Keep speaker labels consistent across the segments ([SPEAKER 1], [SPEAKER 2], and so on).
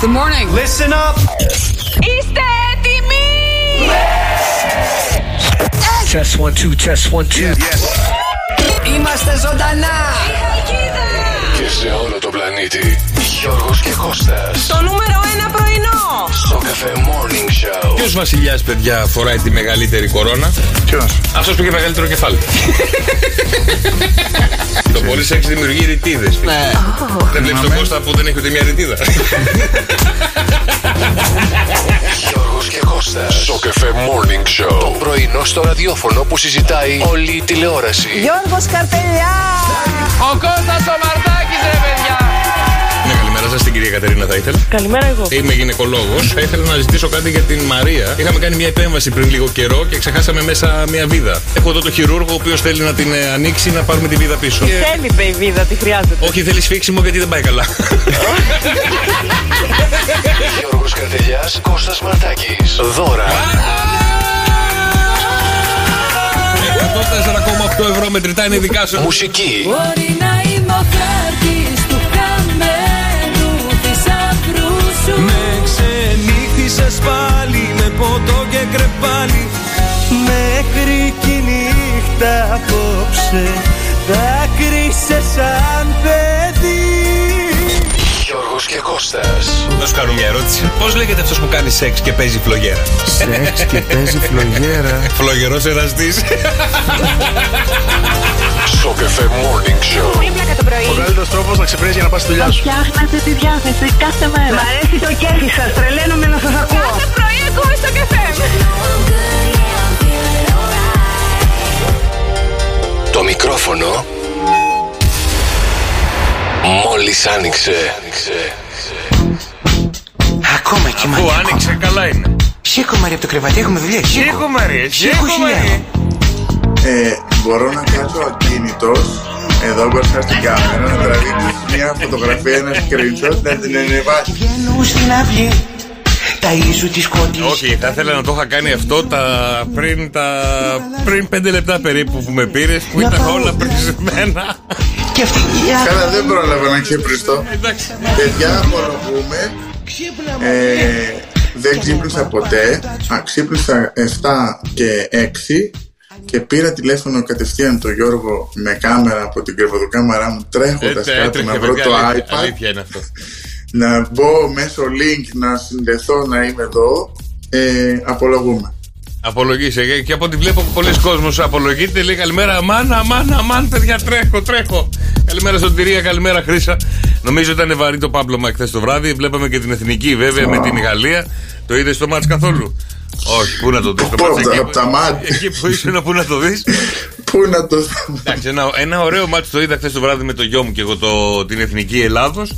[SPEAKER 1] Good morning.
[SPEAKER 2] Listen up.
[SPEAKER 3] Είστε έτοιμοι!
[SPEAKER 4] Test one, two, test one, two.
[SPEAKER 1] Είμαστε ζωντανά.
[SPEAKER 5] Και σε όλο το πλανήτη. Γιώργος και Κώστας.
[SPEAKER 3] Το νούμερο ένα πρωινό!
[SPEAKER 5] Σοκαφέ Morning Show.
[SPEAKER 6] Ποιος βασιλιάς, παιδιά, φοράει τη μεγαλύτερη κορώνα;
[SPEAKER 7] Ποιος;
[SPEAKER 6] Αυτός που είχε μεγαλύτερο κεφάλι. το πολύ σεξ δημιουργεί ρητίδες.
[SPEAKER 1] Ναι.
[SPEAKER 6] Δεν βλέπεις τον Κώστα που δεν έχει ούτε μια ρητίδα.
[SPEAKER 5] Γιώργος και Κώστας. Σοκαφέ Morning Show. Το πρωινό στο ραδιόφωνο που συζητάει όλη η τηλεόραση.
[SPEAKER 3] Γιώργος Καρτελιά!
[SPEAKER 6] Ο Κώστας ο Μαρτάκης, ρε παιδιά! Ναι, καλημέρα σας, την κυρία Κατερίνα θα ήθελα.
[SPEAKER 3] Καλημέρα εγώ.
[SPEAKER 6] Είμαι γυναικολόγος. Θα ήθελα να ζητήσω κάτι για την Μαρία. Είχαμε κάνει μια επέμβαση πριν λίγο καιρό και ξεχάσαμε μέσα μια βίδα. Έχω εδώ το χειρούργο ο οποίος θέλει να την ε, ανοίξει να πάρουμε τη βίδα πίσω.
[SPEAKER 3] Θέλει μπεϊβίδα, τι χρειάζεται.
[SPEAKER 6] Όχι, θέλει σφίξιμο γιατί δεν πάει καλά.
[SPEAKER 5] Γιώργος Καρτελιάς, Κώστας Μαρτάκης. Δώρα.
[SPEAKER 6] 104,8 ευρώ μετρητά είναι δικά σου.
[SPEAKER 5] Μουσική.
[SPEAKER 8] Μπορεί να είμαι ο
[SPEAKER 2] ξενύχτησες πάλι με ποτό και κρεπάλι Μέχρι κι η νύχτα απόψε Δάκρυσε σαν παιδί
[SPEAKER 5] Γιώργος και Κώστας.
[SPEAKER 6] Να σου κάνω μια ερώτηση. Πώς λέγεται αυτός που κάνει σεξ και παίζει φλογέρα;
[SPEAKER 7] Σεξ και παίζει φλογέρα.
[SPEAKER 6] Φλογερός εραστή.
[SPEAKER 5] Σοκαφέ Morning Show.
[SPEAKER 3] Πολύ πλάκα το πρωί.
[SPEAKER 7] Ο καλύτερος τρόπος να ξεπρέσει για να πας στη δουλειά σου.
[SPEAKER 8] Φτιάχνετε τη διάθεση κάθε μέρα
[SPEAKER 3] Μ' αρέσει το κέφι σας, τρελαίνομαι να σας ακούω. Κάθε πρωί ακούω στο καφέ.
[SPEAKER 5] Το μικρόφωνο μόλις άνοιξε.
[SPEAKER 9] Ακόμα
[SPEAKER 6] Που
[SPEAKER 9] κοιμάται.
[SPEAKER 6] άνοιξε, καλά είναι.
[SPEAKER 9] Σήκω Μαρία από το κρεβάτι, έχουμε δουλειά. Σήκω.
[SPEAKER 6] Σήκω Μαρία,
[SPEAKER 9] Σήκω,
[SPEAKER 6] σήκω
[SPEAKER 9] χιλιά.
[SPEAKER 6] Μαρία.
[SPEAKER 7] Ε, μπορώ να κάτσω ακίνητος εδώ μπροστά στην κάμερα να τραβήξω μια φωτογραφία, ένα screenshot, να την ανεβάσει.
[SPEAKER 9] Βγαίνω στην αυλή. Τα ίσου τη κότη.
[SPEAKER 6] Όχι, θα ήθελα να το είχα κάνει αυτό τα πριν, τα... πριν πέντε λεπτά περίπου που με πήρες, που
[SPEAKER 9] Να
[SPEAKER 6] ήταν
[SPEAKER 9] πάω.
[SPEAKER 6] όλα πρισμένα.
[SPEAKER 9] Και αυτή η άκρη.
[SPEAKER 7] Καλά, δεν πρόλαβα να ξεπριστώ.
[SPEAKER 6] Εντάξει.
[SPEAKER 7] Παιδιά, απολογούμε. Ε, δεν ξύπνησα ποτέ. Α, ξύπνησα 7 και 6 και πήρα τηλέφωνο κατευθείαν τον Γιώργο με κάμερα από την κρεβοδοκάμαρά μου τρέχοντας
[SPEAKER 6] Ε,
[SPEAKER 7] κάτω
[SPEAKER 6] έτρεχε,
[SPEAKER 7] να βρω
[SPEAKER 6] παιδιά,
[SPEAKER 7] το
[SPEAKER 6] αλήθεια,
[SPEAKER 7] iPad.
[SPEAKER 6] αλήθεια είναι αυτό.
[SPEAKER 7] να μπω μέσω link να συνδεθώ να είμαι εδώ. Ε, απολογούμε.
[SPEAKER 6] Απολογείσαι και- και από ό,τι βλέπω πολλοί κόσμος απολογείται. Λέει καλημέρα, αμάν, αμάν, αμάν, παιδιά, τρέχω, τρέχω. Καλημέρα στον Τυρία, καλημέρα Χρήσα. Νομίζω ήταν βαρύ το πάπλωμα εχθές το βράδυ. Βλέπαμε και την εθνική βέβαια με την Γαλλία. Το είδες στο μάτς καθόλου; Όχι, πού να το δεις το
[SPEAKER 7] Πού,
[SPEAKER 6] μάτς
[SPEAKER 7] από τα-
[SPEAKER 6] εκεί.
[SPEAKER 7] από τα μάτια.
[SPEAKER 6] Εκεί που ήσουν, πού να το δεις.
[SPEAKER 7] Πού να το
[SPEAKER 6] Εντάξει, ένα, ένα ωραίο μάτι το είδα χθες το βράδυ με το γιο μου και εγώ το, την εθνική Ελλάδος.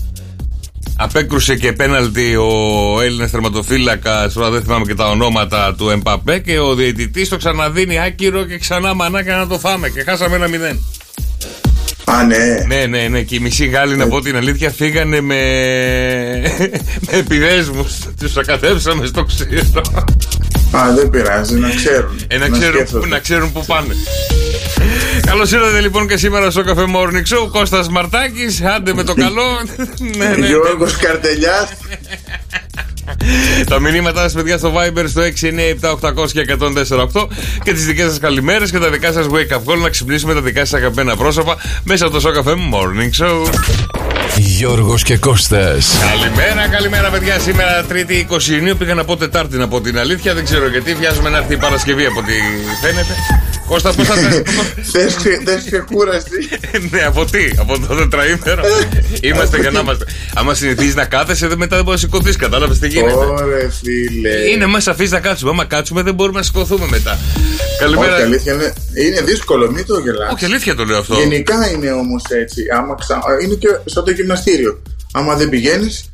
[SPEAKER 6] Απέκρουσε και πέναλτι ο Έλληνας τερματοφύλακας, τώρα δεν θυμάμαι και τα ονόματα του Εμπαπέ και ο διαιτητής το ξαναδίνει άκυρο και ξανά μανάκα να το φάμε και χάσαμε ένα μηδέν.
[SPEAKER 7] Α, ναι.
[SPEAKER 6] Ναι, ναι, ναι. Και οι μισοί Γάλλοι, να πω την αλήθεια, φύγανε με, με επιδέσμους. Τους ακατέψαμε στο ξύλο.
[SPEAKER 7] Α, δεν πειράζει, να ξέρουν.
[SPEAKER 6] Ε, να, ξέρουν,
[SPEAKER 7] σκέφτονται.
[SPEAKER 6] να ξέρουν που πάνε. Καλώς ήρθατε λοιπόν και σήμερα στο Cafe Morning Show. Κώστας Μαρτάκης, άντε με το καλό. ναι, ναι.
[SPEAKER 7] Γιώργος Καρτελιάς
[SPEAKER 6] Τα μηνύματά σας, παιδιά, στο Viber στο 697-800 και 148 και τις δικές σας καλημέρες και τα δικά σας wake up call να ξυπνήσουμε τα δικά σας αγαπημένα πρόσωπα μέσα από το Show Cafe Morning Show.
[SPEAKER 5] Γιώργος και Κώστας.
[SPEAKER 6] Καλημέρα, καλημέρα, παιδιά. Σήμερα Τρίτη 20 Ιουνίου πήγα να πω Τετάρτη να πω την αλήθεια. Δεν ξέρω γιατί. Βιάζουμε να έρθει η Παρασκευή από ό,τι φαίνεται. Κώστα, πώς θα
[SPEAKER 7] Θες; Ξε- θες ξεκούραση
[SPEAKER 6] ναι, από τι, από το τετραήμερο. είμαστε για να είμαστε. Άμα συνηθίζεις να κάθεσαι, δεν μετά δεν μπορείς να σηκωθείς. Κατάλαβες τι γίνεται.
[SPEAKER 7] Ωρε φίλε
[SPEAKER 6] Είναι μέσα, αφήσεις να κάτσουμε. Άμα κάτσουμε, δεν μπορούμε να σηκωθούμε μετά. Καλημέρα.
[SPEAKER 7] Όχι αλήθεια είναι Είναι δύσκολο μην το γελάς
[SPEAKER 6] Όχι, αλήθεια το λέω αυτό.
[SPEAKER 7] Γενικά είναι όμως έτσι Άμα ξα... Είναι και σαν το γυμναστήριο Άμα δεν πηγαίνεις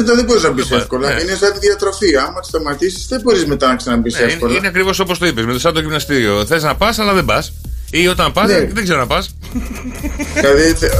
[SPEAKER 7] μετά δεν μπορείς να μπεις
[SPEAKER 6] Δεν πάει,
[SPEAKER 7] εύκολα.
[SPEAKER 6] ναι.
[SPEAKER 7] Είναι σαν τη διατροφή. Άμα σταματήσεις, δεν μπορείς μετά να ξαναμπεί
[SPEAKER 6] Ναι, είναι,
[SPEAKER 7] εύκολα.
[SPEAKER 6] είναι ακριβώς όπως το είπες. Με το σαν το γυμναστήριο. Θες να πας, αλλά δεν πας. Ή όταν πας,
[SPEAKER 7] Ναι.
[SPEAKER 6] δεν ξέρω να πας.
[SPEAKER 7] Δηλαδή, θε-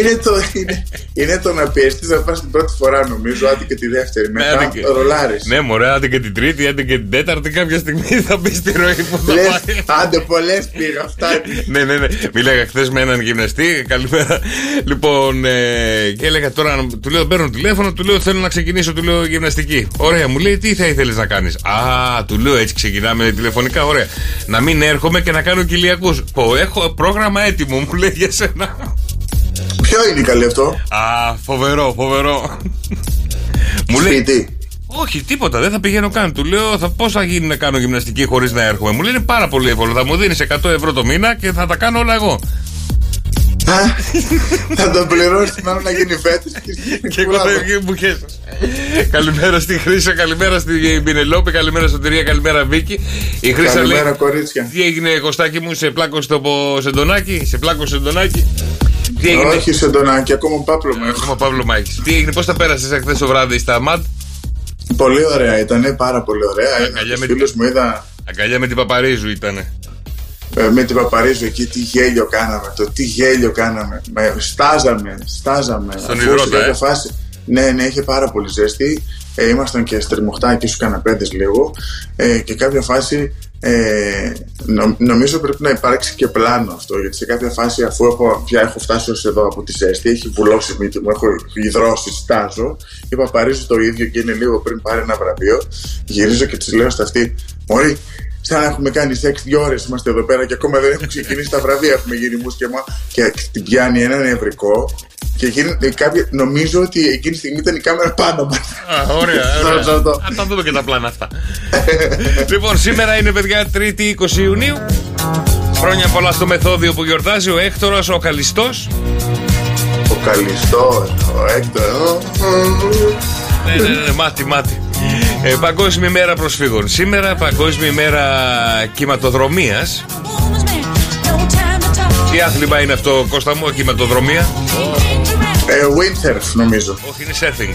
[SPEAKER 7] είναι, το, είναι, είναι το να πιεστείς να πας την πρώτη φορά, νομίζω, άντε και τη δεύτερη.
[SPEAKER 6] Ναι,
[SPEAKER 7] Μετά
[SPEAKER 6] άντε και-
[SPEAKER 7] ρολάρεις.
[SPEAKER 6] Ναι, μωρέ, άντε και την τρίτη, άντε και την τέταρτη. Κάποια στιγμή θα μπει στη ροή που θα
[SPEAKER 7] Λες,
[SPEAKER 6] πάει.
[SPEAKER 7] άντε πολλές πήγα, αυτά.
[SPEAKER 6] ναι, ναι, ναι. Μίλαγα χθες με έναν γυμναστή. Καλημέρα. Λοιπόν, ε, και έλεγα τώρα, του λέω, παίρνω τηλέφωνο, του λέω, θέλω να ξεκινήσω, του λέω γυμναστική. Ωραία, μου λέει, τι θα ήθελες να κάνεις; Α, του λέω, έτσι ξεκινάμε τηλεφωνικά, ωραία. Να μην έρχομαι και να κάνω κοιλιακούς. Πω, έχω πρόγραμμα έτοιμο, μου λέει για σένα.
[SPEAKER 7] Ποιο είναι καλή αυτό,
[SPEAKER 6] Α, φοβερό, φοβερό. μου λέει,
[SPEAKER 7] σπίτι.
[SPEAKER 6] όχι, τίποτα, δεν θα πηγαίνω καν. Του λέω, θα, πώς θα γίνει να κάνω γυμναστική χωρίς να έρχομαι; Μου λέει, είναι πάρα πολύ εύκολο. Θα μου δίνεις 100 ευρώ το μήνα και θα τα κάνω όλα εγώ.
[SPEAKER 7] Α, Θα τον πληρώσεις μάλλον να γίνει φέτη.
[SPEAKER 6] Και εγώ θα βγει μπουκές Καλημέρα στη Χρήσα, καλημέρα στη Μπινελόπη, καλημέρα στο Τερία, καλημέρα Βίκη. Η Χρήσα
[SPEAKER 7] Καλημέρα,
[SPEAKER 6] λέει.
[SPEAKER 7] κορίτσια.
[SPEAKER 6] Τι έγινε, Κωστάκι μου, σε πλάκωσε το σεντονάκι, σε πλάκωσε σεντονάκι. Τι έγινε,
[SPEAKER 7] Όχι σε ντονάκι, ακόμα πάπλωμα έχω.
[SPEAKER 6] Έχουμε Παύλο Μάκη. Τι έγινε, πώς τα πέρασες εχθές το βράδυ στα ΜΑΤ;
[SPEAKER 7] Πολύ ωραία ήταν, πάρα πολύ ωραία. Ένα
[SPEAKER 6] Αγκαλιά
[SPEAKER 7] από
[SPEAKER 6] με
[SPEAKER 7] τους φίλους μου είδα
[SPEAKER 6] Αγκαλιά με την Παπαρίζου ήτανε.
[SPEAKER 7] Ε, με την Παπαρίζου εκεί τι γέλιο κάναμε. Το τι γέλιο κάναμε. Με, στάζαμε, στάζαμε.
[SPEAKER 6] Στον
[SPEAKER 7] Αφού
[SPEAKER 6] υδρότα,
[SPEAKER 7] σε κάποια
[SPEAKER 6] ε.
[SPEAKER 7] φάση. Ναι, ναι, είχε πάρα πολύ ζέστη. Ε, ήμασταν και στριμωχτάκι στου καναπέδες λίγο. Ε, και κάποια φάση ε, νο- νομίζω πρέπει να υπάρξει και πλάνο αυτό. Γιατί σε κάποια φάση, αφού έχω, πια έχω φτάσει ως εδώ από τη ζέστη, έχει βουλώσει η μύτη μου, έχω υδρώσει, στάζω. Η Παπαρίζου το ίδιο και είναι λίγο πριν πάρει ένα βραβείο. Γυρίζω και της λέω στα αυτή, Μωρή, σαν να έχουμε κάνει σεξ δύο ώρες είμαστε εδώ πέρα και ακόμα δεν έχουν ξεκινήσει τα βραβεία. Έχουμε γίνει μουσκεμα και την πιάνει ένα νευρικό. Και γίνει, ε, κάποια, νομίζω ότι εκείνη τη στιγμή ήταν η κάμερα πάνω μας.
[SPEAKER 6] Α, ωραία,
[SPEAKER 7] Αυτό,
[SPEAKER 6] ωραία.
[SPEAKER 7] αυτό, αυτό.
[SPEAKER 6] Α, τα δούμε και τα πλάνα αυτά. λοιπόν, σήμερα είναι παιδιά 3η 20 Ιουνίου. Χρόνια πολλά στο μεθόδιο που γιορτάζει ο Έκτορας, ο Καλιστός.
[SPEAKER 7] Ο Καλιστός, ο Έκτορος.
[SPEAKER 6] Ναι, ναι, ναι, μάτι, μάτι. Ε, Παγκόσμια ημέρα προσφύγων. Σήμερα Παγκόσμια ημέρα κυματοδρομίας. Τι άθλημα είναι αυτό, Κώστα μου, κυματοδρομία;
[SPEAKER 7] Ε, windsurf νομίζω.
[SPEAKER 6] Όχι, είναι surfing.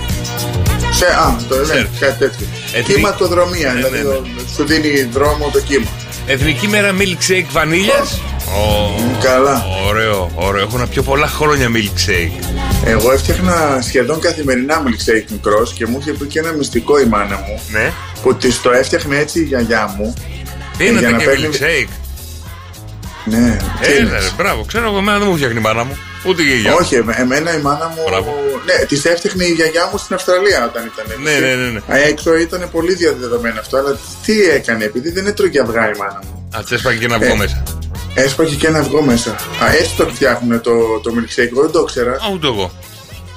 [SPEAKER 7] Σε, α, το
[SPEAKER 6] Surf.
[SPEAKER 7] ναι, κάτι τέτοιο.
[SPEAKER 6] Εθνική-
[SPEAKER 7] Κυματοδρομία,
[SPEAKER 6] Ναι,
[SPEAKER 7] δηλαδή
[SPEAKER 6] ναι, ναι.
[SPEAKER 7] ο- σου δίνει δρόμο το κύμα.
[SPEAKER 6] Εθνική μέρα milkshake βανίλιας; Ω,
[SPEAKER 7] Καλά.
[SPEAKER 6] Ωραίο, ωραίο. Έχω να πιω πολλά χρόνια milkshake.
[SPEAKER 7] Εγώ έφτιαχνα σχεδόν καθημερινά milkshake μικρός και μου είχε πει και ένα μυστικό η μάνα μου
[SPEAKER 6] Ναι.
[SPEAKER 7] που της το έφτιαχνε έτσι η γιαγιά μου.
[SPEAKER 6] Πίνατε
[SPEAKER 7] για να
[SPEAKER 6] και
[SPEAKER 7] παίρνει-
[SPEAKER 6] milkshake;
[SPEAKER 7] Ναι, τι
[SPEAKER 6] Έλα,
[SPEAKER 7] είναι.
[SPEAKER 6] ρε, μπράβο. Ξέρω εγώ, εμένα δεν μου φτιάχνει η μάνα μου. Ούτε η γιαγιά.
[SPEAKER 7] Όχι, εμέ- εμένα η μάνα μου.
[SPEAKER 6] Μπράβο.
[SPEAKER 7] Ναι, της έφτιαχνε η γιαγιά μου στην Αυστραλία όταν ήταν
[SPEAKER 6] Ναι,
[SPEAKER 7] έτσι.
[SPEAKER 6] ναι, ναι, ναι.
[SPEAKER 7] Α, Έξω ήταν πολύ διαδεδομένο αυτό, αλλά τι έκανε, επειδή δεν έτρωγε αυγά η μάνα μου.
[SPEAKER 6] Α, τσέσπαγε και ένα αυγό
[SPEAKER 7] Ε.
[SPEAKER 6] μέσα.
[SPEAKER 7] Έσπαγε και ένα αυγό μέσα. Α, έτσι το φτιάχνουν το, το milkshake, εγώ δεν το ήξερα.
[SPEAKER 6] Α, ούτε εγώ.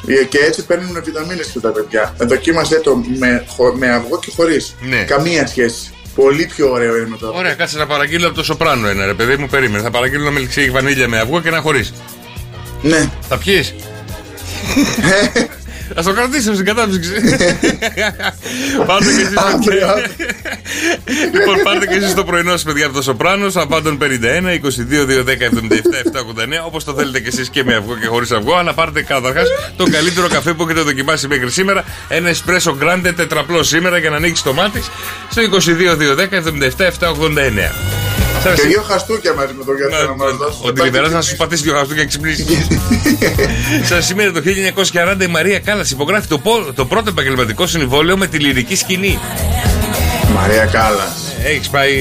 [SPEAKER 7] Ε, Και έτσι παίρνουν βιταμίνες και τα παιδιά. Ε, Δοκίμασέ το με, χω- με αυγό και χωρίς.
[SPEAKER 6] Ναι.
[SPEAKER 7] Καμία σχέση. Πολύ πιο ωραίο είναι με το αυγό.
[SPEAKER 6] Ωραία, κάτσε να παραγγείλω από το σοπράνο ένα ρε παιδί μου, περίμενε. Θα παραγγείλω ένα milkshake βανίλια με αυγό και ένα χωρίς.
[SPEAKER 7] Ναι.
[SPEAKER 6] Θα πιεις; Θα το κρατήσω στην κατάψυξη. Πάρτε και εσείς
[SPEAKER 7] Αύριο, αύριο.
[SPEAKER 6] Λοιπόν, πάρτε και εσείς το πρωινό σας παιδιά από το Σοπράνο. Απάντων 51, 22, 210, 77, 789. Όπως το θέλετε και εσείς και με αυγό και χωρίς αυγό. Αλλά πάρτε καταρχάς τον καλύτερο καφέ που έχετε δοκιμάσει μέχρι σήμερα. Ένα espresso grande τετραπλό σήμερα για να ανοίξει το μάτι. Στο 22, 210, 77, 789. Σας-
[SPEAKER 7] Και δύο χαστούκια μαζί με το γιατρό να
[SPEAKER 6] Να-
[SPEAKER 7] μας δώσουν.
[SPEAKER 6] Ο Ντιλιβεράς να σου πατήσει δύο χαστούκια και ξυπνήσει. Σα σήμερα το 1940 η Μαρία Κάλλας υπογράφει το, πο- το πρώτο επαγγελματικό συμβόλαιο με τη λυρική σκηνή.
[SPEAKER 7] Μαρία Κάλλας.
[SPEAKER 6] Έχεις πάει.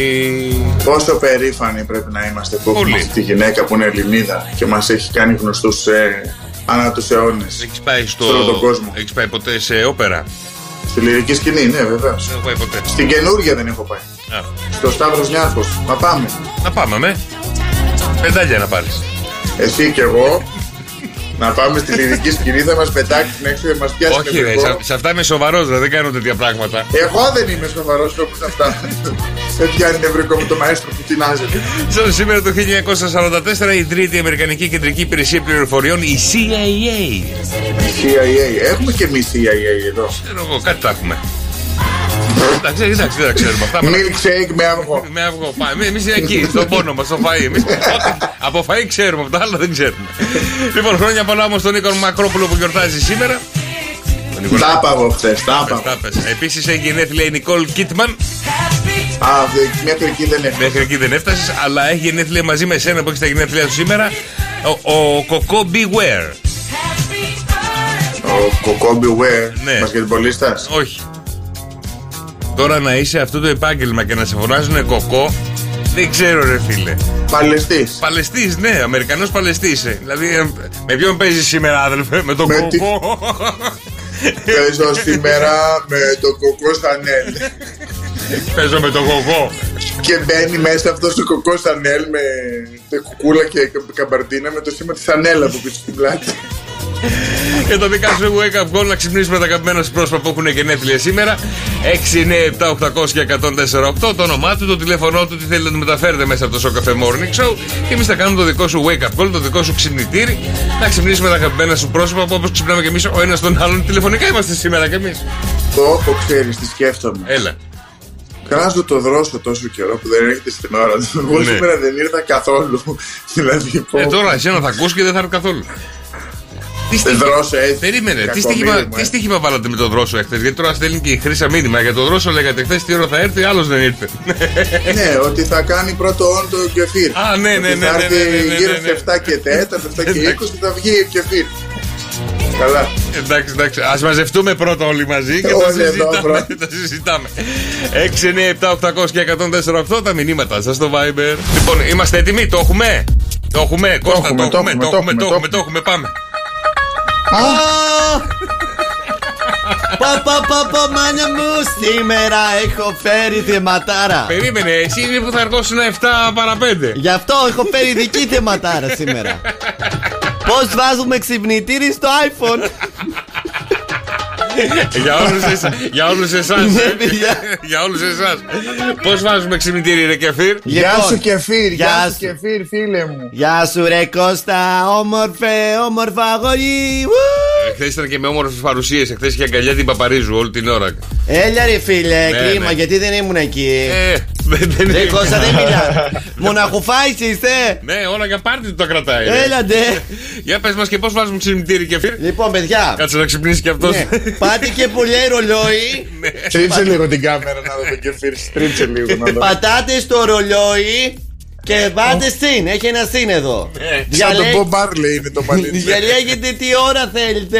[SPEAKER 7] Πόσο περήφανοι πρέπει να είμαστε που έχουμε
[SPEAKER 6] Πολύ.
[SPEAKER 7] αυτή τη γυναίκα που είναι Ελληνίδα και μας έχει κάνει γνωστούς ε, ανά τους αιώνες.
[SPEAKER 6] Έχεις πάει στο.
[SPEAKER 7] Σε όλο τον κόσμο.
[SPEAKER 6] Έχεις πάει ποτέ σε όπερα;
[SPEAKER 7] Στη λυρική σκηνή, ναι, βεβαίως.
[SPEAKER 6] Δεν έχω πάει ποτέ.
[SPEAKER 7] Στην καινούργια δεν έχω πάει.
[SPEAKER 6] Α,
[SPEAKER 7] Στο Σταύρος Νιάρχο. Να πάμε.
[SPEAKER 6] να πάμε με. Πεντάλια να πάρεις.
[SPEAKER 7] Εσύ και εγώ. να πάμε στη λυρική σκηνή, θα μας πετάξεις την έξω, θα μας πιάσεις
[SPEAKER 6] Όχι, ρε,
[SPEAKER 7] νευρικό.
[SPEAKER 6] σε, σε αυτά είμαι σοβαρός, δεν κάνω τέτοια πράγματα.
[SPEAKER 7] Εγώ δεν είμαι σοβαρός όπως αυτά. Δεν πιάνει νευρικό με το μαέστρο που τεινάζεται.
[SPEAKER 6] Σαν σήμερα το 1944 ιδρύεται η Αμερικανική Κεντρική Υπηρεσία Πληροφοριών, η CIA.
[SPEAKER 7] CIA. Έχουμε και εμείς CIA εδώ.
[SPEAKER 6] Ξέρω εγώ, κάτι τα έχουμε. Εντάξει, εντάξει, δεν τα ξέρουμε αυτά.
[SPEAKER 7] Milkshake με αυγό.
[SPEAKER 6] Με αυγό. Πάμε. Εμεί εκεί, στον πόνο μας, στο φαΐ. Εμείς, ό,τι- από φαΐ ξέρουμε, από τα άλλα δεν ξέρουμε. λοιπόν, χρόνια πολλά όμως στον Νίκο Μακρόπουλο που γιορτάζει σήμερα.
[SPEAKER 7] Τα είπα εγώ χθες. Τα είπα.
[SPEAKER 6] Επίσης έχει γενέθλια η Νικόλ Κίτμαν.
[SPEAKER 7] Α, δε- μέχρι εκεί δεν έχω.
[SPEAKER 6] Μέχρι εκεί δεν έφτασες, αλλά έχει γενέθλια μαζί με εσένα που έχεις τα γενέθλια του σήμερα. Ο, ο Κοκό Beware.
[SPEAKER 7] Ο Κοκόμπι Ware,
[SPEAKER 6] Ναι.
[SPEAKER 7] μπασκετμπολίστας.
[SPEAKER 6] Όχι. Τώρα να είσαι αυτό το επάγγελμα και να σε φωνάζουν κοκό, δεν ξέρω ρε φίλε.
[SPEAKER 7] Παλαιστής.
[SPEAKER 6] Παλαιστής, ναι, Αμερικανός Παλαιστής είσαι. Δηλαδή, ε, με ποιον παίζεις σήμερα, άδελφε, με τον
[SPEAKER 7] Με τη-
[SPEAKER 6] κοκό.
[SPEAKER 7] Παίζω σήμερα με το κοκό Σανέλ.
[SPEAKER 6] Παίζω με τον κοκό.
[SPEAKER 7] και μπαίνει μέσα αυτός ο κοκός Σανέλ με τε κουκούλα και κα- καμπαρτίνα με το σήμα της Σανέλ από πίσω στην πλάτη.
[SPEAKER 6] Και το δικά σου wake up call να ξυπνήσουμε τα αγαπημένα σου πρόσωπα που έχουν γενέθλια σήμερα. 6, 9, 7, 800 και 148. Το όνομά του, το τηλέφωνό του, τι θέλετε να του μεταφέρετε μέσα από το Show Cafe Morning Show. Και εμείς θα κάνουμε το δικό σου wake up call, το δικό σου ξυπνητήρι. Να ξυπνήσουμε τα αγαπημένα σου πρόσωπα που όπως ξυπνάμε και εμείς ο ένας τον άλλον. Τηλεφωνικά είμαστε σήμερα κι εμείς.
[SPEAKER 7] Το που ξέρεις τι σκέφτομαι.
[SPEAKER 6] Έλα.
[SPEAKER 7] Κράζω το δρόσο τόσο καιρό που δεν έρχεται στην ώρα του. Εγώ
[SPEAKER 6] Ναι.
[SPEAKER 7] σήμερα δεν ήρθα καθόλου. δηλαδή, πω,
[SPEAKER 6] Ε, τώρα εσένα θα ακούσει και δεν θα έρθει καθόλου. Τι
[SPEAKER 7] δεν δρόσο έτσι.
[SPEAKER 6] Περίμενε, τι
[SPEAKER 7] Κακομοίρη
[SPEAKER 6] στοίχημα,
[SPEAKER 7] μου,
[SPEAKER 6] τι
[SPEAKER 7] ε.
[SPEAKER 6] στοίχημα βάλατε με τον δρόσο εχθές; Γιατί τώρα στέλνει και η Χρήσα μήνυμα. Για τον δρόσο λέγατε χθες τι ώρα θα έρθει, άλλος δεν ήρθε.
[SPEAKER 7] ναι, ότι θα κάνει πρώτο όν το κεφίρ.
[SPEAKER 6] Α, ναι, ναι,
[SPEAKER 7] Ότι
[SPEAKER 6] ναι,
[SPEAKER 7] Θα
[SPEAKER 6] ναι,
[SPEAKER 7] έρθει
[SPEAKER 6] ναι, ναι, ναι,
[SPEAKER 7] γύρω
[SPEAKER 6] ναι, ναι.
[SPEAKER 7] στις 7 και 4, 7 και 20
[SPEAKER 6] Εντάξει.
[SPEAKER 7] και θα βγει κεφίρ. Καλά.
[SPEAKER 6] εντάξει, εντάξει. Α μαζευτούμε πρώτα όλοι μαζί και τα
[SPEAKER 7] Όλοι εδώ
[SPEAKER 6] συζητάμε.
[SPEAKER 7] πρώτα.
[SPEAKER 6] τα συζητάμε. 6, 9, 7, 800 και 148 τα μηνύματα σας στο Viber. Λοιπόν, είμαστε έτοιμοι, το έχουμε; Το έχουμε, Κώστα,
[SPEAKER 7] έχουμε,
[SPEAKER 6] το
[SPEAKER 7] το
[SPEAKER 6] έχουμε,
[SPEAKER 7] έχουμε,
[SPEAKER 6] το
[SPEAKER 7] το
[SPEAKER 6] έχουμε, το
[SPEAKER 7] έχουμε,
[SPEAKER 6] έχουμε, το έχουμε, πάμε.
[SPEAKER 10] Πα πα πα πα μάνα μου σήμερα έχω φέρει θεματάρα.
[SPEAKER 6] Περίμενε, εσύ είναι που θα αργώσουν 7 παρα 5.
[SPEAKER 10] Γι' αυτό έχω φέρει δική θεματάρα σήμερα. Πώς βάζουμε ξυπνητήρι στο iPhone;
[SPEAKER 6] Για όλους εσάς, για όλους εσάς,
[SPEAKER 10] Ναι,
[SPEAKER 6] ε.
[SPEAKER 10] παιδιά.
[SPEAKER 6] για όλους εσάς. Πώς βάζουμε ξυπνητήρι ρε κεφίρ;
[SPEAKER 7] Γεια
[SPEAKER 10] Λοιπόν,
[SPEAKER 7] σου κεφίρ,
[SPEAKER 10] γεια
[SPEAKER 7] γεια σου
[SPEAKER 10] σου.
[SPEAKER 7] κεφίρ, φίλε μου.
[SPEAKER 10] Γεια σου ρε Κώστα όμορφε όμορφα αγόρι Ου!
[SPEAKER 6] Χθε ήταν και με όμορφες παρουσίες. Εχθές είχε αγκαλιά την Παπαρίζου όλη την ώρα.
[SPEAKER 10] Έλα ρε φίλε
[SPEAKER 6] Ναι,
[SPEAKER 10] κρίμα
[SPEAKER 6] ναι.
[SPEAKER 10] γιατί δεν ήμουν εκεί
[SPEAKER 6] Ε, δεν δεν
[SPEAKER 10] Ρε
[SPEAKER 6] είναι.
[SPEAKER 10] Κώστα δεν μιλάς Μοναχοφάης είστε
[SPEAKER 6] Ναι, όλα για πάρτι το κρατάει. ρε.
[SPEAKER 10] Έλα ντε
[SPEAKER 6] Για πες μας και πώς βάζουμε ξυπνητήρι κεφίρ.
[SPEAKER 10] Λοιπόν παιδιά
[SPEAKER 6] Κάτσε να ξυπνήσει κι αυτός.
[SPEAKER 10] ναι, Πάτε και που λέει ρολόι
[SPEAKER 7] Στρίψε λίγο την κάμερα να δω το κεφίρ. Στρίψε λίγο να δω.
[SPEAKER 10] Πατάτε στο ρολόι και πάτε συν. Έχει ένα συν εδώ.
[SPEAKER 6] Ναι.
[SPEAKER 7] Σαν το Bob Marley είναι το παλίτι.
[SPEAKER 10] Διαλέγετε τι ώρα θέλετε.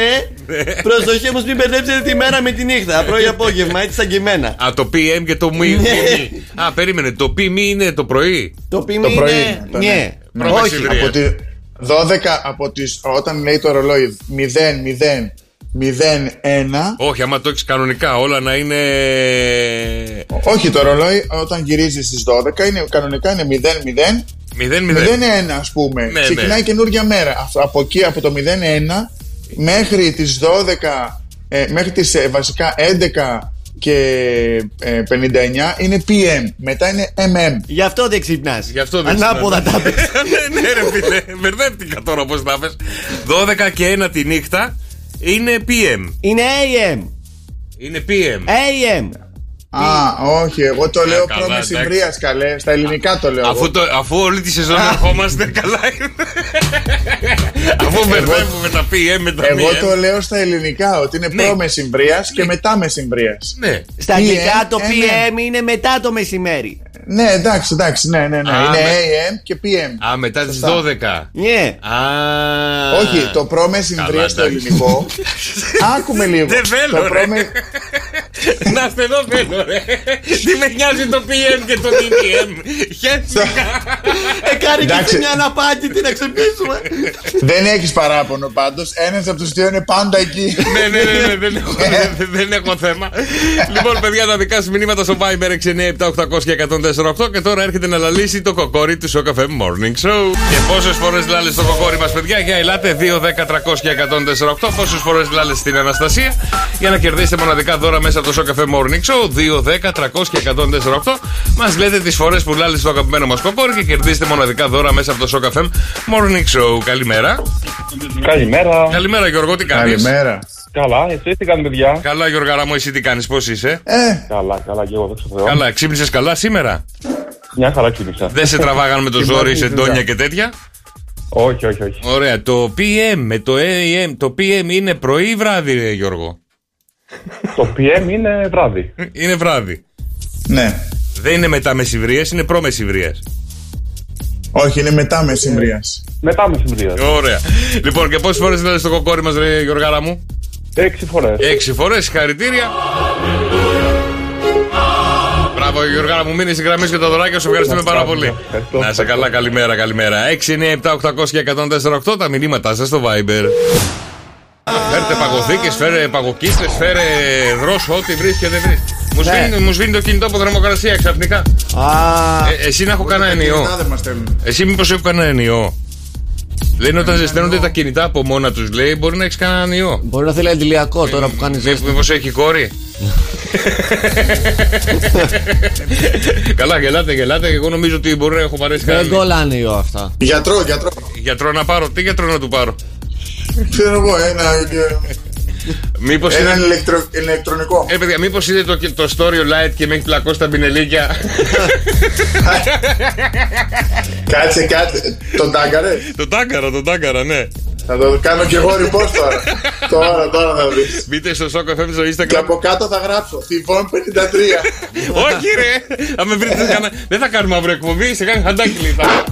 [SPEAKER 10] Προσοχή όμως, μην μπερδέψετε τη μέρα με τη νύχτα. Πρωί απόγευμα, έτσι σαν και εμένα.
[SPEAKER 6] Α, το PM και το μη.
[SPEAKER 10] Ναι.
[SPEAKER 6] Α, περίμενε. Το PM είναι το πρωί;
[SPEAKER 10] Το πίμι
[SPEAKER 7] Το πρωί
[SPEAKER 10] είναι.
[SPEAKER 7] είναι, το
[SPEAKER 10] Ναι,
[SPEAKER 7] ναι.
[SPEAKER 6] Πρώτα
[SPEAKER 10] όχι.
[SPEAKER 6] Σιβηρία.
[SPEAKER 7] Από τη 12 από τις όταν λέει το ρολόι 0, 0, 0, 1
[SPEAKER 6] Όχι, άμα το έχεις κανονικά, όλα να είναι.
[SPEAKER 7] Όχι το ρολόι όταν γυρίζεις στις 12 είναι, κανονικά είναι 0, 0
[SPEAKER 6] 0-0.
[SPEAKER 7] 0, 1 ας πούμε
[SPEAKER 6] Ναι,
[SPEAKER 7] Ξεκινάει
[SPEAKER 6] ναι.
[SPEAKER 7] καινούργια μέρα Αυτό- Από εκεί από το 0, 1 Μέχρι τις 12 ε, Μέχρι τις ε, βασικά 11 και ε, 59 είναι PM Μετά είναι MM
[SPEAKER 10] Γι' αυτό δεν ξυπνάς.
[SPEAKER 6] Γι' αυτό δεν
[SPEAKER 10] Ανάποδα τα
[SPEAKER 6] ξυπνάς.
[SPEAKER 10] πες.
[SPEAKER 6] Ναι, ναι, ρε φίλε, μπερδεύτηκα τώρα πώ τα πες 12 και 1 τη νύχτα είναι PM.
[SPEAKER 10] Είναι AM.
[SPEAKER 6] Είναι PM.
[SPEAKER 10] AM.
[SPEAKER 7] Α, όχι, εγώ το λέω
[SPEAKER 6] καλά,
[SPEAKER 7] πρώην
[SPEAKER 6] εντάξει.
[SPEAKER 7] συμβρία καλέ. Στα ελληνικά το λέω.
[SPEAKER 6] Αφού,
[SPEAKER 7] εγώ.
[SPEAKER 6] το, αφού όλη τη σεζόν ερχόμαστε καλά είναι. αφού μπερδεύουμε τα PM με τα
[SPEAKER 7] Εγώ
[SPEAKER 6] PM.
[SPEAKER 7] το λέω στα ελληνικά ότι είναι
[SPEAKER 6] Ναι.
[SPEAKER 7] προ-μεσημβρία και μετά μεσημβρίας.
[SPEAKER 6] Ναι.
[SPEAKER 10] Στα αγγλικά το
[SPEAKER 7] AM.
[SPEAKER 10] PM είναι μετά το μεσημέρι.
[SPEAKER 7] Ναι, εντάξει, εντάξει, ναι, ναι, ναι.
[SPEAKER 6] Α,
[SPEAKER 7] είναι
[SPEAKER 6] με-
[SPEAKER 7] AM και PM.
[SPEAKER 6] Α, μετά τις
[SPEAKER 7] Σωστά.
[SPEAKER 6] 12.
[SPEAKER 10] Ναι.
[SPEAKER 6] Α.
[SPEAKER 7] Όχι, το προ-μεσημβρία
[SPEAKER 6] Καλά,
[SPEAKER 7] στο
[SPEAKER 6] εντάξει.
[SPEAKER 7] ελληνικό. Άκουμε λίγο.
[SPEAKER 6] Δεν θέλω,
[SPEAKER 7] Το
[SPEAKER 6] ρε.
[SPEAKER 7] Προ-με-
[SPEAKER 6] Να είστε εδώ θέλω ρε Τι με νοιάζει το PM και το DPM Χαίρετηκα
[SPEAKER 10] Ε, κάνει και
[SPEAKER 7] Εντάξει.
[SPEAKER 10] σε μια αναπάντητη να ξυπνήσουμε.
[SPEAKER 7] Δεν έχεις παράπονο πάντως. Ένας από τους δύο είναι πάντα εκεί.
[SPEAKER 6] Ναι ναι ναι ναι, δεν έχω- δεν- δεν έχω θέμα Λοιπόν παιδιά τα δικά σου μηνύματα στο Viber 697 και 148 Και τώρα έρχεται να λαλήσει το κοκόρι του Show Cafe Morning Show Και πόσες φορές λάλες το κοκόρι μας παιδιά Για ελάτε 2, 10, 300 και 148 Πόσες φορές λάλες στην Αναστασία Για να κερδίσετε μοναδικά δώρα μέσα από το Show Cafe Morning Show 2, 10, 300 και 148 Μας λέτε τις φορές που λάλες το αγαπημένο μας κοκόρι Και κερδίσετε μοναδικά δώρα μέσα από το Show Cafe Morning Show Καλημέρα
[SPEAKER 11] Καλημέρα.
[SPEAKER 6] Καλημέρα Γιώργο τι κάνεις;
[SPEAKER 7] Καλημέρα.
[SPEAKER 11] Καλά, εσείς τι κάνετε, παιδιά;
[SPEAKER 6] Καλά Γιώργαρα μου εσύ τι κάνεις πώς είσαι;
[SPEAKER 7] Ε,
[SPEAKER 11] Καλά, καλά, και εγώ δόξα τω Θεώ.
[SPEAKER 6] Καλά, ξύπνησες καλά σήμερα;
[SPEAKER 11] Μια χαρά ξύπνησα.
[SPEAKER 6] Δεν σε τραβάγαν με το
[SPEAKER 7] Τι
[SPEAKER 6] ζόρι,
[SPEAKER 7] μάθημα
[SPEAKER 6] σε
[SPEAKER 7] δουλειά.
[SPEAKER 6] ντόνια και τέτοια;
[SPEAKER 11] Όχι, όχι, όχι.
[SPEAKER 6] Ωραία. Το PM με το AM, το PM είναι πρωί ή βράδυ, ρε, Γιώργο;
[SPEAKER 11] Το PM είναι βράδυ.
[SPEAKER 6] Είναι βράδυ.
[SPEAKER 7] ναι.
[SPEAKER 6] Δεν είναι μετά μεσημβρία, είναι προ-μεσημβρία.
[SPEAKER 7] Όχι, είναι μετά μεσημβρία.
[SPEAKER 11] Μετά μεσημβρία.
[SPEAKER 6] Ωραία. Λοιπόν, και πόσες φορές δηλαδή στο κοκόρι μας, ρε Γιωργάρα μου;
[SPEAKER 11] Έξι φορές.
[SPEAKER 6] Έξι φορές, συγχαρητήρια. Μπράβο, Γιώργα, μου μείνει η γραμμή και το δωράκι σου. Ευχαριστούμε πάρα πολύ. Να είσαι καλά, καλημέρα, καλημέρα. 6, 9, 7, 800 και 104, 8 τα μηνύματά σας στο Viber. Φέρτε παγωθήκες, φέρε παγωκίστες, φέρε δρόσο, ό,τι βρεις και δεν βρεις. Μου
[SPEAKER 10] Ναι.
[SPEAKER 6] σβήνει, μου σβήνει το κινητό από θερμοκρασία ξαφνικά.
[SPEAKER 10] Α,
[SPEAKER 6] Ε, εσύ να έχω κανένα
[SPEAKER 7] Τα
[SPEAKER 6] ενιό.
[SPEAKER 7] κινητά δεν μας στέλνουν.
[SPEAKER 6] Εσύ μήπως έχω κανένα ενιό. Λένε όταν ζεσταίνονται τα κινητά από μόνα τους, λέει, μπορεί να έχεις κανένα ιό.
[SPEAKER 10] μπορεί να θέλει αντιλιακό τώρα που κάνεις ζέστη.
[SPEAKER 6] Μήπως έχει κόρη. Καλά, γελάτε, γελάτε. Εγώ νομίζω ότι μπορεί να έχω παρέσει
[SPEAKER 10] Δεν
[SPEAKER 6] κανένα.
[SPEAKER 10] κολλάνε ιό αυτά.
[SPEAKER 7] Γιατρό, γιατρό.
[SPEAKER 6] Γιατρό να πάρω, τι γιατρό να του πάρω;
[SPEAKER 7] Ξέρω εγώ, ένα,
[SPEAKER 6] Μήπως
[SPEAKER 7] ένα
[SPEAKER 6] είναι.
[SPEAKER 7] ηλεκτρο, ηλεκτρονικό.
[SPEAKER 6] Ε, παιδιά, μήπως είναι το, το story light και με έχει πλακώσει τα πινελίκια.
[SPEAKER 7] Κάτσε, κάτσε. Τον τάγκαρες.
[SPEAKER 6] το τάκαρα, το τάκαρα, ναι.
[SPEAKER 7] Θα το κάνω και εγώ repost τώρα. τώρα, τώρα θα δεις.
[SPEAKER 6] Μπείτε στο Shock FM στο
[SPEAKER 7] Και
[SPEAKER 6] Instagram.
[SPEAKER 7] από κάτω θα γράψω Θηβών 53.
[SPEAKER 6] Όχι, ρε! Αν με βρείτε, κανένα- δεν θα κάνουμε αύριο εκπομπή, σε κάνει χαντάκι θα.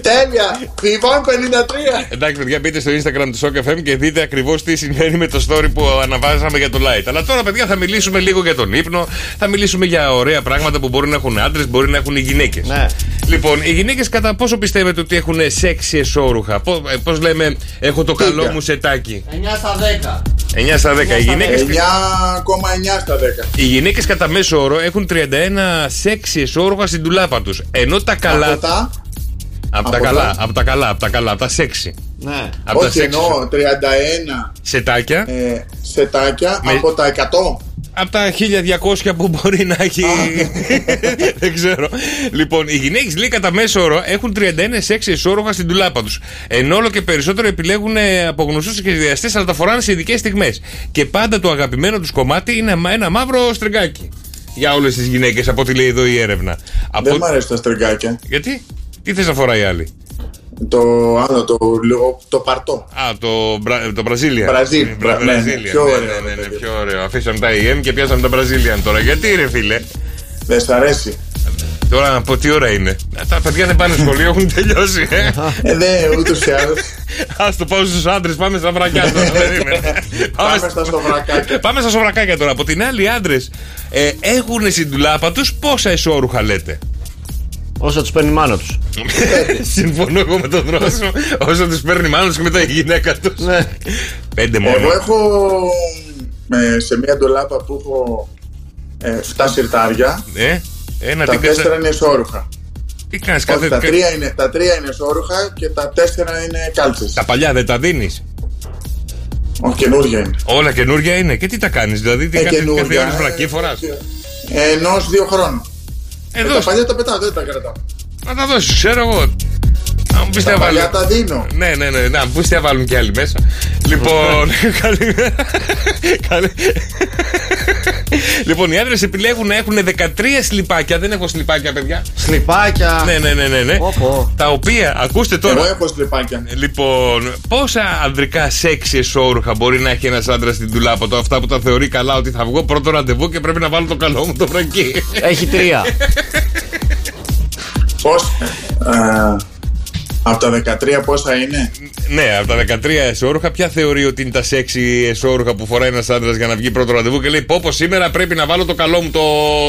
[SPEAKER 7] Τέλεια! Θηβών 53.
[SPEAKER 6] Εντάξει, παιδιά, μπείτε στο Instagram του Shock FM και δείτε ακριβώς τι συμβαίνει με το story που αναβάζαμε για το light. Αλλά τώρα, παιδιά, θα μιλήσουμε λίγο για τον ύπνο, θα μιλήσουμε για ωραία πράγματα που μπορεί να έχουν άντρες, μπορεί να έχουν οι γυναίκες.
[SPEAKER 10] Ναι.
[SPEAKER 6] Λοιπόν, οι γυναίκες κατά πόσο πιστεύετε ότι έχουν σεξι εσόρουχα. Πώς λέμε, έχω το καλό
[SPEAKER 7] Τίγκα.
[SPEAKER 6] μου σετάκι.
[SPEAKER 10] 9 στα 10.
[SPEAKER 6] 9 στα 10. Οι γυναίκες
[SPEAKER 7] 9,9 στα 10.
[SPEAKER 6] οι γυναίκες κατά μέσο όρο έχουν 31 σεξις εσόρουχα στην τουλάπα τους. Ενώ τα καλά.
[SPEAKER 7] Από τα.
[SPEAKER 6] Από τα
[SPEAKER 7] από
[SPEAKER 6] καλά,
[SPEAKER 7] τα-
[SPEAKER 6] από τα καλά, από τα καλά, από τα σεξι.
[SPEAKER 10] Ναι.
[SPEAKER 6] Από τα
[SPEAKER 7] Όχι,
[SPEAKER 6] σεξι
[SPEAKER 7] εννοώ 31
[SPEAKER 6] σετάκια.
[SPEAKER 7] ε, σετάκια
[SPEAKER 6] Με-
[SPEAKER 7] από τα 100.
[SPEAKER 6] Από τα 1200 που μπορεί να έχει. Δεν ξέρω. Λοιπόν, οι γυναίκες λέει κατά μέσο όρο έχουν 31 σεξ εσόρουχα στην τουλάπα τους. Ενώ όλο και περισσότερο επιλέγουν ε, από γνωστού σχεδιαστές, αλλά τα φοράνε σε ειδικές στιγμές. Και πάντα το αγαπημένο τους κομμάτι είναι μα- ένα μαύρο στριγκάκι. Για όλες τις γυναίκες, από ό,τι λέει εδώ η έρευνα. Από...
[SPEAKER 7] Δεν μ' αρέσουν τα στριγκάκια.
[SPEAKER 6] Γιατί; Τι θες να φοράει η άλλη;
[SPEAKER 7] Το άλλο, το, λίγο- το παρτό.
[SPEAKER 6] Α, το, Μπρα... το Brazilian.
[SPEAKER 7] Μπραζίλ.
[SPEAKER 6] Μπρα...
[SPEAKER 7] Ναι, ναι,
[SPEAKER 6] Brazilian.
[SPEAKER 7] πιο
[SPEAKER 6] Ναι,
[SPEAKER 7] ωραίο,
[SPEAKER 6] ναι, ναι, ναι,
[SPEAKER 7] παιδί.
[SPEAKER 6] πιο ωραίο. Αφήσαμε τα EM και πιάσαμε τα Brazilian τώρα. Γιατί ρε φίλε;
[SPEAKER 7] Δεν σ' αρέσει.
[SPEAKER 6] Τώρα από τι ώρα είναι. Τα παιδιά δεν πάνε σχολείο, έχουν τελειώσει. Ε.
[SPEAKER 7] Ε, ναι, ούτως ή άλλως.
[SPEAKER 6] Α το πάω στους άντρες, πάμε στα βρακιά τώρα. περίμενε.
[SPEAKER 7] Πάμε
[SPEAKER 6] σ-
[SPEAKER 7] στα σοβρακάκια.
[SPEAKER 6] Πάμε στα σοβρακάκια τώρα. Από την άλλη, οι άντρες ε, έχουν στην τουλάπα τους πόσα εσόρουχα λέτε;
[SPEAKER 10] Όσο τους παίρνει η μάνα τους.
[SPEAKER 6] Συμφωνώ εγώ με τον δρόσο. Όσο τους παίρνει μάλλον και μετά η γυναίκα τους.
[SPEAKER 10] Ναι.
[SPEAKER 6] Πέντε μόνο.
[SPEAKER 7] Εγώ έχω ε, σε μια ντολάπα που έχω ε, 7 σιρτάρια.
[SPEAKER 6] Ε, ένα
[SPEAKER 7] Τα
[SPEAKER 6] τι
[SPEAKER 7] τέσσερα
[SPEAKER 6] κάτσα-
[SPEAKER 7] είναι εσόρουχα.
[SPEAKER 6] Τι κάνεις,
[SPEAKER 7] Όχι,
[SPEAKER 6] κάθε.
[SPEAKER 7] τα τρία είναι, τα τρία είναι εσόρουχα και τα τέσσερα είναι κάλτσες.
[SPEAKER 6] Τα παλιά δεν τα δίνεις;
[SPEAKER 7] Όχι, καινούργια είναι.
[SPEAKER 6] Όλα καινούργια είναι. Και τι τα κάνεις, δηλαδή, τι
[SPEAKER 7] Ε,
[SPEAKER 6] κάθε, κάθε
[SPEAKER 7] καινούργια,
[SPEAKER 6] ώρα βρακή
[SPEAKER 7] ε,
[SPEAKER 6] φοράς;
[SPEAKER 7] Ε, Ενός δύο χρόνων. Entonces, el compañero está apretando,
[SPEAKER 6] está apretando. Ha dado 0 Αν μου
[SPEAKER 7] τα δίνω.
[SPEAKER 6] Ναι, ναι, ναι. Αν μου πείστε βάλουν και άλλοι μέσα. Λοιπόν. Ναι. Λοιπόν, οι άντρες επιλέγουν να έχουν 13 σλιπάκια. Δεν έχω σλιπάκια, παιδιά.
[SPEAKER 10] Σλιπάκια.
[SPEAKER 6] Ναι, ναι, ναι, ναι. ναι. Τα οποία, ακούστε τώρα.
[SPEAKER 7] Εγώ έχω σλιπάκια.
[SPEAKER 6] Λοιπόν, πόσα ανδρικά σεξ εσόρουχα μπορεί να έχει ένας άντρας στην δουλειά από το Αυτά που τα θεωρεί καλά ότι θα βγω πρώτο ραντεβού και πρέπει να βάλω το καλό μου το φραγκί.
[SPEAKER 10] Έχει τρία.
[SPEAKER 7] Πώς; Ε, από τα 13 πόσα είναι;
[SPEAKER 6] ναι, από τα 13 εσόρουχα, ποια θεωρεί ότι είναι τα σεξι εσόρουχα που φοράει ένας άντρας για να βγει πρώτο ραντεβού και λέει: Πω, πω σήμερα πρέπει να βάλω το καλό μου το,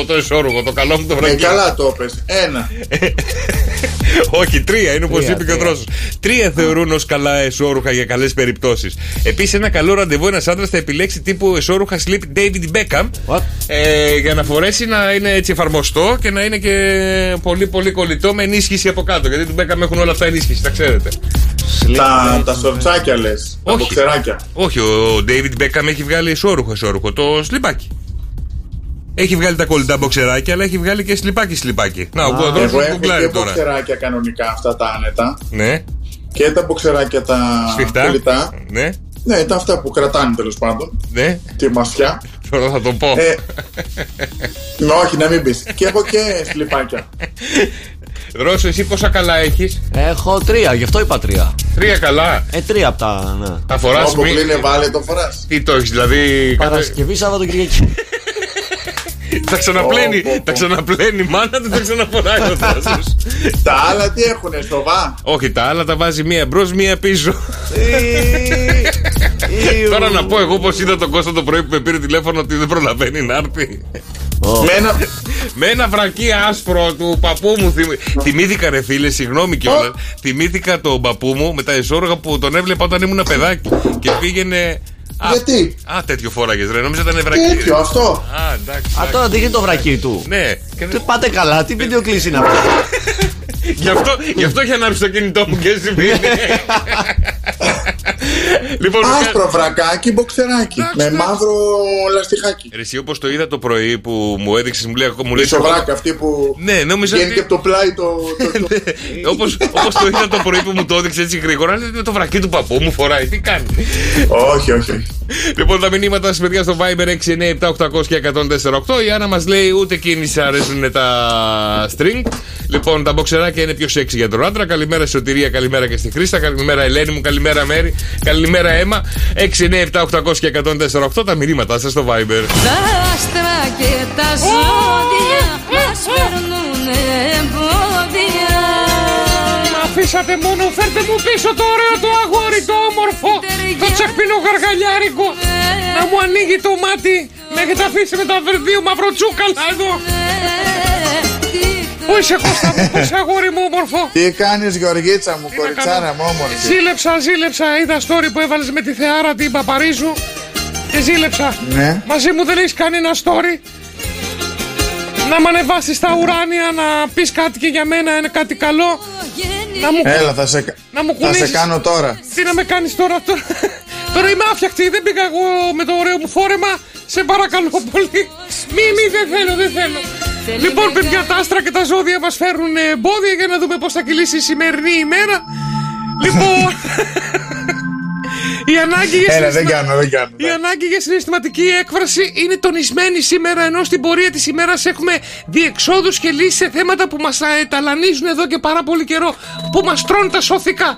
[SPEAKER 6] το εσόρουχο, το καλό μου το
[SPEAKER 7] Ε,
[SPEAKER 6] βρακί.
[SPEAKER 7] καλά το πες. Ένα.
[SPEAKER 6] Όχι, τρία είναι όπως
[SPEAKER 10] Τρία,
[SPEAKER 6] είπε και ο
[SPEAKER 10] τρία.
[SPEAKER 6] Δρόσο. Τρία θεωρούν ως καλά εσόρουχα για καλές περιπτώσεις. Επίσης, ένα καλό ραντεβού ένας άντρας θα επιλέξει τύπου εσόρουχα sleep David Beckham
[SPEAKER 10] What?
[SPEAKER 6] ε, για να φορέσει να είναι έτσι εφαρμοστό και να είναι και πολύ πολύ κολλητό με ενίσχυση από κάτω. Γιατί του Beckham έχουν όλα αυτά ενίσχυση, τα ξέρετε.
[SPEAKER 7] τα, τα σορτσάκια λες. Τα
[SPEAKER 6] Όχι.
[SPEAKER 7] μποξεράκια.
[SPEAKER 6] Όχι, ο David Beckham έχει βγάλει εσόρουχο εσόρουχο, το σλιπάκι. Έχει βγάλει τα κολλητά μποξεράκια, αλλά έχει βγάλει και σλιπάκι σλιπάκι. Να, ο Δρόσο
[SPEAKER 7] Εγώ έχω
[SPEAKER 6] γκουγκλάρει
[SPEAKER 7] και
[SPEAKER 6] τώρα.
[SPEAKER 7] μποξεράκια κανονικά αυτά τα άνετα.
[SPEAKER 6] Ναι,
[SPEAKER 7] Και τα μποξεράκια τα
[SPEAKER 6] σφιχτά.
[SPEAKER 7] κολλητά.
[SPEAKER 6] Ναι,
[SPEAKER 7] Ναι, τα αυτά που κρατάνε τέλος πάντων.
[SPEAKER 6] ναι.
[SPEAKER 7] Τη μασιά.
[SPEAKER 6] Τώρα θα το πω.
[SPEAKER 7] Ε, ναι, όχι, να μην πεις. και έχω και σλιπάκια.
[SPEAKER 6] Δρόσο, εσύ πόσα καλά έχεις;
[SPEAKER 10] Έχω τρία, γι' αυτό είπα τρία.
[SPEAKER 6] Τρία καλά.
[SPEAKER 10] Ε, τρία από τα. Ναι.
[SPEAKER 6] Τα φοράς
[SPEAKER 7] Όπου κλείνει βάλε το φοράς.
[SPEAKER 6] Τι το έχεις, δηλαδή. κάθε-
[SPEAKER 10] Παρασκευή, Σάββατο Κυριακή.
[SPEAKER 6] Τα ξαναπλένει.
[SPEAKER 7] Πω, πω, πω.
[SPEAKER 6] Τα ξαναπλένει. Μάνα δεν τα ξαναφοράει ο Δρόσος.
[SPEAKER 7] τα άλλα τι έχουνε, σοβά.
[SPEAKER 6] Όχι, τα άλλα τα βάζει μία μπρος, μία πίσω. Τώρα να πω εγώ πώ είδα τον Κώστα το πρωί που με πήρε τηλέφωνο ότι δεν προλαβαίνει να έρθει.
[SPEAKER 7] Με ένα...
[SPEAKER 6] Με ένα βρακί άσπρο του παππού μου. θυμ- Θυμήθηκα, ρε φίλε, συγγνώμη κιόλας. Θυμήθηκα τον παππού μου με τα εσόργα που τον έβλεπα όταν ήμουν παιδάκι. Και πήγαινε. Α,
[SPEAKER 7] Γιατί;
[SPEAKER 6] Α, τέτοιο φόραγες, ρε. Νόμιζα ήταν βρακί. ρε.
[SPEAKER 7] Τέτοιο αυτό.
[SPEAKER 6] Α, εντάξει.
[SPEAKER 10] Α, τώρα δείχνει το βρακί του.
[SPEAKER 6] Ναι. Και
[SPEAKER 10] Τι πάτε καλά, τι βίντεο κλίση είναι αυτό;
[SPEAKER 6] Γι' αυτό, γι' αυτό είχε ανάψει το κινητό μου και συμβεί. λοιπόν,
[SPEAKER 7] Άσπρο βρακάκι, μποξεράκι. Με μαύρο λαστιχάκι.
[SPEAKER 6] Ρε, εσύ όπως το είδα το πρωί που μου έδειξες, μου λέει, μου λέει
[SPEAKER 7] Ισοβράκ αυτή που
[SPEAKER 6] Ναι, νόμιζα
[SPEAKER 7] βγαίνει
[SPEAKER 6] ότι-
[SPEAKER 7] και από το πλάι το. το- το-
[SPEAKER 6] όπως, όπως το είδα το πρωί που μου το έδειξε έτσι γρήγορα, λέει, το βρακί του παππού μου φοράει, τι κάνει;
[SPEAKER 7] Όχι, όχι. όχι.
[SPEAKER 6] λοιπόν, τα μηνύματα σας παιδιά στο Viber 697-800 και 104,8. Η Άννα μας λέει ούτε κίνηση αρέσουν τα string. Λοιπόν, τα μποξεράκια είναι πιο σεξy για τον άντρα. Καλημέρα Σωτηρία, καλημέρα και στη Χρήστα. Καλημέρα Ελένη μου, καλημέρα Μέρη. Καλημέρα Έμα. 697-800 και 104,8. Τα μηνύματά σας στο Viber.
[SPEAKER 8] Τα άστρα και τα ζώδια μας φέρνουν εμπόδια
[SPEAKER 6] Μ' αφήσατε μόνο, φέρτε μου πίσω το ωραίο το αγόρι, το όμορφο, το τσακπινό γαργαλιάρικο. Να μου ανοίγει το μάτι, με έχετε αφήσει με τα δύο μαυροτσούκαλα εδώ. Πού είσαι Κώστα μου, πού είσαι αγόρι μου όμορφο;
[SPEAKER 7] Τι κάνεις, Γεωργίτσα μου,
[SPEAKER 6] να
[SPEAKER 7] κοριτσάρα
[SPEAKER 6] κάνω;
[SPEAKER 7] μου, όμορφη.
[SPEAKER 6] Ζήλεψα, ζήλεψα, είδα story που έβαλες με τη Θεάρα την Παπαρίζου και ζήλεψα.
[SPEAKER 7] Ναι.
[SPEAKER 6] Μαζί μου δεν έχεις κάνει ένα story; Να μ' ανεβάσεις στα ουράνια, να πεις κάτι και για μένα, είναι κάτι καλό; Να μου,
[SPEAKER 7] Έλα, θα σε,
[SPEAKER 6] να μου
[SPEAKER 7] θα σε
[SPEAKER 6] κουνήσεις.
[SPEAKER 7] κάνω τώρα.
[SPEAKER 6] Τι να με κάνεις τώρα, τώρα, τώρα είμαι άφιαχτη, δεν πήγα εγώ με το ωραίο μου φόρεμα. Σε παρακαλώ πολύ. Μη, μη, δεν θέλω, δεν θέλω. Λοιπόν, παιδιά, τα άστρα και τα ζώδια μας φέρνουν εμπόδια για να δούμε πώς θα κυλήσει η σημερινή ημέρα. Λοιπόν, η ανάγκη για
[SPEAKER 7] Έλα, δεν
[SPEAKER 6] συναισθημα-
[SPEAKER 7] κάνω, δεν κάνω.
[SPEAKER 6] η ανάγκη για συναισθηματική έκφραση είναι τονισμένη σήμερα, ενώ στην πορεία της ημέρας έχουμε διεξόδους και λύσεις σε θέματα που μας ε, ταλανίζουν εδώ και πάρα πολύ καιρό, που μας τρώνε τα σωθικά.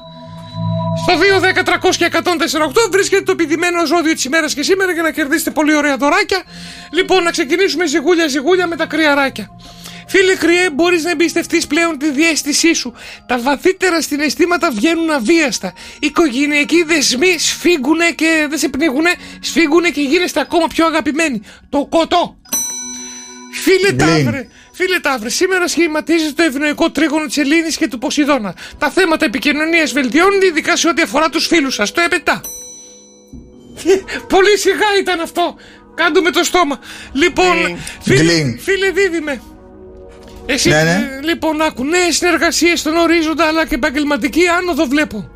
[SPEAKER 6] Στο 2, 10, 300 και 148 βρίσκεται το επιδημένο ζώδιο της ημέρας και σήμερα για να κερδίσετε πολύ ωραία δωράκια. Λοιπόν, να ξεκινήσουμε ζυγούλια ζυγούλια με τα κρυαράκια. Φίλε κρυέ, μπορείς να εμπιστευτείς πλέον τη διέστησή σου. Τα βαθύτερα συναισθήματα βγαίνουν αβίαστα. Οι οικογενειακοί δεσμοί σφίγγουνε και δεν σε πνίγουνε, σφίγγουνε και γίνεστε ακόμα πιο αγαπημένοι. Το κοτό. Φίλε
[SPEAKER 7] Γκλιν.
[SPEAKER 6] Ταύρε, φίλε Ταύρε, σήμερα σχηματίζεται το ευνοϊκό τρίγωνο της Ελλήνης και του Ποσειδώνα. Τα θέματα επικοινωνίας βελτιώνονται, ειδικά σε ό,τι αφορά τους φίλους σας. Το επετά. Πολύ σιγά ήταν αυτό. Κάντο με το στόμα. Λοιπόν, φίλε,
[SPEAKER 7] Γκλιν.
[SPEAKER 6] φίλε Δίδυμε. Εσύ,
[SPEAKER 7] Ναι, ναι.
[SPEAKER 6] ε, λοιπόν, άκου, νέες συνεργασίες στον ορίζοντα αλλά και επαγγελματική άνοδο βλέπω.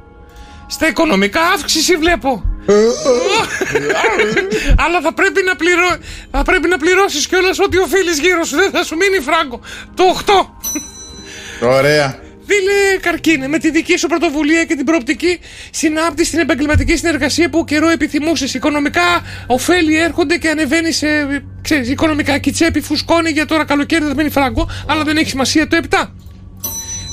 [SPEAKER 6] Στα οικονομικά αύξηση βλέπω. Αλλά θα πρέπει να, πληρώ... θα πρέπει να πληρώσεις κιόλας ό,τι οφείλεις γύρω σου. Δεν θα σου μείνει φράγκο. Το 8.
[SPEAKER 7] Ωραία.
[SPEAKER 6] Φίλε Καρκίνε, με τη δική σου πρωτοβουλία και την προοπτική συνάπτει την επαγγελματική συνεργασία που καιρό επιθυμούσες. Οικονομικά ωφέλη έρχονται και ανεβαίνει σε. Ξέρεις, οικονομικά και η τσέπη φουσκώνει για τώρα καλοκαίρι δεν μένει φράγκο, αλλά δεν έχει σημασία το 7.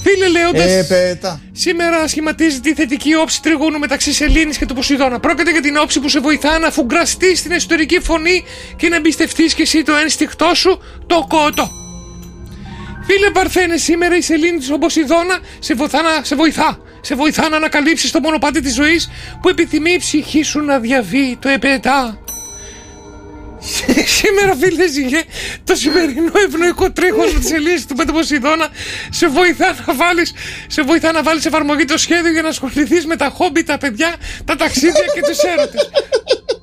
[SPEAKER 6] Φίλε Λέοντα,
[SPEAKER 7] Ε, πέτα.
[SPEAKER 6] σήμερα σχηματίζεται η θετική όψη τριγώνου μεταξύ Σελήνης και του Ποσειδώνα. Πρόκειται για την όψη που σε βοηθά να φουγκραστεί στην εσωτερική φωνή και να εμπιστευτείς και εσύ το ένστικτό σου, το κότο. Φίλε Παρθένε, σήμερα η σελήνη του Ποσειδώνα σε βοηθά, να, σε βοηθά. Σε βοηθά να ανακαλύψεις το μονοπάτι της ζωής που επιθυμεί η ψυχή σου να διαβεί το επετά. Σήμερα, φίλε Ζυγέ, το σημερινό ευνοϊκό τρίγωνο τη Ελίσης του Πεντοποσειδώνα σε βοηθά να βάλεις σε βοηθά να βάλεις εφαρμογή το σχέδιο για να ασχοληθείς με τα χόμπι, τα παιδιά, τα ταξίδια και του έρωτε.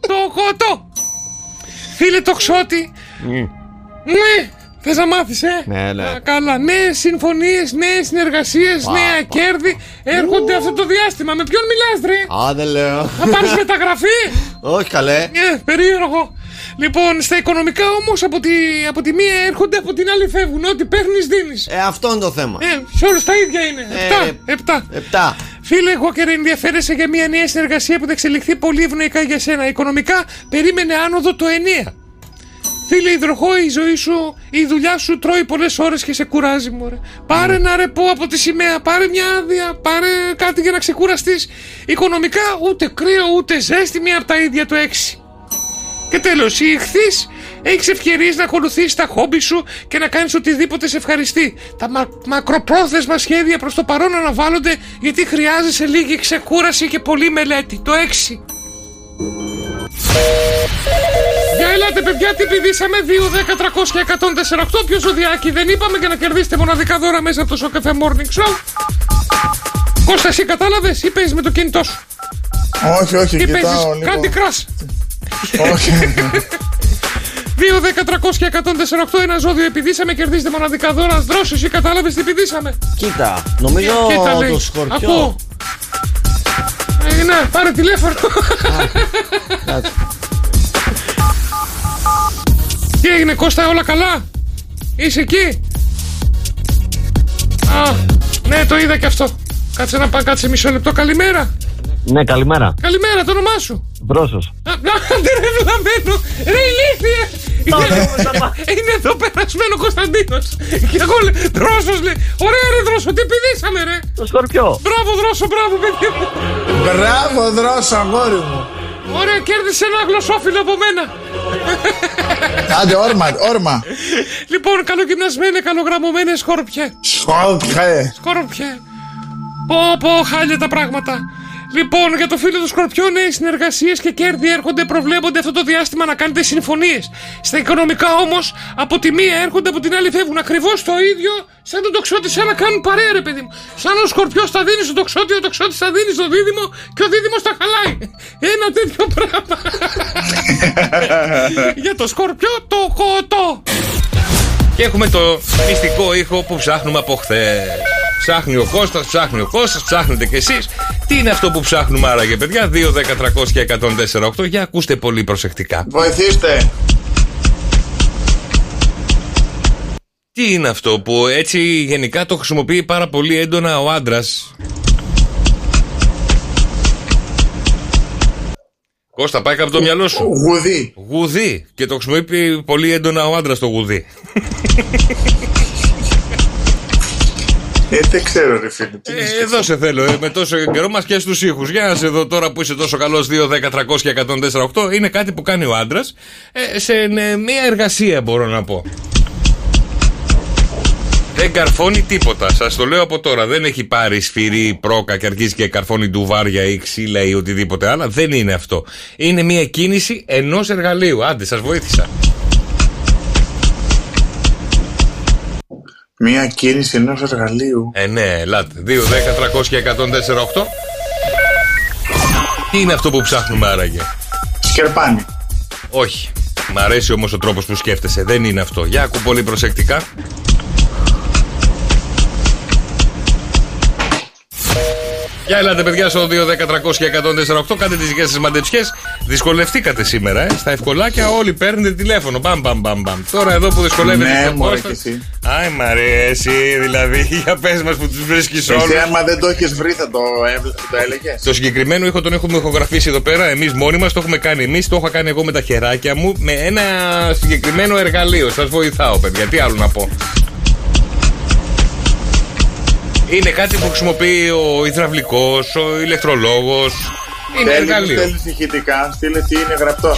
[SPEAKER 6] το κότο! Φίλε το ξότι, ναι, Θες να μάθεις, ε!
[SPEAKER 10] Ναι, ναι.
[SPEAKER 6] Α, καλά. Νέες συμφωνίες, νέες συνεργασίες, νέα κέρδη έρχονται αυτό το διάστημα. Με ποιον μιλάς, ρε!
[SPEAKER 10] Α, δεν λέω.
[SPEAKER 6] Θα πάρεις μεταγραφή!
[SPEAKER 10] Όχι καλέ.
[SPEAKER 6] Ε, περίεργο. Λοιπόν, στα οικονομικά όμως από τη, από τη μία έρχονται, από την άλλη φεύγουν. Ό,τι παίρνεις, δίνεις.
[SPEAKER 10] Ε, αυτό είναι το θέμα.
[SPEAKER 6] Ε, σε όλους τα ίδια είναι.
[SPEAKER 10] Ε,
[SPEAKER 6] Επτά. Επτά.
[SPEAKER 10] Επτά.
[SPEAKER 6] Φίλε, εγώ και ενδιαφέρεσαι για μια νέα συνεργασία που θα εξελιχθεί πολύ ευνοϊκά για σένα. Οικονομικά, περίμενε άνοδο το 9. Φίλε, υδροχό, η ζωή σου, η δουλειά σου τρώει πολλές ώρες και σε κουράζει, μωρέ. Πάρε ένα ρεπό από τη σημαία, πάρε μια άδεια, πάρε κάτι για να ξεκουραστείς. Οικονομικά, ούτε κρύο ούτε ζέστη, μία από τα ίδια το 6. Και τέλος, η ηχθή έχεις ευκαιρίες να ακολουθήσεις τα χόμπι σου και να κάνεις οτιδήποτε σε ευχαριστεί. Τα μα- μακροπρόθεσμα σχέδια προς το παρόν αναβάλλονται γιατί χρειάζεσαι λίγη ξεκούραση και πολλή μελέτη. Το 6.
[SPEAKER 12] Για ελάτε παιδιά, τι πηδήσαμε 2, 10, 300 και 148 Ποιο ζωδιάκι δεν είπαμε για να κερδίσετε μοναδικά δώρα μέσα από το Show Cafe Morning Show Κώστα εσύ κατάλαβες ή παίζεις με το κινητό σου;
[SPEAKER 7] Όχι, όχι,
[SPEAKER 12] Ή παίζεις
[SPEAKER 7] κοιτάω λίγο.
[SPEAKER 12] Candy Crush;
[SPEAKER 7] Όχι.
[SPEAKER 12] 2, 10, 300 και 148 ένα ζώδιο επιδίσαμε, κερδίζετε μοναδικά δώρα. Δρόσο, εσύ κατάλαβες τι επιδίσαμε.
[SPEAKER 10] Κοίτα, νομίζω
[SPEAKER 12] Κοίτα, λέει.
[SPEAKER 10] το σκορπιό.
[SPEAKER 12] Ακούω. Ε, ναι, πάρε τηλέφωνο. Τι έγινε Κώστα, όλα καλά; Είσαι εκεί; Α, ναι, το είδα και αυτό. Κάτσε να πάω, κάτσε μισό λεπτό. Καλημέρα.
[SPEAKER 13] Ναι, καλημέρα.
[SPEAKER 12] Καλημέρα, το όνομά σου.
[SPEAKER 13] Βρόσος.
[SPEAKER 12] Α, Άντε ρε βλαμμένο Ρε ηλίθιε Είναι- Είναι εδώ περασμένο Κωνσταντίνος Και εγώ λέω Δρόσος λέει Ωραία ρε Δρόσο τι πηδήσαμε ρε
[SPEAKER 13] Το σκορπιό.
[SPEAKER 12] Μπράβο Δρόσο μπράβο παιδί μου
[SPEAKER 7] Μπράβο, δρόσο, αγόρι μου.
[SPEAKER 12] Ωραία κέρδισε ένα γλωσσόφιλο από μένα
[SPEAKER 7] Άντε, όρμα, όρμα.
[SPEAKER 12] Λοιπόν καλογυμνασμένε καλογραμμωμένε σκόρπιε
[SPEAKER 7] Σκόρπιε.
[SPEAKER 12] Σκόρπιε Πω πω χάλια τα πράγματα Λοιπόν, για το φίλο του Σκορπιό, νέε συνεργασίες και κέρδη έρχονται, προβλέπονται αυτό το διάστημα να κάνετε συμφωνίες. Στα οικονομικά όμως, από τη μία έρχονται, από την άλλη φεύγουν. Ακριβώς το ίδιο σαν τον τοξότη, σαν να κάνουν παρέα, ρε παιδί μου. Σαν ο Σκορπιός θα δίνει στον τοξότη, ο τοξότης θα δίνει στον δίδυμο και ο δίδυμος τα χαλάει. Ένα τέτοιο πράγμα. για το Σκορπιό, το κοτό.
[SPEAKER 6] Και έχουμε το μυστικό ήχο που ψάχνουμε από χθες. Ψάχνει ο Κώστας, ψάχνει ο Κώστας, ψάχνετε κι εσείς. Τι είναι αυτό που ψάχνουμε άραγε, παιδιά; 2, 10, 300 και 104, Για ακούστε πολύ προσεκτικά.
[SPEAKER 7] Βοηθήστε.
[SPEAKER 6] Τι είναι αυτό που έτσι γενικά το χρησιμοποιεί πάρα πολύ έντονα ο άντρας; Κώστα, πάει κάπου το μυαλό σου.
[SPEAKER 7] Γουδί.
[SPEAKER 6] Γουδί. Και το χρησιμοποιεί πολύ έντονα ο άντρας το γουδί.
[SPEAKER 7] Ε, δεν ξέρω, ρε φίλε. Τι
[SPEAKER 6] Ε, εδώ σε θέλω, ε, με τόσο καιρό μας και στους ήχους. Για να σε δω τώρα που είσαι τόσο καλός, 2, 10, 300 και 148. Είναι κάτι που κάνει ο άντρας σε ε, μια εργασία, μπορώ να πω. Δεν καρφώνει τίποτα. Σας το λέω από τώρα. Δεν έχει πάρει σφυρί, πρόκα και αρχίζει και καρφώνει ντουβάρια ή ξύλα ή οτιδήποτε άλλο. Δεν είναι αυτό. Είναι μια κίνηση ενός εργαλείου. Άντε, σας βοήθησα.
[SPEAKER 7] Μία κίνηση ενός εργαλείου.
[SPEAKER 6] Ε, ναι, ελάτε. 2, 10, 300 και 148. Τι είναι αυτό που ψάχνουμε άραγε;
[SPEAKER 7] Σκερπάνι.
[SPEAKER 6] Όχι. Μ' αρέσει όμως ο τρόπος που σκέφτεσαι. Δεν είναι αυτό. Για ακού πολύ προσεκτικά. Για ελάτε παιδιά στο 2, 10, 300 και 148 Κάντε τις δικές σας μαντεψιές Δυσκολευτήκατε σήμερα ε. Στα ευκολάκια όλοι παίρνετε τηλέφωνο Μπαμ μπαμ μπαμ μπαμ Τώρα εδώ που δυσκολεύεται
[SPEAKER 7] Ναι,
[SPEAKER 6] στο
[SPEAKER 7] μωρέ
[SPEAKER 6] Κώστα-
[SPEAKER 7] κι εσύ.
[SPEAKER 6] Άι μ' αρέσει δηλαδή Για πες μας που τους βρίσκεις όλους
[SPEAKER 7] Εσύ, άμα δεν το έχεις βρει, θα το, έβλε- θα το έλεγες.
[SPEAKER 6] το συγκεκριμένο ήχο τον έχουμε ηχογραφήσει εδώ πέρα. Εμείς μόνοι μας το έχουμε κάνει εμείς. Το έχω κάνει εγώ με τα χεράκια μου με ένα συγκεκριμένο εργαλείο. Σας βοηθάω, παιδιά. Τι άλλο να πω. Είναι κάτι που χρησιμοποιεί ο υδραυλικός, ο ηλεκτρολόγος. Είναι εργαλείο.
[SPEAKER 7] Θέλει ηχητικά, στείλε τι είναι γραπτό.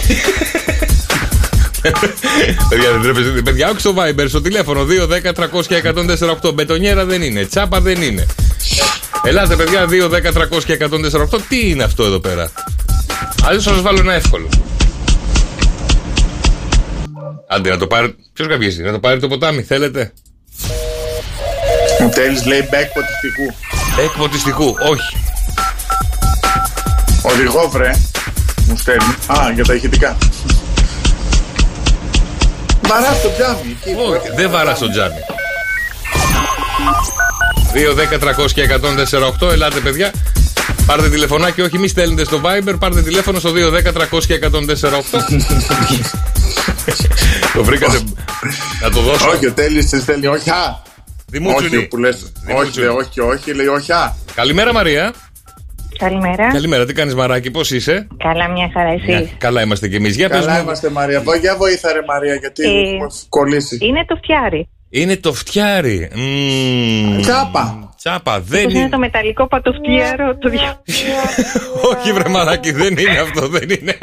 [SPEAKER 6] παιδιά, δεν τρέπεστε. Παιδιά, όχι στο Viber, στο τηλέφωνο 2, 10, 300 και 148. Μπετονιέρα δεν είναι. Τσάπα δεν είναι. Ελάτε, παιδιά, 2, 10, 300 και 148. Τι είναι αυτό εδώ πέρα; Αλλιώ θα σας βάλω ένα εύκολο. Άντε, να το πάρει. Ποιος καβγίζει, να το πάρει το ποτάμι, θέλετε;
[SPEAKER 7] Ο Τέλης λέει μπέκ ποτιστικού.
[SPEAKER 6] Εκ ποτιστικού, όχι.
[SPEAKER 7] Οδηγό, βρε. Μου στέλνει. Α, για τα ηχητικά. Βαράς στο τζάμι. εκεί που
[SPEAKER 6] Όχι,
[SPEAKER 7] έχουμε
[SPEAKER 6] δεν
[SPEAKER 7] τα
[SPEAKER 6] βαρά
[SPEAKER 7] τζάμι.
[SPEAKER 6] στο τζάμι. 2, 10, 300 και 148, ελάτε παιδιά. Πάρτε τηλεφωνάκι, όχι μη στέλνετε στο Viber, πάρτε τηλέφωνο στο 2, 10, 300 και 148. το βρήκατε. Να το δώσω.
[SPEAKER 7] Όχι, ο Τέλης σε στέλνει όχι α.
[SPEAKER 6] Δημούτσουνη.
[SPEAKER 7] Όχι, που λες. Όχι, λέει όχι, όχι, λέει όχι α.
[SPEAKER 6] Καλημέρα Μαρία.
[SPEAKER 14] Καλημέρα.
[SPEAKER 6] Καλημέρα, τι κάνεις Μαράκι, πώς είσαι;
[SPEAKER 14] Καλά, μια χαρά εσείς;
[SPEAKER 6] Μια- Καλά είμαστε κι εμείς. Για πες
[SPEAKER 7] Καλά
[SPEAKER 6] μου.
[SPEAKER 7] είμαστε, Μαρία. Βο- Για βοήθα, ρε Μαρία, γιατί
[SPEAKER 14] Ε,
[SPEAKER 7] μου έχει κολλήσεις.
[SPEAKER 14] Είναι το φτιάρι.
[SPEAKER 6] Είναι το φτιάρι. Μμμ.
[SPEAKER 7] Τσάπα.
[SPEAKER 6] Τσάπα, δεν
[SPEAKER 14] Πώς είναι
[SPEAKER 6] είναι.
[SPEAKER 14] το μεταλλικό πατοφτιάρο. Το δια...
[SPEAKER 6] Όχι, βρε μαράκι, δεν είναι αυτό, δεν είναι.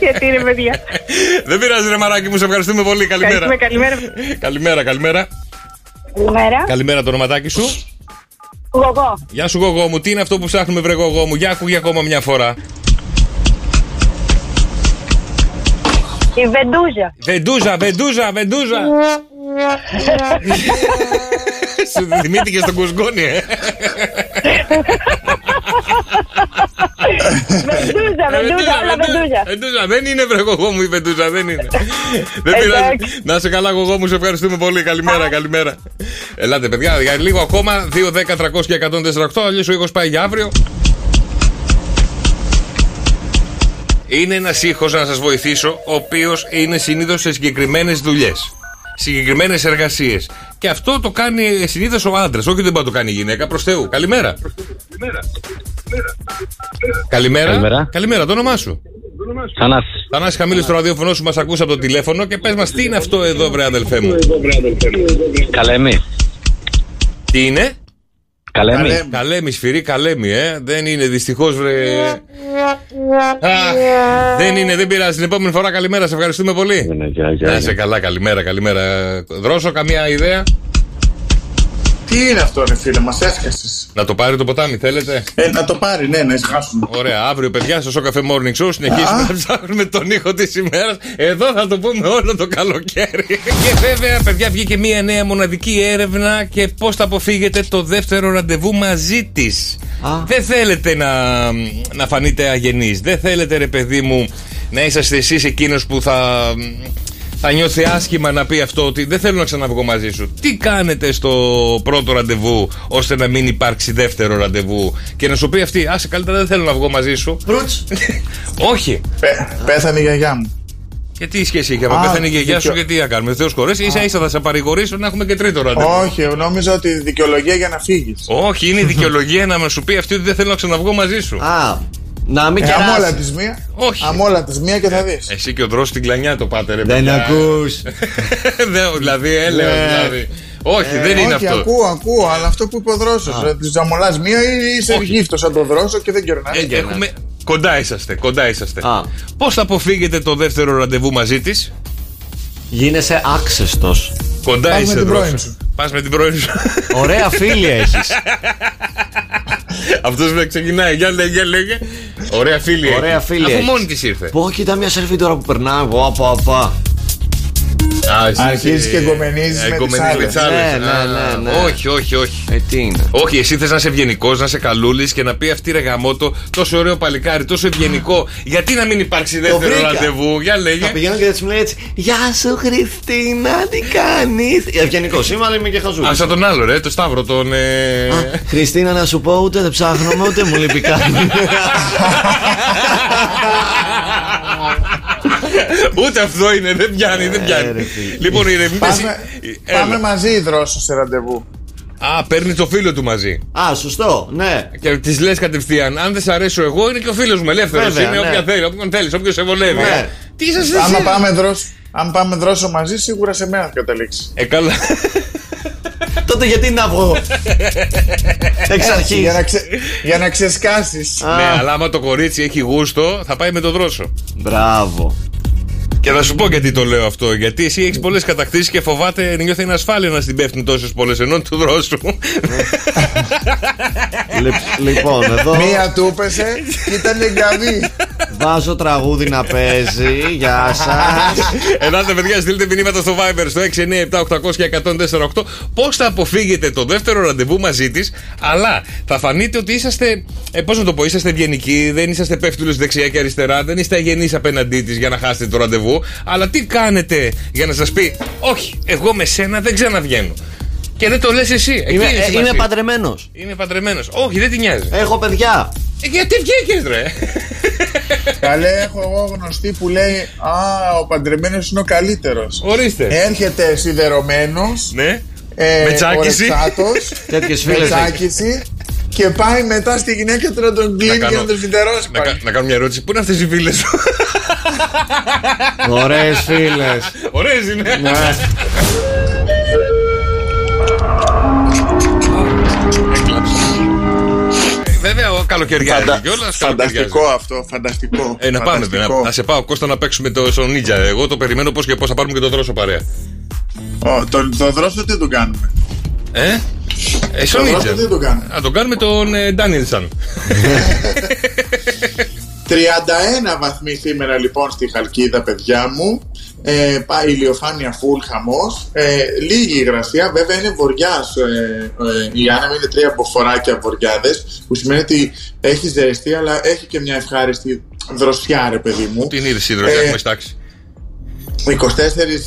[SPEAKER 14] Γιατί είναι παιδιά;
[SPEAKER 6] δεν πειράζει, ρε μαράκι μου, σε ευχαριστούμε πολύ. Καλημέρα.
[SPEAKER 14] Ευχαριστούμε, καλημέρα.
[SPEAKER 6] Καλημέρα, καλημέρα.
[SPEAKER 14] Καλημέρα.
[SPEAKER 6] Καλημέρα το ονοματάκι σου.
[SPEAKER 14] Γογό.
[SPEAKER 6] Γεια σου, γογό μου. Τι είναι αυτό που ψάχνουμε, βρε γογό μου; Για ακούγε ακόμα μια φορά.
[SPEAKER 14] Η Βεντούζα.
[SPEAKER 6] Βεντούζα, βεντούζα, βεντούζα. Σου θυμήθηκε στον κουσκόνι, ε;
[SPEAKER 14] Βεντούζα, βεντούζα, όλα βεντούζα.
[SPEAKER 6] Βεντούζα, δεν είναι βρε γογό μου η Βεντούζα, δεν είναι. δεν πειράζει. Να σε καλά, γογό μου, σε ευχαριστούμε πολύ. Καλημέρα, καλημέρα. Ελάτε, παιδιά, για λίγο ακόμα. 2, 10, 300 και 148. Αλλιώς ο ήχος πάει για αύριο. Είναι ένας ήχος, να σας βοηθήσω, ο οποίος είναι συνήθως σε συγκεκριμένες δουλειές. Συγκεκριμένες εργασίες. Και αυτό το κάνει συνήθως ο άντρας. Όχι, δεν μπορεί να το κάνει η γυναίκα. Προς Θεού. Καλημέρα. Καλημέρα.
[SPEAKER 13] Καλημέρα.
[SPEAKER 6] Καλημέρα, το όνομά σου.
[SPEAKER 13] Θανάσης.
[SPEAKER 6] Θανάσης, χαμήλω το ραδιόφωνο σου, μας ακούσα από το τηλέφωνο και πες μας τι είναι αυτό εδώ, βρε αδελφέ μου.
[SPEAKER 13] Καλέμι.
[SPEAKER 6] Τι είναι;
[SPEAKER 13] Καλέμι.
[SPEAKER 6] Καλέμι, σφυρί, καλέμι, ε. Δεν είναι δυστυχώς, βρε. Αχ, δεν είναι, δεν πειράζει. Την επόμενη φορά καλημέρα, σε ευχαριστούμε πολύ. Να είσαι καλά, καλημέρα, καλημέρα. Δρόσο, καμία ιδέα.
[SPEAKER 7] Τι είναι αυτό, ρε φίλε, μας έσκασες.
[SPEAKER 6] Να το πάρει το ποτάμι, θέλετε;
[SPEAKER 7] Ε, να το πάρει, ναι, να ησυχάσουμε.
[SPEAKER 6] Ωραία, αύριο παιδιά στο Σοκαφέ Morning Show συνεχίζουμε να ψάχνουμε τον ήχο της ημέρας. Εδώ θα το πούμε όλο το καλοκαίρι. και βέβαια, παιδιά, βγήκε μία νέα μοναδική έρευνα και πώς θα αποφύγετε το δεύτερο ραντεβού μαζί της. Δεν θέλετε να, να φανείτε αγενείς. Δεν θέλετε, ρε παιδί μου, να είσαστε εσείς εκείνος που θα θα νιώθει άσχημα να πει αυτό ότι δεν θέλω να ξαναβγώ μαζί σου. Τι κάνετε στο πρώτο ραντεβού ώστε να μην υπάρξει δεύτερο ραντεβού; Και να σου πει αυτή, άσε καλύτερα δεν θέλω να βγω μαζί σου.
[SPEAKER 10] Προύτς.
[SPEAKER 6] Όχι.
[SPEAKER 7] Πέθανε η γιαγιά μου.
[SPEAKER 6] Και τι σχέση έχει, άμα
[SPEAKER 7] Α,
[SPEAKER 6] πέθανε η γιαγιά σου
[SPEAKER 7] δικαιο-
[SPEAKER 6] και τι να κάνουμε. Θεός χωρέσει, ίσα ίσα θα σε παρηγορήσω να έχουμε και τρίτο ραντεβού.
[SPEAKER 7] Όχι, νόμιζα ότι δικαιολογία για να φύγεις.
[SPEAKER 6] Όχι, είναι η δικαιολογία να με σου πει αυτή ότι δεν θέλω να ξαναβγώ μαζί σου.
[SPEAKER 10] Α, να μην
[SPEAKER 7] Ε,
[SPEAKER 10] κεράσει.
[SPEAKER 7] αμόλα της μία.
[SPEAKER 6] Όχι.
[SPEAKER 7] Αμόλα της μία και θα δεις.
[SPEAKER 6] Εσύ και ο δρόσο στην κλανιά το πάτε, ρε
[SPEAKER 10] Δεν
[SPEAKER 6] παιδιά.
[SPEAKER 10] ακούς.
[SPEAKER 6] Δεν- δηλαδή, έλεος,
[SPEAKER 10] Ναι.
[SPEAKER 6] δηλαδή. Όχι, δεν είναι
[SPEAKER 7] όχι,
[SPEAKER 6] αυτό.
[SPEAKER 7] ακούω, ακούω, αλλά αυτό που είπε ο δρόσος. Της ζαμολά μία ή είσαι
[SPEAKER 6] Όχι.
[SPEAKER 7] γύφτος σαν τον δρόσο και δεν κερνάει.
[SPEAKER 6] Ε, έχουμε... Κοντά είσαστε, κοντά είσαστε. Πώς θα αποφύγετε το δεύτερο ραντεβού μαζί της,
[SPEAKER 10] Γίνεσαι άξεστος.
[SPEAKER 6] Κοντά
[SPEAKER 10] Πας με
[SPEAKER 6] είσαι
[SPEAKER 10] την
[SPEAKER 6] δρόσος.
[SPEAKER 10] πρώην σου.
[SPEAKER 6] Πας με την πρώην σου.
[SPEAKER 10] Ωραία φίλη έχεις.
[SPEAKER 6] Αυτός με ξεκινάει. Για λέγε, λέγε. Ωραία φίλη.
[SPEAKER 10] Ωραία
[SPEAKER 6] έχει.
[SPEAKER 10] φίλη
[SPEAKER 6] Αφού
[SPEAKER 10] έχεις.
[SPEAKER 6] μόνη της ήρθε.
[SPEAKER 10] Πω, κοίτα μια σελφί τώρα που περνάει. Πω, απα, απα.
[SPEAKER 6] Α, εσύ-
[SPEAKER 7] Αρχίζεις
[SPEAKER 6] εσύ-
[SPEAKER 7] και εγκομενίζεις
[SPEAKER 6] ε,
[SPEAKER 7] με
[SPEAKER 6] εγκομενίζεις
[SPEAKER 7] τις
[SPEAKER 6] τις
[SPEAKER 7] άλλες.
[SPEAKER 6] άλλες.
[SPEAKER 10] Ναι,
[SPEAKER 6] Α,
[SPEAKER 10] ναι, ναι, ναι.
[SPEAKER 6] Όχι, όχι, όχι.
[SPEAKER 10] Ε, τι είναι;
[SPEAKER 6] Όχι, εσύ θες να είσαι ευγενικός, να είσαι καλούλης και να πει αυτή ρε γαμότο, τόσο ωραίο παλικάρι, τόσο ευγενικό. Γιατί να μην υπάρξει δεύτερο
[SPEAKER 10] βρήκα.
[SPEAKER 6] ραντεβού, για λέγε.
[SPEAKER 10] Θα πηγαίνω και έτσι μου λέει έτσι Γεια σου Χριστίνα, τι κάνεις; Ευγενικός είμαι, αλλά είμαι και χαζούλης
[SPEAKER 6] Α, σαν τον άλλο, ρε, το Σταύρο, τον. ε,
[SPEAKER 10] Α, Χριστίνα να σου πω ούτε δεν ψάχνω ούτε μου λείπει κάτι
[SPEAKER 6] Ούτε αυτό είναι, δεν πιάνει, δεν πιάνει. Λοιπόν, οι ερευνητέ.
[SPEAKER 7] Πάμε, πάμε μαζί οι δρόσο σε ραντεβού.
[SPEAKER 6] Α, παίρνει το φίλο του μαζί.
[SPEAKER 10] Α, σωστό, ναι
[SPEAKER 6] Και τη λες κατευθείαν, αν δεν σ' αρέσω εγώ, είναι και ο φίλος μου ελεύθερος.
[SPEAKER 10] Βέβαια,
[SPEAKER 6] Είναι
[SPEAKER 10] ναι.
[SPEAKER 6] όποια θέλει, όποιον θέλεις, όποιος σε βολεύει.
[SPEAKER 10] Ναι.
[SPEAKER 6] Τι είσαστε
[SPEAKER 7] Άμα
[SPEAKER 6] εσείς;
[SPEAKER 7] πάμε, δρόσο, αν πάμε δρόσο μαζί, σίγουρα σε μένα θα καταλήξεις.
[SPEAKER 6] Ε, καλά.
[SPEAKER 10] Τότε γιατί να βγω; Εξ αρχής
[SPEAKER 7] Για να, ξε, για να ξεσκάσεις.
[SPEAKER 6] Ναι, αλλά άμα το κορίτσι έχει γούστο, θα πάει με τον δρόσο.
[SPEAKER 10] Μπράβο
[SPEAKER 6] Και θα σου πω γιατί το λέω αυτό. Γιατί εσύ έχεις πολλές κατακτήσεις και φοβάται, νιώθει ανασφάλεια να στην πέφτουν τόσες πολλές ενώ του δρόσου.
[SPEAKER 10] Λοιπόν, εδώ
[SPEAKER 7] Μία του έπεσε και ήταν εγκαβή.
[SPEAKER 10] Βάζω τραγούδι να παίζει Γεια σας
[SPEAKER 6] Ελάτε, παιδιά, στείλτε μηνύματα στο Viber στο 697-800 και 148. Πώς θα αποφύγετε το δεύτερο ραντεβού μαζί της, αλλά θα φανείτε ότι είσαστε. Ε, Πώς να το πω, είσαστε ευγενικοί, δεν είσαστε πέφτουλες δεξιά και αριστερά, δεν είστε αγενείς απέναντί της για να χάσετε το ραντεβού. Αλλά τι κάνετε για να σας πει, Όχι, εγώ με σένα δεν ξαναβγαίνω. Και δεν το λες εσύ. Εκεί
[SPEAKER 10] Είμαι,
[SPEAKER 6] είναι η
[SPEAKER 10] ε,
[SPEAKER 6] σημασία.
[SPEAKER 10] είμαι παντρεμένος
[SPEAKER 6] Είμαι παντρεμένος. Όχι, δεν τη νοιάζει.
[SPEAKER 10] Έχω παιδιά
[SPEAKER 6] Ε, γιατί βγήκες, ρε.
[SPEAKER 7] Καλέ, έχω εγώ γνωστή που λέει Α, ο παντρεμένος είναι ο καλύτερος.
[SPEAKER 6] Ορίστε.
[SPEAKER 7] Έρχεται σιδερωμένος.
[SPEAKER 6] Ναι.
[SPEAKER 7] Ε,
[SPEAKER 6] Με τσάκιση.
[SPEAKER 10] Τέτοιες
[SPEAKER 7] με
[SPEAKER 10] φίλες
[SPEAKER 7] τσάκιση. Και πάει μετά στη γυναίκα του να τον κλείνει και
[SPEAKER 6] κάνω-
[SPEAKER 7] να τον σιδερώσει.
[SPEAKER 6] Να, κα- να κάνω μια ερώτηση. Πού είναι αυτές οι φίλες; Σου.
[SPEAKER 10] Ωραίες φίλες
[SPEAKER 6] Ωραίες είναι. Βέβαια, ο καλοκαιριάζει
[SPEAKER 7] Φαντα-
[SPEAKER 6] κιόλας.
[SPEAKER 7] Φανταστικό αυτό, φανταστικό.
[SPEAKER 6] Ε, να πάμε,
[SPEAKER 7] Φανταστικό.
[SPEAKER 6] να, να σε πάω Κώστα να παίξουμε το στον Νίτζα. Εγώ το περιμένω πώς και πώς θα πάρουμε και το δρόσο παρέα.
[SPEAKER 7] Ω, τον, τον δρόσο τι τον κάνουμε;
[SPEAKER 6] Ε, ε στον
[SPEAKER 7] Το
[SPEAKER 6] Νίτζα.
[SPEAKER 7] δρόσο τι τον κάνουμε;
[SPEAKER 6] Να τον κάνουμε τον ε, Ντάνιλσαν.
[SPEAKER 7] 31 βαθμοί σήμερα λοιπόν στη Χαλκίδα, παιδιά μου. Ε, πάει ηλιοφάνεια full χαμός ε, Λίγη υγρασία, βέβαια είναι βοριάς ε, ε, Η Άννα μου είναι τρία μποφοράκια βοριάδες Που σημαίνει ότι έχει ζέστη, αλλά έχει και μια ευχάριστη δροσιά, ρε παιδί μου.
[SPEAKER 6] Την είδηση η δροσιά
[SPEAKER 7] Ε,
[SPEAKER 6] έχουμε στάξει.
[SPEAKER 7] 24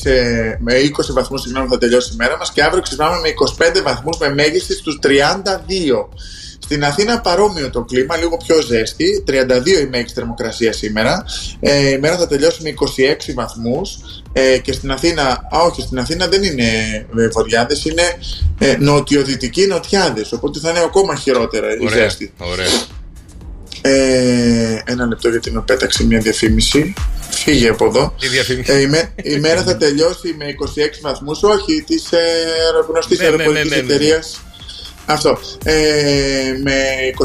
[SPEAKER 7] ε, με 20 βαθμούς συγγνώμη θα τελειώσει η μέρα μας και αύριο ξυπνάμε με 25 βαθμούς με μέγιστη στους 32. Στην Αθήνα παρόμοιο το κλίμα, λίγο πιο ζέστη, 32 η μέγιστη θερμοκρασίας σήμερα. Ε, η μέρα θα τελειώσει με 26 βαθμούς ε, και στην Αθήνα, α όχι στην Αθήνα δεν είναι ε, βοριάδες, είναι ε, νοτιοδυτικοί νοτιάδες, οπότε θα είναι ακόμα χειρότερα η
[SPEAKER 6] Ωραία.
[SPEAKER 7] ζέστη.
[SPEAKER 6] Ωραία.
[SPEAKER 7] Ε, ένα λεπτό γιατί με πέταξε μια διαφήμιση. Φύγε από εδώ.
[SPEAKER 6] Τι διαφήμιση;
[SPEAKER 7] Ε, η, με- η μέρα θα τελειώσει με 26 βαθμούς, όχι, της ε, γνωστής
[SPEAKER 6] Ναι, ναι, ναι,
[SPEAKER 7] αεροπορικής
[SPEAKER 6] ναι, ναι, ναι.
[SPEAKER 7] εταιρείας. Αυτό. Ε, με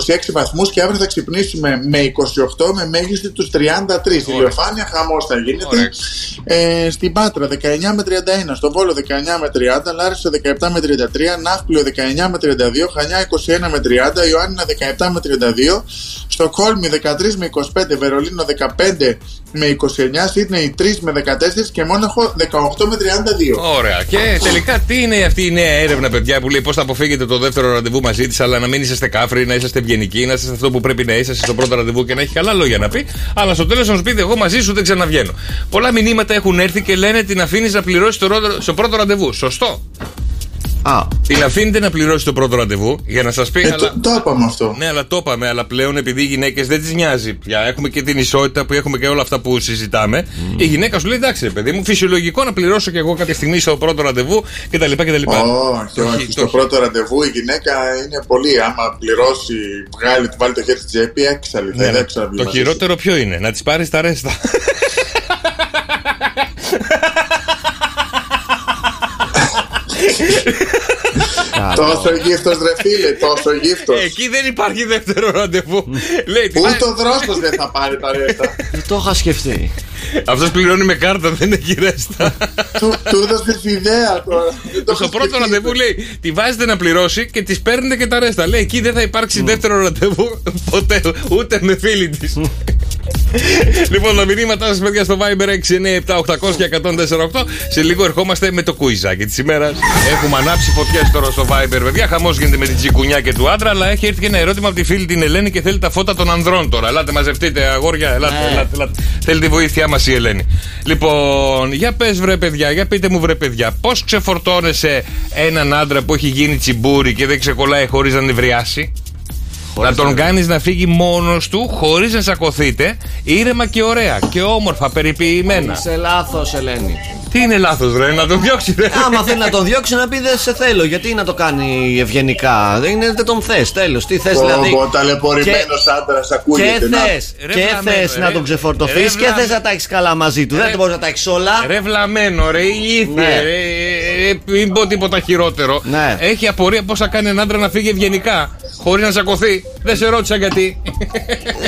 [SPEAKER 7] 26 βαθμούς και αύριο θα ξυπνήσουμε με 28 με μέγιστη τους 33. Ηλιοφάνεια, χαμός θα γίνεται. Ε, στην Πάτρα 19 με 31, στο Βόλο 19 με 30, Λάρισα 17 με 33, Ναύπλιο 19 με 32, Χανιά 21 με 30, Ιωάννινα 17 με 32, Στοκχόλμη 13 με 25, Βερολίνο 15 με 29, Σίδνεϊ 3 με 14 και Μόναχο 18 με 32.
[SPEAKER 6] Ωραία. Και τελικά τι είναι αυτή η νέα έρευνα, παιδιά, που λέει πώς θα αποφύγετε το δεύτερο ραντεβού μαζί της, αλλά να μην είσαστε κάφροι, να είσαστε ευγενικοί, να είστε αυτό που πρέπει να είσαστε στο πρώτο ραντεβού και να έχει καλά λόγια να πει. Αλλά στο τέλος να σου πείτε, εγώ μαζί σου δεν ξαναβγαίνω. Πολλά μηνύματα έχουν έρθει και λένε την αφήνεις να πληρώσει το ρό- στο πρώτο ραντεβού. Σωστό.
[SPEAKER 10] Α.
[SPEAKER 6] Την αφήνετε να πληρώσει το πρώτο ραντεβού για να σας πει.
[SPEAKER 7] Ε,
[SPEAKER 6] αλλά...
[SPEAKER 7] το, το είπαμε αυτό.
[SPEAKER 6] Ναι, αλλά το είπαμε. Αλλά πλέον επειδή οι γυναίκες δεν τις νοιάζει πια, έχουμε και την ισότητα που έχουμε και όλα αυτά που συζητάμε. Η γυναίκα σου λέει: Εντάξει, ρε παιδί μου, φυσιολογικό να πληρώσω και εγώ κάποια στιγμή στο πρώτο ραντεβού κτλ. κτλ.
[SPEAKER 7] Όχι, όχι. Στο πρώτο ραντεβού η γυναίκα είναι πολύ. Άμα πληρώσει, βγάλει, του βάλει το χέρι στη τσέπη, έξαλλη. Θα
[SPEAKER 6] Ναι,
[SPEAKER 7] είναι
[SPEAKER 6] ναι.
[SPEAKER 7] έξαλλη
[SPEAKER 6] Το
[SPEAKER 7] μαζί
[SPEAKER 6] χειρότερο ποιο είναι, να της πάρεις τα ρέστα.
[SPEAKER 7] Τόσο γύφτος, ρε φίλε, τόσο γύφτος.
[SPEAKER 6] Εκεί δεν υπάρχει δεύτερο ραντεβού. Λέει, τι
[SPEAKER 7] Ούτε ο δρόστο δεν θα πάρει τα ρέστα.
[SPEAKER 10] Δεν το είχα σκεφτεί.
[SPEAKER 6] Αυτός πληρώνει με κάρτα, δεν έχει ρέστα.
[SPEAKER 7] Του του έδωσε την ιδέα τώρα. Δεν το
[SPEAKER 6] Στο
[SPEAKER 7] είχα
[SPEAKER 6] πρώτο
[SPEAKER 7] σκεφτεί.
[SPEAKER 6] ραντεβού λέει: Τη βάζετε να πληρώσει και της παίρνετε και τα ρέστα. Λέει: Εκεί δεν θα υπάρξει δεύτερο ραντεβού ποτέ, ούτε με φίλη της. Λοιπόν, τα μηνύματά σας, παιδιά, στο Viber 697-800 και 148. Σε λίγο ερχόμαστε με το κουιζάκι της ημέρας. Έχουμε ανάψει φωτιές τώρα στο Viber, παιδιά. Χαμός γίνεται με την τσικουνιά και του άντρα, αλλά έχει έρθει και ένα ερώτημα από τη φίλη την Ελένη και θέλει τα φώτα των ανδρών τώρα. Ελάτε, μαζευτείτε, αγόρια, ελάτε,
[SPEAKER 10] Ναι.
[SPEAKER 6] ελάτε, ελάτε. Θέλει τη βοήθειά μας η Ελένη. Λοιπόν, για πες, βρε παιδιά, για πείτε μου, βρε παιδιά, πώς ξεφορτώνεσαι έναν άντρα που έχει γίνει τσιμπούρι και δεν ξεκολλάει χωρίς να νευριάσει; Να τον κάνεις να φύγει μόνος του, χωρίς να σακωθείτε, ήρεμα και ωραία και όμορφα, περιποιημένα.
[SPEAKER 10] Είσαι λάθος, Ελένη.
[SPEAKER 6] Τι είναι λάθος, ρε, να τον διώξει, ρε.
[SPEAKER 10] Άμα θέλει να τον διώξει, να πει δεν σε θέλω. Γιατί να το κάνει ευγενικά; Δεν, είναι, δεν τον θες. Τέλος. Τι θες
[SPEAKER 7] Πω,
[SPEAKER 10] δηλαδή.
[SPEAKER 7] πω, ταλαιπωρημένος άντρας, ακούγεται,
[SPEAKER 10] Και
[SPEAKER 7] να.
[SPEAKER 10] θες
[SPEAKER 6] Ρε
[SPEAKER 10] και
[SPEAKER 6] βλαμμένο,
[SPEAKER 10] θες
[SPEAKER 6] ρε.
[SPEAKER 10] να τον ξεφορτωθείς
[SPEAKER 6] Ρε
[SPEAKER 10] και θες
[SPEAKER 6] βλαμμένο.
[SPEAKER 10] να τα έχεις καλά μαζί του. Δεν μπορείς να τα έχεις όλα.
[SPEAKER 6] Ρε βλαμμένο, ρε ηλίθιε,
[SPEAKER 10] Ναι.
[SPEAKER 6] ρε, ε, μην πω τίποτα χειρότερο.
[SPEAKER 10] Ναι.
[SPEAKER 6] Έχει απορία πώς θα κάνει έναν άντρα να φύγει ευγενικά, χωρίς να σακωθεί. Δεν σε ρώτησα γιατί.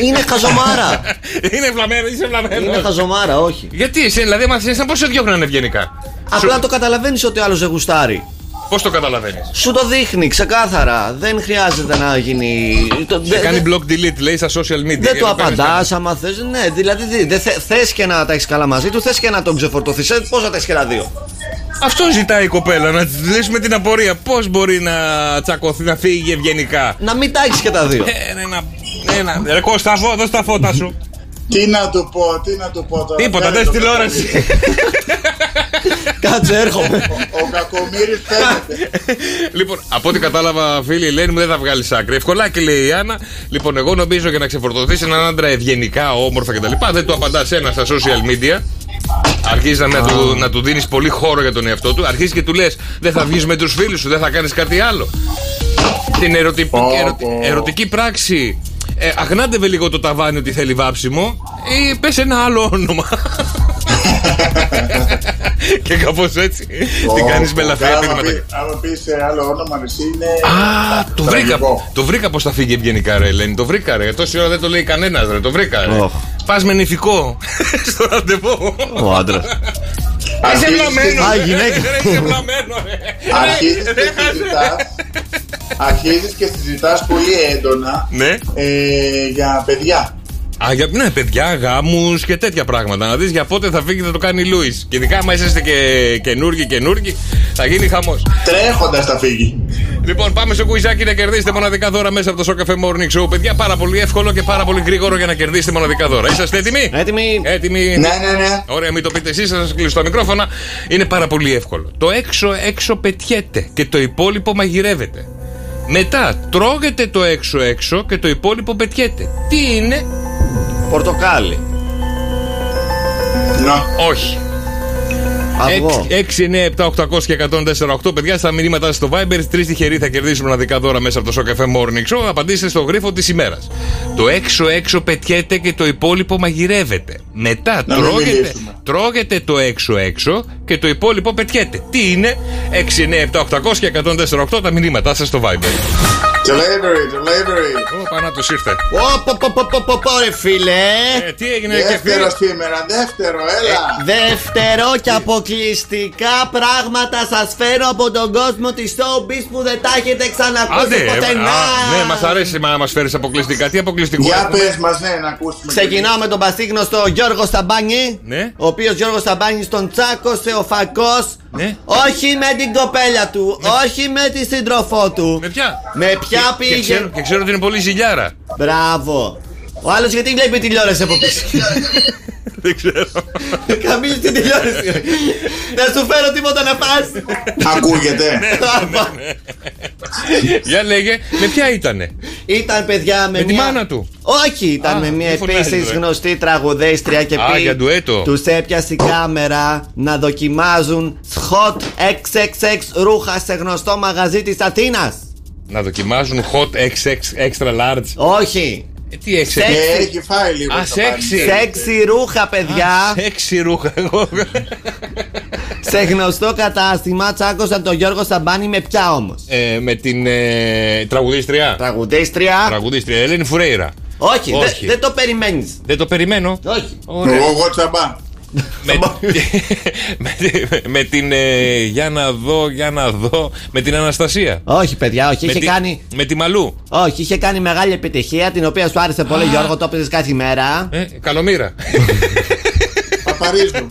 [SPEAKER 10] Είναι χαζομάρα.
[SPEAKER 6] είναι βλαμμένο, είσαι βλαμμένος.
[SPEAKER 10] Είναι χαζομάρα, όχι.
[SPEAKER 6] Γιατί εσύ, δηλαδή, μα εσένα πώ σε διώχνανε ευγενικά;
[SPEAKER 10] Απλά το καταλαβαίνεις ότι ο άλλος δεν γουστάρει.
[SPEAKER 6] Πώς το καταλαβαίνεις;
[SPEAKER 10] Σου το δείχνει ξεκάθαρα. Δεν χρειάζεται να γίνει. το-
[SPEAKER 6] Σε
[SPEAKER 10] δεν-
[SPEAKER 6] κάνει block delete, λέει στα social media.
[SPEAKER 10] Δεν
[SPEAKER 6] και
[SPEAKER 10] το
[SPEAKER 6] το κάνεις
[SPEAKER 10] απαντάς άμα θες. Ναι, δηλαδή δεν θε θες και να τα έχεις καλά μαζί του, θες και να τον ξεφορτωθείς. Πώς θα τα έχεις και τα δύο;
[SPEAKER 6] Αυτό ζητάει η κοπέλα, να της λύσουμε την απορία. Πώς μπορεί να τσακωθεί, να φύγει ευγενικά;
[SPEAKER 10] Να μην τα έχεις και τα δύο.
[SPEAKER 6] Ε, ρε, να. Ένα. Ρε Κώστα, φω- δώσ' τα φώτα σου.
[SPEAKER 7] Τι να του πω, τι να του πω τώρα.
[SPEAKER 6] Τίποτα,
[SPEAKER 7] Φέρε
[SPEAKER 6] δεν
[SPEAKER 7] το
[SPEAKER 6] τηλεόραση.
[SPEAKER 10] Κάτσε, έρχομαι.
[SPEAKER 7] Ο κακομύρης φαίνεται.
[SPEAKER 6] λοιπόν, από ό,τι κατάλαβα, φίλη η Ελένη μου, δεν θα βγάλει άκρη. Ευκολάκι λέει η Άννα. Λοιπόν, εγώ νομίζω για να ξεφορτωθείς έναν άντρα ευγενικά, όμορφα κτλ. Δεν του απαντάς ένα στα social media. Αρχίζεις να, του, να του δίνεις πολύ χώρο για τον εαυτό του. Αρχίζεις και του λες: Δεν θα βγεις με τους φίλους σου, δεν θα κάνεις κάτι άλλο. Την ερωτη-
[SPEAKER 7] Πω,
[SPEAKER 6] ερωτη-
[SPEAKER 7] πω.
[SPEAKER 6] ερωτική πράξη. Ε, αγνάντευε λίγο το ταβάνι ότι θέλει βάψιμο ή πες ένα άλλο όνομα. και κάπως έτσι την κάνεις με ελαφριά
[SPEAKER 7] Άμα
[SPEAKER 6] πείγματα.
[SPEAKER 7] πει- Άμα πεις ε, άλλο όνομα, εσύ είναι.
[SPEAKER 6] Α, το βρήκα,
[SPEAKER 7] τραγικό.
[SPEAKER 6] το βρήκα πως θα φύγει ευγενικά ρε Ελένη, το βρήκα ρε, τόση ώρα δεν το λέει κανένας ρε, το βρήκα ρε.
[SPEAKER 10] Οχ.
[SPEAKER 6] Πας με νηφικό στο ραντεβού.
[SPEAKER 10] Ο άντρας.
[SPEAKER 6] Είσαι
[SPEAKER 7] Αρχίζεις
[SPEAKER 6] βλαμμένο.
[SPEAKER 10] Α,
[SPEAKER 6] ρε,
[SPEAKER 10] γυναίκα.
[SPEAKER 6] ρε, Είσαι βλαμμένο ρε.
[SPEAKER 7] Αρχίζεις
[SPEAKER 6] Ρε,
[SPEAKER 7] και
[SPEAKER 6] ρε, χάσε.
[SPEAKER 7] συζητάς Αρχίζεις και συζητάς πολύ έντονα
[SPEAKER 6] Ναι.
[SPEAKER 7] ε, για παιδιά
[SPEAKER 6] Α, για, ναι, παιδιά, γάμους και τέτοια πράγματα. Να δεις για πότε θα φύγει θα το κάνει Λούις. Και ειδικά άμα είσαστε και καινούργοι, καινούργοι, θα γίνει χαμός.
[SPEAKER 7] Τρέχοντας θα φύγει.
[SPEAKER 6] Λοιπόν, πάμε στο κουιζάκι να κερδίσετε μοναδικά δώρα μέσα από το Show Cafe Morning Show. Παιδιά, πάρα πολύ εύκολο και πάρα πολύ γρήγορο για να κερδίσετε μοναδικά δώρα. Είσαστε έτοιμοι;
[SPEAKER 10] Έτοιμοι.
[SPEAKER 6] Έτοιμοι.
[SPEAKER 7] Ναι, ναι, ναι.
[SPEAKER 6] Ωραία, μην το πείτε εσείς, θα σας κλείσω τα μικρόφωνα. Είναι πάρα πολύ εύκολο. Το έξω έξω πετιέται και το υπόλοιπο μαγειρεύεται. Μετά τρώγεται το έξω έξω και το υπόλοιπο πετιέται. Τι είναι;
[SPEAKER 10] Πορτοκάλι.
[SPEAKER 7] Να.
[SPEAKER 6] Όχι.
[SPEAKER 10] Αυγό.
[SPEAKER 6] 6, 9, 7, 800 και 104, 8. Παιδιά, στα μηνύματα σας στο Viber, τρεις τυχεροί θα κερδίσουν μοναδικά δώρα μέσα από το Show Cafe Morning Show. Απαντήστε στο γρίφο της ημέρας. Το έξω έξω πετιέται και το υπόλοιπο μαγειρεύεται. Μετά
[SPEAKER 7] Να μην
[SPEAKER 6] τρώγεται,
[SPEAKER 7] μιλήσουμε.
[SPEAKER 6] τρώγεται το έξω έξω και το υπόλοιπο πετιέται. Τι είναι; 6, 9, 7, 800 και 104, 8 τα μηνύματά σας στο Viber.
[SPEAKER 7] Delivery, delivery.
[SPEAKER 6] Ω, πάνω τους ήρθε.
[SPEAKER 10] Ω, πω, πω, πω, πω, πω, πω, ρε φίλε.
[SPEAKER 6] Ε, τι έγινε, και
[SPEAKER 7] Δεύτερο σήμερα, δεύτερο, έλα.
[SPEAKER 10] Δεύτερο και αποκλειστικά πράγματα σας φέρω από τον κόσμο της showbiz που δεν τα έχετε ξανακούσει
[SPEAKER 6] Άντε,
[SPEAKER 10] ποτέ.
[SPEAKER 6] ε,
[SPEAKER 10] Να.
[SPEAKER 6] α, ναι, μας αρέσει να μας φέρεις αποκλειστικά. Τι αποκλειστικό.
[SPEAKER 7] Για
[SPEAKER 6] έχουμε;
[SPEAKER 7] πες μας, ναι, να ακούσουμε.
[SPEAKER 10] Ξεκινάω με τον πασίγνωστο Γιώργο Σταμπάνη.
[SPEAKER 6] Ναι.
[SPEAKER 10] Ο οποίος Γιώργος Σταμπάνης τον τσάκωσε ο φακός.
[SPEAKER 6] Ναι.
[SPEAKER 10] Όχι με την κοπέλα του, όχι με τη σύντροφό του.
[SPEAKER 6] Με ποια;
[SPEAKER 10] Με ποια
[SPEAKER 6] Και- Και
[SPEAKER 10] πήγε;
[SPEAKER 6] ξέρω, και ξέρω ότι είναι πολύ ζηλιάρα.
[SPEAKER 10] Μπράβο. Ο άλλος γιατί βλέπει τηλεόραση από πίσω;
[SPEAKER 6] Δεν ξέρω.
[SPEAKER 10] Καμίλη την τηλεόραση. Να σου φέρω τίποτα να φας
[SPEAKER 7] Ακούγεται.
[SPEAKER 6] Για λέγε, με ποια ήτανε;
[SPEAKER 10] Ήταν παιδιά με,
[SPEAKER 6] Με τη
[SPEAKER 10] μια...
[SPEAKER 6] μάνα του.
[SPEAKER 10] Όχι, ήταν
[SPEAKER 6] Α,
[SPEAKER 10] με μια
[SPEAKER 6] τι φωνάζει
[SPEAKER 10] επίσης
[SPEAKER 6] τώρα.
[SPEAKER 10] γνωστή τραγουδέστρια και
[SPEAKER 6] Α, για ντουέτο.
[SPEAKER 10] Τους έπιασε η κάμερα να δοκιμάζουν hot XXX ρούχα σε γνωστό μαγαζί της Αθήνας.
[SPEAKER 6] Να δοκιμάζουν hot XX extra large.
[SPEAKER 10] Όχι.
[SPEAKER 6] Ε, τι έξι.
[SPEAKER 10] Σεξι.
[SPEAKER 7] Ε, έχεις φάει λίγο.
[SPEAKER 6] Α,
[SPEAKER 7] το πάλι.
[SPEAKER 6] σεξι.
[SPEAKER 10] Σεξι ρούχα, παιδιά.
[SPEAKER 6] Έξι ρούχα. εγώ.
[SPEAKER 10] σε γνωστό κατάστημα τσάκωσαν τον Γιώργο Σαμπάνη με ποια όμως.
[SPEAKER 6] Ε, με την ε, τραγουδίστρια.
[SPEAKER 10] Τραγουδίστρια.
[SPEAKER 6] Τραγουδίστρια, Ελένη Φουρέιρα.
[SPEAKER 10] Όχι,
[SPEAKER 6] Όχι.
[SPEAKER 10] δεν δεν το περιμένεις.
[SPEAKER 6] Δεν το περιμένω.
[SPEAKER 10] Όχι.
[SPEAKER 6] Ωραία.
[SPEAKER 7] Εγώ τσαμπά.
[SPEAKER 6] Με, με, με την. ε, για να δω, για να δω. Με την Αναστασία.
[SPEAKER 10] Όχι, παιδιά, όχι.
[SPEAKER 6] με,
[SPEAKER 10] Είχε
[SPEAKER 6] τη-
[SPEAKER 10] κάνει.
[SPEAKER 6] με τη Μαλού.
[SPEAKER 10] Όχι, είχε κάνει μεγάλη επιτυχία την οποία σου άρεσε πολύ, Γιώργο. Το έπαιζες κάθε μέρα.
[SPEAKER 6] Ε, καλομήρα.
[SPEAKER 7] Παπαρίζου.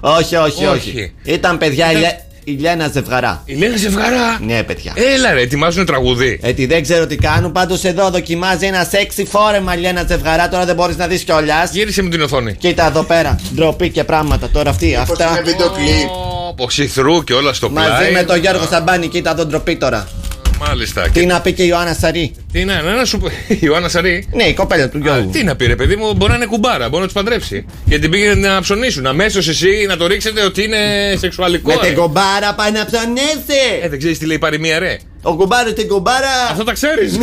[SPEAKER 10] Όχι, όχι, όχι.
[SPEAKER 6] Όχι.
[SPEAKER 10] Ήταν παιδιά η,
[SPEAKER 6] Ήταν-
[SPEAKER 10] Λέ- η Λένα Ζευγαρά.
[SPEAKER 6] Η Λένα Ζευγαρά.
[SPEAKER 10] Ναι, παιδιά.
[SPEAKER 6] Έλα ρε, ετοιμάζουν τραγουδί.
[SPEAKER 10] Ε, τι δεν ξέρω τι κάνουν. Πάντως εδώ δοκιμάζει ένα σεξι φόρεμα η Λένα Ζευγαρά. Τώρα δεν μπορείς να δεις κιόλας.
[SPEAKER 6] Γύρισε μου την οθόνη.
[SPEAKER 10] Κοίτα εδώ πέρα. Ντροπή και πράγματα τώρα αυτή.
[SPEAKER 7] Πώς
[SPEAKER 10] Αυτά.
[SPEAKER 7] είναι βίντεο κλιπ.
[SPEAKER 6] Πω σιθρού και όλα στο πλάι.
[SPEAKER 10] Μαζί με τον Γιώργο Σαμπάνη, κοίτα εδώ ντροπή τώρα.
[SPEAKER 6] Μάλιστα.
[SPEAKER 10] Τι
[SPEAKER 6] Και-
[SPEAKER 10] να πει και η Ιωάννα Σαρή;
[SPEAKER 6] Τι να, να, να σου πω. Η Ιωάννα Σαρή.
[SPEAKER 10] Ναι, η κοπέλα του
[SPEAKER 6] Α,
[SPEAKER 10] Γιώργου.
[SPEAKER 6] τι να πει, ρε παιδί μου, μπορεί να είναι κουμπάρα, μπορεί να τους παντρέψει. Γιατί πήγαινε να ψωνίσουν. Αμέσως εσύ να το ρίξετε ότι είναι σεξουαλικό.
[SPEAKER 10] Με
[SPEAKER 6] ρε.
[SPEAKER 10] την κομπάρα πάει να ψωνίσει.
[SPEAKER 6] Ε, δεν ξέρεις τι λέει η παροιμία, ρε.
[SPEAKER 10] Ο κουμπάρος την κομπάρα.
[SPEAKER 6] Αυτό τα ξέρεις.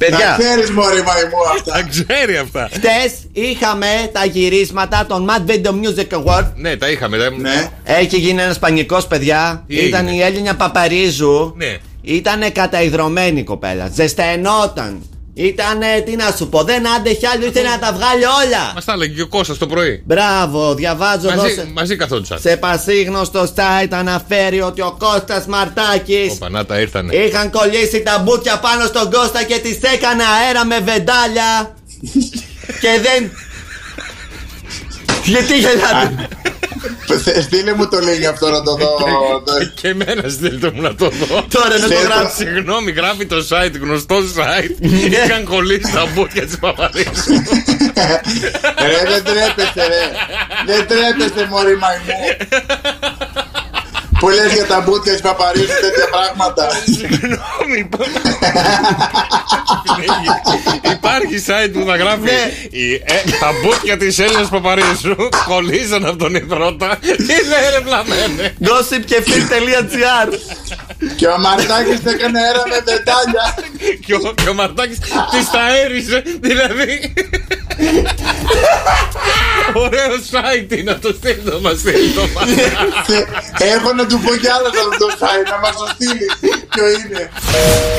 [SPEAKER 7] Τα
[SPEAKER 10] Παιδιά,
[SPEAKER 7] ξέρεις μωρή μαϊμού
[SPEAKER 6] τα
[SPEAKER 7] αυτά.
[SPEAKER 6] ξέρει αυτά.
[SPEAKER 10] χτες είχαμε τα γυρίσματα των Mad Video Music Award.
[SPEAKER 6] Ναι, τα είχαμε. τα-
[SPEAKER 7] Ναι.
[SPEAKER 10] Έχει γίνει ένας πανικός, παιδιά.
[SPEAKER 6] Τι
[SPEAKER 10] Ήταν
[SPEAKER 6] έγινε;
[SPEAKER 10] η Έλληνα Παπαρίζου.
[SPEAKER 6] Ναι.
[SPEAKER 10] Ήταν καταϊδρωμένη η κοπέλα. Ζεσθενόταν. Ήτανε, τι να σου πω, δεν άντεχε άλλο, ήθελε να τα βγάλει όλα.
[SPEAKER 6] Μας τα έλεγε και ο Κώστας το πρωί.
[SPEAKER 10] Μπράβο, διαβάζω εδώ
[SPEAKER 6] Μαζί,
[SPEAKER 10] σε,
[SPEAKER 6] μαζί καθόντουσαν.
[SPEAKER 10] σε πασίγνωστο site αναφέρει ότι ο Κώστας Μαρτάκης
[SPEAKER 6] Ωπα, να τα ήρθανε.
[SPEAKER 10] είχαν κολλήσει τα μπούτια πάνω στον Κώστα και τις έκανε αέρα με βεντάλια και δεν... Γιατί γελάτε;
[SPEAKER 7] Θε- Στείλε μου το link αυτό να το δω. το-
[SPEAKER 6] Και εμένα στείλτε μου να το δω.
[SPEAKER 10] Τώρα να το
[SPEAKER 7] Στέλνω.
[SPEAKER 10] γράψει.
[SPEAKER 6] Συγγνώμη, γράφει το site, γνωστό site. Είχαν κολλήσεις τα μπούτια της Παπαδίσου.
[SPEAKER 7] Ρε δεν τρέπεστε ρε. Δεν τρέπεστε μωρή μαϊμού. Που λες για τα μπούτια της Παπαρίζου τέτοια πράγματα.
[SPEAKER 6] Συγγνώμη. Υπάρχει site που θα γράφει
[SPEAKER 10] Ναι.
[SPEAKER 6] η- ε, τα μπούτια της Έλληνας Παπαρίσου κολλήσαν από τον υδρότα. Τι λέει ρε βλαμμένε.
[SPEAKER 10] Gossip και film.gr
[SPEAKER 7] Και ο Μαρτάκης τα έκανε αέρα με βεντάλια.
[SPEAKER 6] Και ο, και ο Μαρτάκης της τα έρισε. Δηλαδή. Ωραίο site είναι να το στείλει το μας στείλει το
[SPEAKER 7] Έχω να του πω κι άλλο θα το site, να μας το στείλει. Ποιο είναι.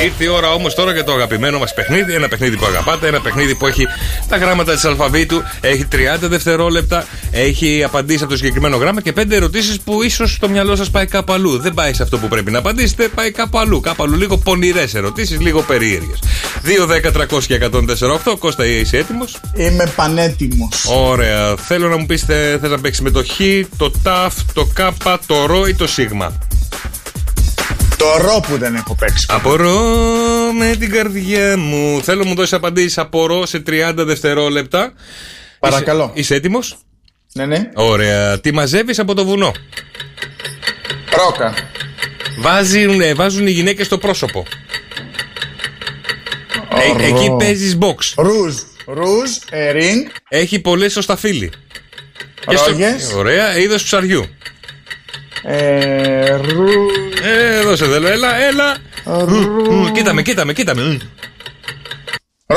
[SPEAKER 6] Ήρθε η ώρα όμως τώρα για το αγαπημένο μας παιχνίδι. Ένα παιχνίδι που αγαπάτε, ένα παιχνίδι που έχει τα γράμματα της αλφαβήτου, έχει 30 δευτερόλεπτα, έχει απαντήσει από το συγκεκριμένο γράμμα και 5 ερωτήσεις που ίσως το μυαλό σας πάει κάπου αλλού. Δεν πάει σε αυτό που πρέπει να απαντήσετε, πάει κάπου αλλού. Κάπου αλλού λίγο πονηρές ερωτήσεις, λίγο περίεργες. 2, 10, 300 και 148. Κώστα, είσαι έτοιμος;
[SPEAKER 7] Είμαι πανέτοιμος.
[SPEAKER 6] Ωραία. Θέλω να μου πει, θες να παίξεις με το Χ, το ΤΑΦ, το Κ, το ΡΟ ή το Σ;
[SPEAKER 7] Το ρο που δεν έχω παίξει.
[SPEAKER 6] Απορώ με την καρδιά μου. Θέλω να μου δώσεις απαντήσεις απορώ σε 30 δευτερόλεπτα.
[SPEAKER 7] Παρακαλώ.
[SPEAKER 6] Είσαι, είσαι έτοιμος;
[SPEAKER 7] Ναι, ναι.
[SPEAKER 6] Ωραία. Τι μαζεύεις από το βουνό;
[SPEAKER 7] Ρόκα.
[SPEAKER 6] Βάζουν, ε, βάζουν οι γυναίκες στο πρόσωπο. Ε,
[SPEAKER 7] Ρο.
[SPEAKER 6] εκεί παίζεις box.
[SPEAKER 7] Ρούζ. Ρούζ, ε, ring.
[SPEAKER 6] Έχει πολλές στο σταφύλι. Και στο-
[SPEAKER 7] Ρόγες.
[SPEAKER 6] Ωραία, είδο ψαριού.
[SPEAKER 7] Ε, ρου...
[SPEAKER 6] Ε, δώσε θέλω, έλα, έλα. Μ, Κοίταμε, κοίταμε, κοίταμε. Μ.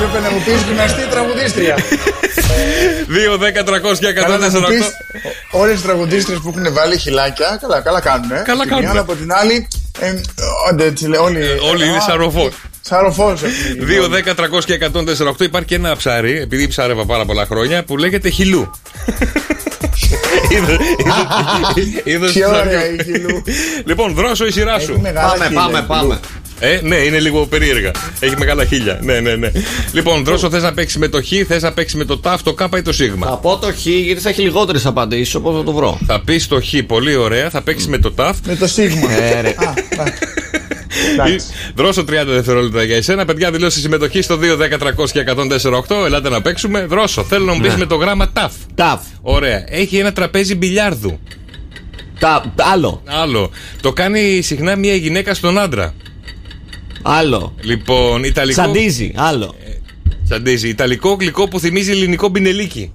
[SPEAKER 7] Ροφός. Έπρεπε να μου πεις γυμναστή ή τραγουδίστρια.
[SPEAKER 6] 2, 10, 300 και 148.
[SPEAKER 7] Καλά να μου πεις όλες τις τραγουδίστρες που έχουν βάλει χιλάκια, καλά, καλά κάνουν. Ε.
[SPEAKER 6] Καλά
[SPEAKER 7] Την
[SPEAKER 6] κάνουνε.
[SPEAKER 7] μία, από την άλλη, ε, όντε, έτσι λέει, όλοι,
[SPEAKER 6] Όλοι είναι
[SPEAKER 7] Α,
[SPEAKER 6] σαν ροφός.
[SPEAKER 7] Σαν ροφός. έχουν γίνει
[SPEAKER 6] 2, 10, 300 και 148 υπάρχει και ένα ψάρι, επειδή ψάρευα πάρα πολλά χρόνια, που λέγεται χιλού. Είδε- είδε- είδες
[SPEAKER 7] Τις
[SPEAKER 6] ψαριού.
[SPEAKER 7] ωραία η χιλού.
[SPEAKER 6] Λοιπόν, δρόσο η σειρά σου.
[SPEAKER 7] Έχει μεγάλα
[SPEAKER 10] Πάμε,
[SPEAKER 7] χείλη,
[SPEAKER 10] πάμε,
[SPEAKER 7] η
[SPEAKER 10] πάμε.
[SPEAKER 6] Ε, ναι, είναι λίγο περίεργα. Έχει μεγάλα χίλια. Ναι, ναι, ναι. Λοιπόν, δρόσο θες να παίξεις με το χ, θες να παίξεις με το ταφ, το κάπα ή το σίγμα.
[SPEAKER 10] Θα πω το χ γιατί θα έχει λιγότερες απαντήσεις, οπότε θα το βρω.
[SPEAKER 6] Θα πεις το χ, πολύ ωραία. Θα παίξεις με το ταφ.
[SPEAKER 7] Με το σίγμα.
[SPEAKER 10] Ε, ρε.
[SPEAKER 7] Α, εντάξει.
[SPEAKER 6] Δρόσο 30 δευτερόλεπτα για εσένα. Παιδιά, δηλώσεις συμμετοχή στο 2, 10, 300 και 148. Ελάτε να παίξουμε. Δρόσο, θέλω να μου πεις
[SPEAKER 10] Ναι.
[SPEAKER 6] με το γράμμα ταφ.
[SPEAKER 10] Ταφ.
[SPEAKER 6] Ωραία. Έχει ένα τραπέζι μπιλιάρδου.
[SPEAKER 10] Τα, άλλο.
[SPEAKER 6] Άλλο. Το κάνει συχνά μια γυναίκα στον άντρα.
[SPEAKER 10] Άλλο.
[SPEAKER 6] Λοιπόν, Ιταλικό.
[SPEAKER 10] Σαντίζει. Άλλο.
[SPEAKER 6] Σαντίζει. Ιταλικό γλυκό που θυμίζει ελληνικό μπινελίκι.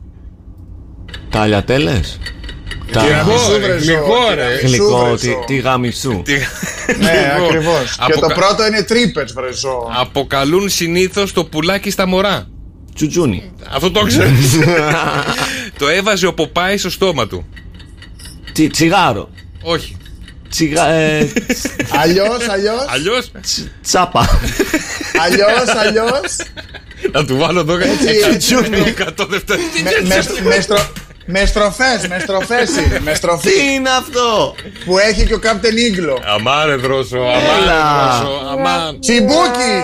[SPEAKER 10] Τα αλιατέλε. Τα
[SPEAKER 6] Γλυκό, ρε,
[SPEAKER 7] βρε,
[SPEAKER 6] γλυκό,
[SPEAKER 7] ζώο.
[SPEAKER 6] ρε.
[SPEAKER 10] γλυκό.
[SPEAKER 7] Σούβρε,
[SPEAKER 10] Τι,
[SPEAKER 7] ζώο.
[SPEAKER 10] τι γαμισού.
[SPEAKER 6] Τι-
[SPEAKER 7] Ναι,
[SPEAKER 6] Λοιπόν,
[SPEAKER 7] ακριβώς. Και
[SPEAKER 6] αποκα-
[SPEAKER 7] το πρώτο είναι τρύπες, βρεζό.
[SPEAKER 6] Αποκαλούν συνήθως το πουλάκι στα μωρά.
[SPEAKER 10] Τσουτζούνι.
[SPEAKER 6] Αυτό το ξέρω. το έβαζε ο Ποπάης στο στόμα του.
[SPEAKER 10] Τσι, τσιγάρο.
[SPEAKER 6] Όχι.
[SPEAKER 10] Τσιγα, ε,
[SPEAKER 7] Αλλιώς, αλλιώς.
[SPEAKER 6] Αλλιώς.
[SPEAKER 10] τσ- τσάπα.
[SPEAKER 7] Αλλιώς, αλλιώς.
[SPEAKER 6] Να του βάλω εδώ
[SPEAKER 7] Έτσι,
[SPEAKER 6] Εκατό δευτερόλεπτα.
[SPEAKER 7] Με στροφές, με στροφές είναι. Με στροφή
[SPEAKER 10] Τι είναι αυτό;
[SPEAKER 7] που έχει και ο Κάπτεν Ίγκλο.
[SPEAKER 6] Αμάρε δρόσο, αμάρε
[SPEAKER 10] Έλα.
[SPEAKER 6] δρόσο, αμά.
[SPEAKER 7] Τσιμπούκι!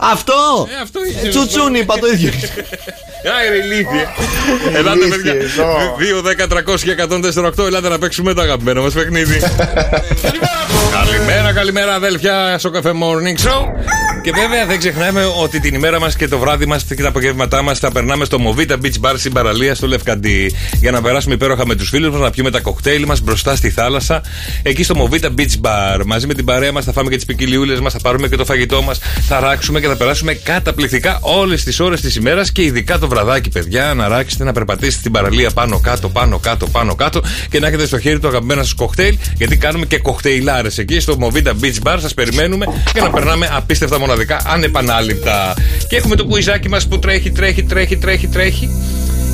[SPEAKER 10] Αυτό;
[SPEAKER 6] Ε, αυτό
[SPEAKER 10] Ε,
[SPEAKER 6] είχε.
[SPEAKER 10] Τσουτσούνι, είπα το ίδιο.
[SPEAKER 6] Άιρε ηλίθιε. Ελάτε, παιδιά.
[SPEAKER 7] Ηλίθιες, ω.
[SPEAKER 6] 2, 10, 300 και 148. Ελάτε να παίξουμε το αγαπημένο μας παιχνίδι. καλημέρα, καλημέρα, αδέλφια, στο καφέ Morning Show. Και βέβαια δεν ξεχνάμε ότι την ημέρα μας και το βράδυ μας και τα απογεύματά μας θα περνάμε στο Movita Beach Bar στην παραλία στο Λευκαντή. Για να περάσουμε υπέροχα με τους φίλους μας, να πιούμε τα κοκτέιλ μας μπροστά στη θάλασσα. Εκεί στο Movita Beach Bar. Μαζί με την παρέα μας θα φάμε και τις ποικιλιούλες μας, θα πάρουμε και το φαγητό μας, θα ράξουμε και θα περάσουμε καταπληκτικά όλες τις ώρες της ημέρας και ειδικά το βραδάκι, παιδιά. Να ράξετε, να περπατήσετε την παραλία πάνω κάτω, πάνω κάτω, πάνω κάτω και να έχετε στο χέρι το αγαπημένο σας κοκτέιλ. Γιατί κάνουμε και κοκτέιλάρες εκεί στο Movita Beach Bar. Σας περιμένουμε για να περνάμε απίστευτα μοναδικά, ανεπανάληπτα. Και έχουμε το πουιζάκι μας που τρέχει, τρέχει, τρέχει, τρέχει, τρέχει.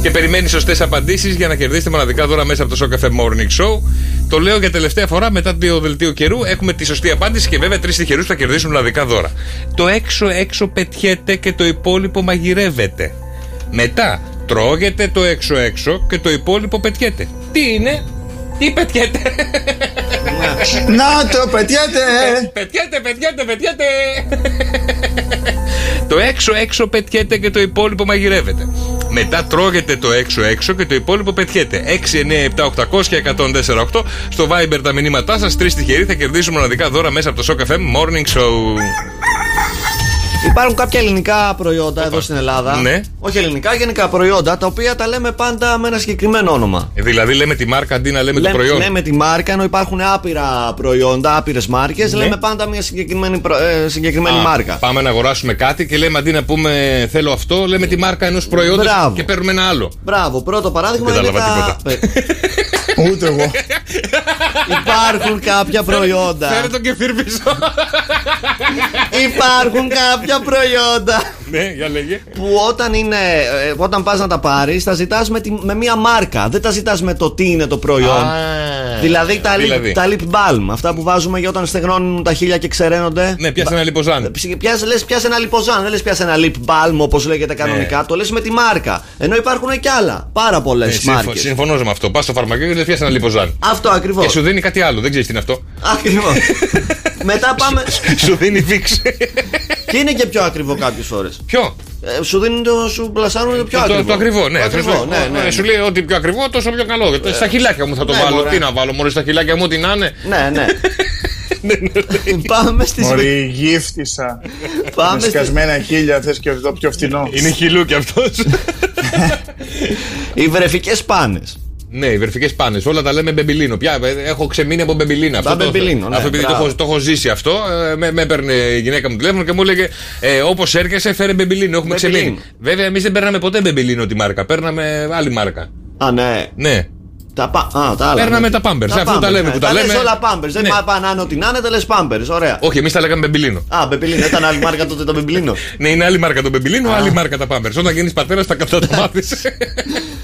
[SPEAKER 6] Και περιμένει σωστές απαντήσεις για να κερδίσετε μοναδικά δώρα μέσα από το Show Cafe Morning Show. Το λέω για τελευταία φορά μετά το δελτίο καιρού. Έχουμε τη σωστή απάντηση και βέβαια τρεις τυχερούς θα κερδίσουν μοναδικά δώρα. Το έξω έξω πετιέται και το υπόλοιπο μαγειρεύεται. Μετά τρώγεται το έξω έξω και το υπόλοιπο πετιέται. Τι είναι, τι πετιέται;
[SPEAKER 7] Να το πετιέται!
[SPEAKER 6] Πετιέται, πετιέται, πετιέται. το έξω έξω πετιέται και το υπόλοιπο μαγειρεύεται. Μετά τρώγεται το έξω έξω και το υπόλοιπο πετιέται. 6, 9, 7, 800 και 148. Στο Viber τα μηνύματά σας. Τρεις τυχεροί θα κερδίσουν μοναδικά δώρα μέσα από το Shock FM Morning Show.
[SPEAKER 10] Υπάρχουν κάποια ελληνικά προϊόντα εδώ στην Ελλάδα.
[SPEAKER 6] Ναι.
[SPEAKER 10] Όχι ελληνικά, γενικά προϊόντα τα οποία τα λέμε πάντα με ένα συγκεκριμένο όνομα.
[SPEAKER 6] Ε, Δηλαδή λέμε τη μάρκα αντί να λέμε το
[SPEAKER 10] Λέμε,
[SPEAKER 6] προϊόν.
[SPEAKER 10] λέμε τη μάρκα, ενώ υπάρχουν άπειρα προϊόντα, άπειρες μάρκες.
[SPEAKER 6] Ναι.
[SPEAKER 10] Λέμε πάντα μια συγκεκριμένη, προ- ε, συγκεκριμένη
[SPEAKER 6] Α,
[SPEAKER 10] μάρκα.
[SPEAKER 6] Πάμε να αγοράσουμε κάτι και λέμε αντί να πούμε θέλω αυτό, λέμε τη μάρκα ενός προϊόντος
[SPEAKER 10] Μπράβο.
[SPEAKER 6] και παίρνουμε ένα άλλο.
[SPEAKER 10] Μπράβο, πρώτο παράδειγμα
[SPEAKER 6] Δεν
[SPEAKER 10] είναι
[SPEAKER 6] κατάλαβα
[SPEAKER 10] τα. Ε,
[SPEAKER 7] Ούτε εγώ.
[SPEAKER 10] Υπάρχουν κάποια προϊόντα.
[SPEAKER 6] Φέρε τον κεφίρ πίσω.
[SPEAKER 10] Υπάρχουν κάποια προϊόντα
[SPEAKER 6] ναι, για λέγε.
[SPEAKER 10] που όταν, είναι, ε, όταν πας να τα πάρεις τα ζητάς με, τη- με μία μάρκα. Δεν τα ζητάς με το τι είναι το προϊόν.
[SPEAKER 6] Α,
[SPEAKER 10] δηλαδή, τα,
[SPEAKER 6] δηλαδή.
[SPEAKER 10] Lip, τα lip balm, αυτά που βάζουμε για όταν στεγνώνουν τα χείλια και ξεραίνονται.
[SPEAKER 6] Ναι, πιάσε ένα λιποζάν.
[SPEAKER 10] Πιάσε, λες πιάσε ένα λιποζάν, δεν λες πιάσε ένα lip balm όπως λέγεται κανονικά, το λες με τη μάρκα. Ενώ υπάρχουν και άλλα, πάρα πολλές
[SPEAKER 6] Ναι, συμφω-
[SPEAKER 10] μάρκες.
[SPEAKER 6] συμφωνώ με αυτό. Πας στο φαρμακείο και δεν πιάσει ένα λιποζάν.
[SPEAKER 10] Αυτό ακριβώς.
[SPEAKER 6] Και σου δίνει κάτι άλλο, δεν ξέρεις τι είναι αυτό.
[SPEAKER 10] Ακριβώς. Μετά πάμε.
[SPEAKER 6] σου δίνει βίξ.
[SPEAKER 10] και είναι και πιο ακριβό κάποιες φορέ.
[SPEAKER 6] Ποιο;
[SPEAKER 10] Ε, σου δίνουν το, σου πλασάρουν το πιο
[SPEAKER 6] Το,
[SPEAKER 10] ακριβό.
[SPEAKER 6] το, το ακριβό, ναι.
[SPEAKER 10] Το ακριβό,
[SPEAKER 6] Σου-
[SPEAKER 10] ναι, ναι,
[SPEAKER 6] ε,
[SPEAKER 10] ναι.
[SPEAKER 6] Σου λέει ότι πιο ακριβό, τόσο πιο καλό. Ε, Στα χιλάκια μου θα το
[SPEAKER 10] Ναι,
[SPEAKER 6] βάλω.
[SPEAKER 10] μωρέ.
[SPEAKER 6] Τι να βάλω, Μωρέ, στα χιλάκια μου, τι να είναι.
[SPEAKER 10] Ναι, ναι. Πάμε στις
[SPEAKER 7] Μωρή γύφτησα.
[SPEAKER 10] Πάμε
[SPEAKER 7] Με
[SPEAKER 10] στη-
[SPEAKER 7] σκασμένα χίλια θες και το πιο φθηνό.
[SPEAKER 6] Είναι χιλού κι αυτός.
[SPEAKER 10] Οι βρεφικές πάνες.
[SPEAKER 6] Ναι, οι βερφικές πάνες. Όλα τα λέμε μπεμπιλίνο. Πια ε, έχω ξεμείνει από μπεμπιλίνα.
[SPEAKER 10] Τα
[SPEAKER 6] Αυτό το-
[SPEAKER 10] μπεμπιλίνο, ναι,
[SPEAKER 6] Αυτό επειδή το
[SPEAKER 10] μπράβο.
[SPEAKER 6] έχω, το έχω ζήσει αυτό. ε, Με, με έπαιρνε η γυναίκα μου τηλέφωνο και μου έλεγε ε, Όπως έρχεσαι, φέρε μπεμπιλίνο. Έχουμε
[SPEAKER 10] Μπεμπιλίνο.
[SPEAKER 6] ξεμείνει. Βέβαια, εμείς δεν παίρναμε ποτέ μπεμπιλίνο τη μάρκα. Παίρναμε άλλη μάρκα.
[SPEAKER 10] Α, ναι.
[SPEAKER 6] Ναι.
[SPEAKER 10] Τα, πα... Α, τα άλλα.
[SPEAKER 6] Παίρναμε
[SPEAKER 10] ναι.
[SPEAKER 6] τα Pampers, αυτό τα λέμε
[SPEAKER 10] ναι.
[SPEAKER 6] που τα
[SPEAKER 10] λες
[SPEAKER 6] λέμε.
[SPEAKER 10] όλα Pamper. Δεν
[SPEAKER 6] Ναι.
[SPEAKER 10] πα- πάνε άνω ό,τι να είναι, τα λες Pamper. Ωραία.
[SPEAKER 6] Όχι, εμείς τα λέγαμε μπεμπιλίνο.
[SPEAKER 10] Α, μπεμπιλίνο. Ήταν άλλη μάρκα τότε το μπεμπιλίνο.
[SPEAKER 6] Ναι, είναι άλλη μάρκα το μπεμπιλίνο, άλλη μάρκα τα Pampers. Όταν γίνεις πατέρας, τα κατά το μάθεις.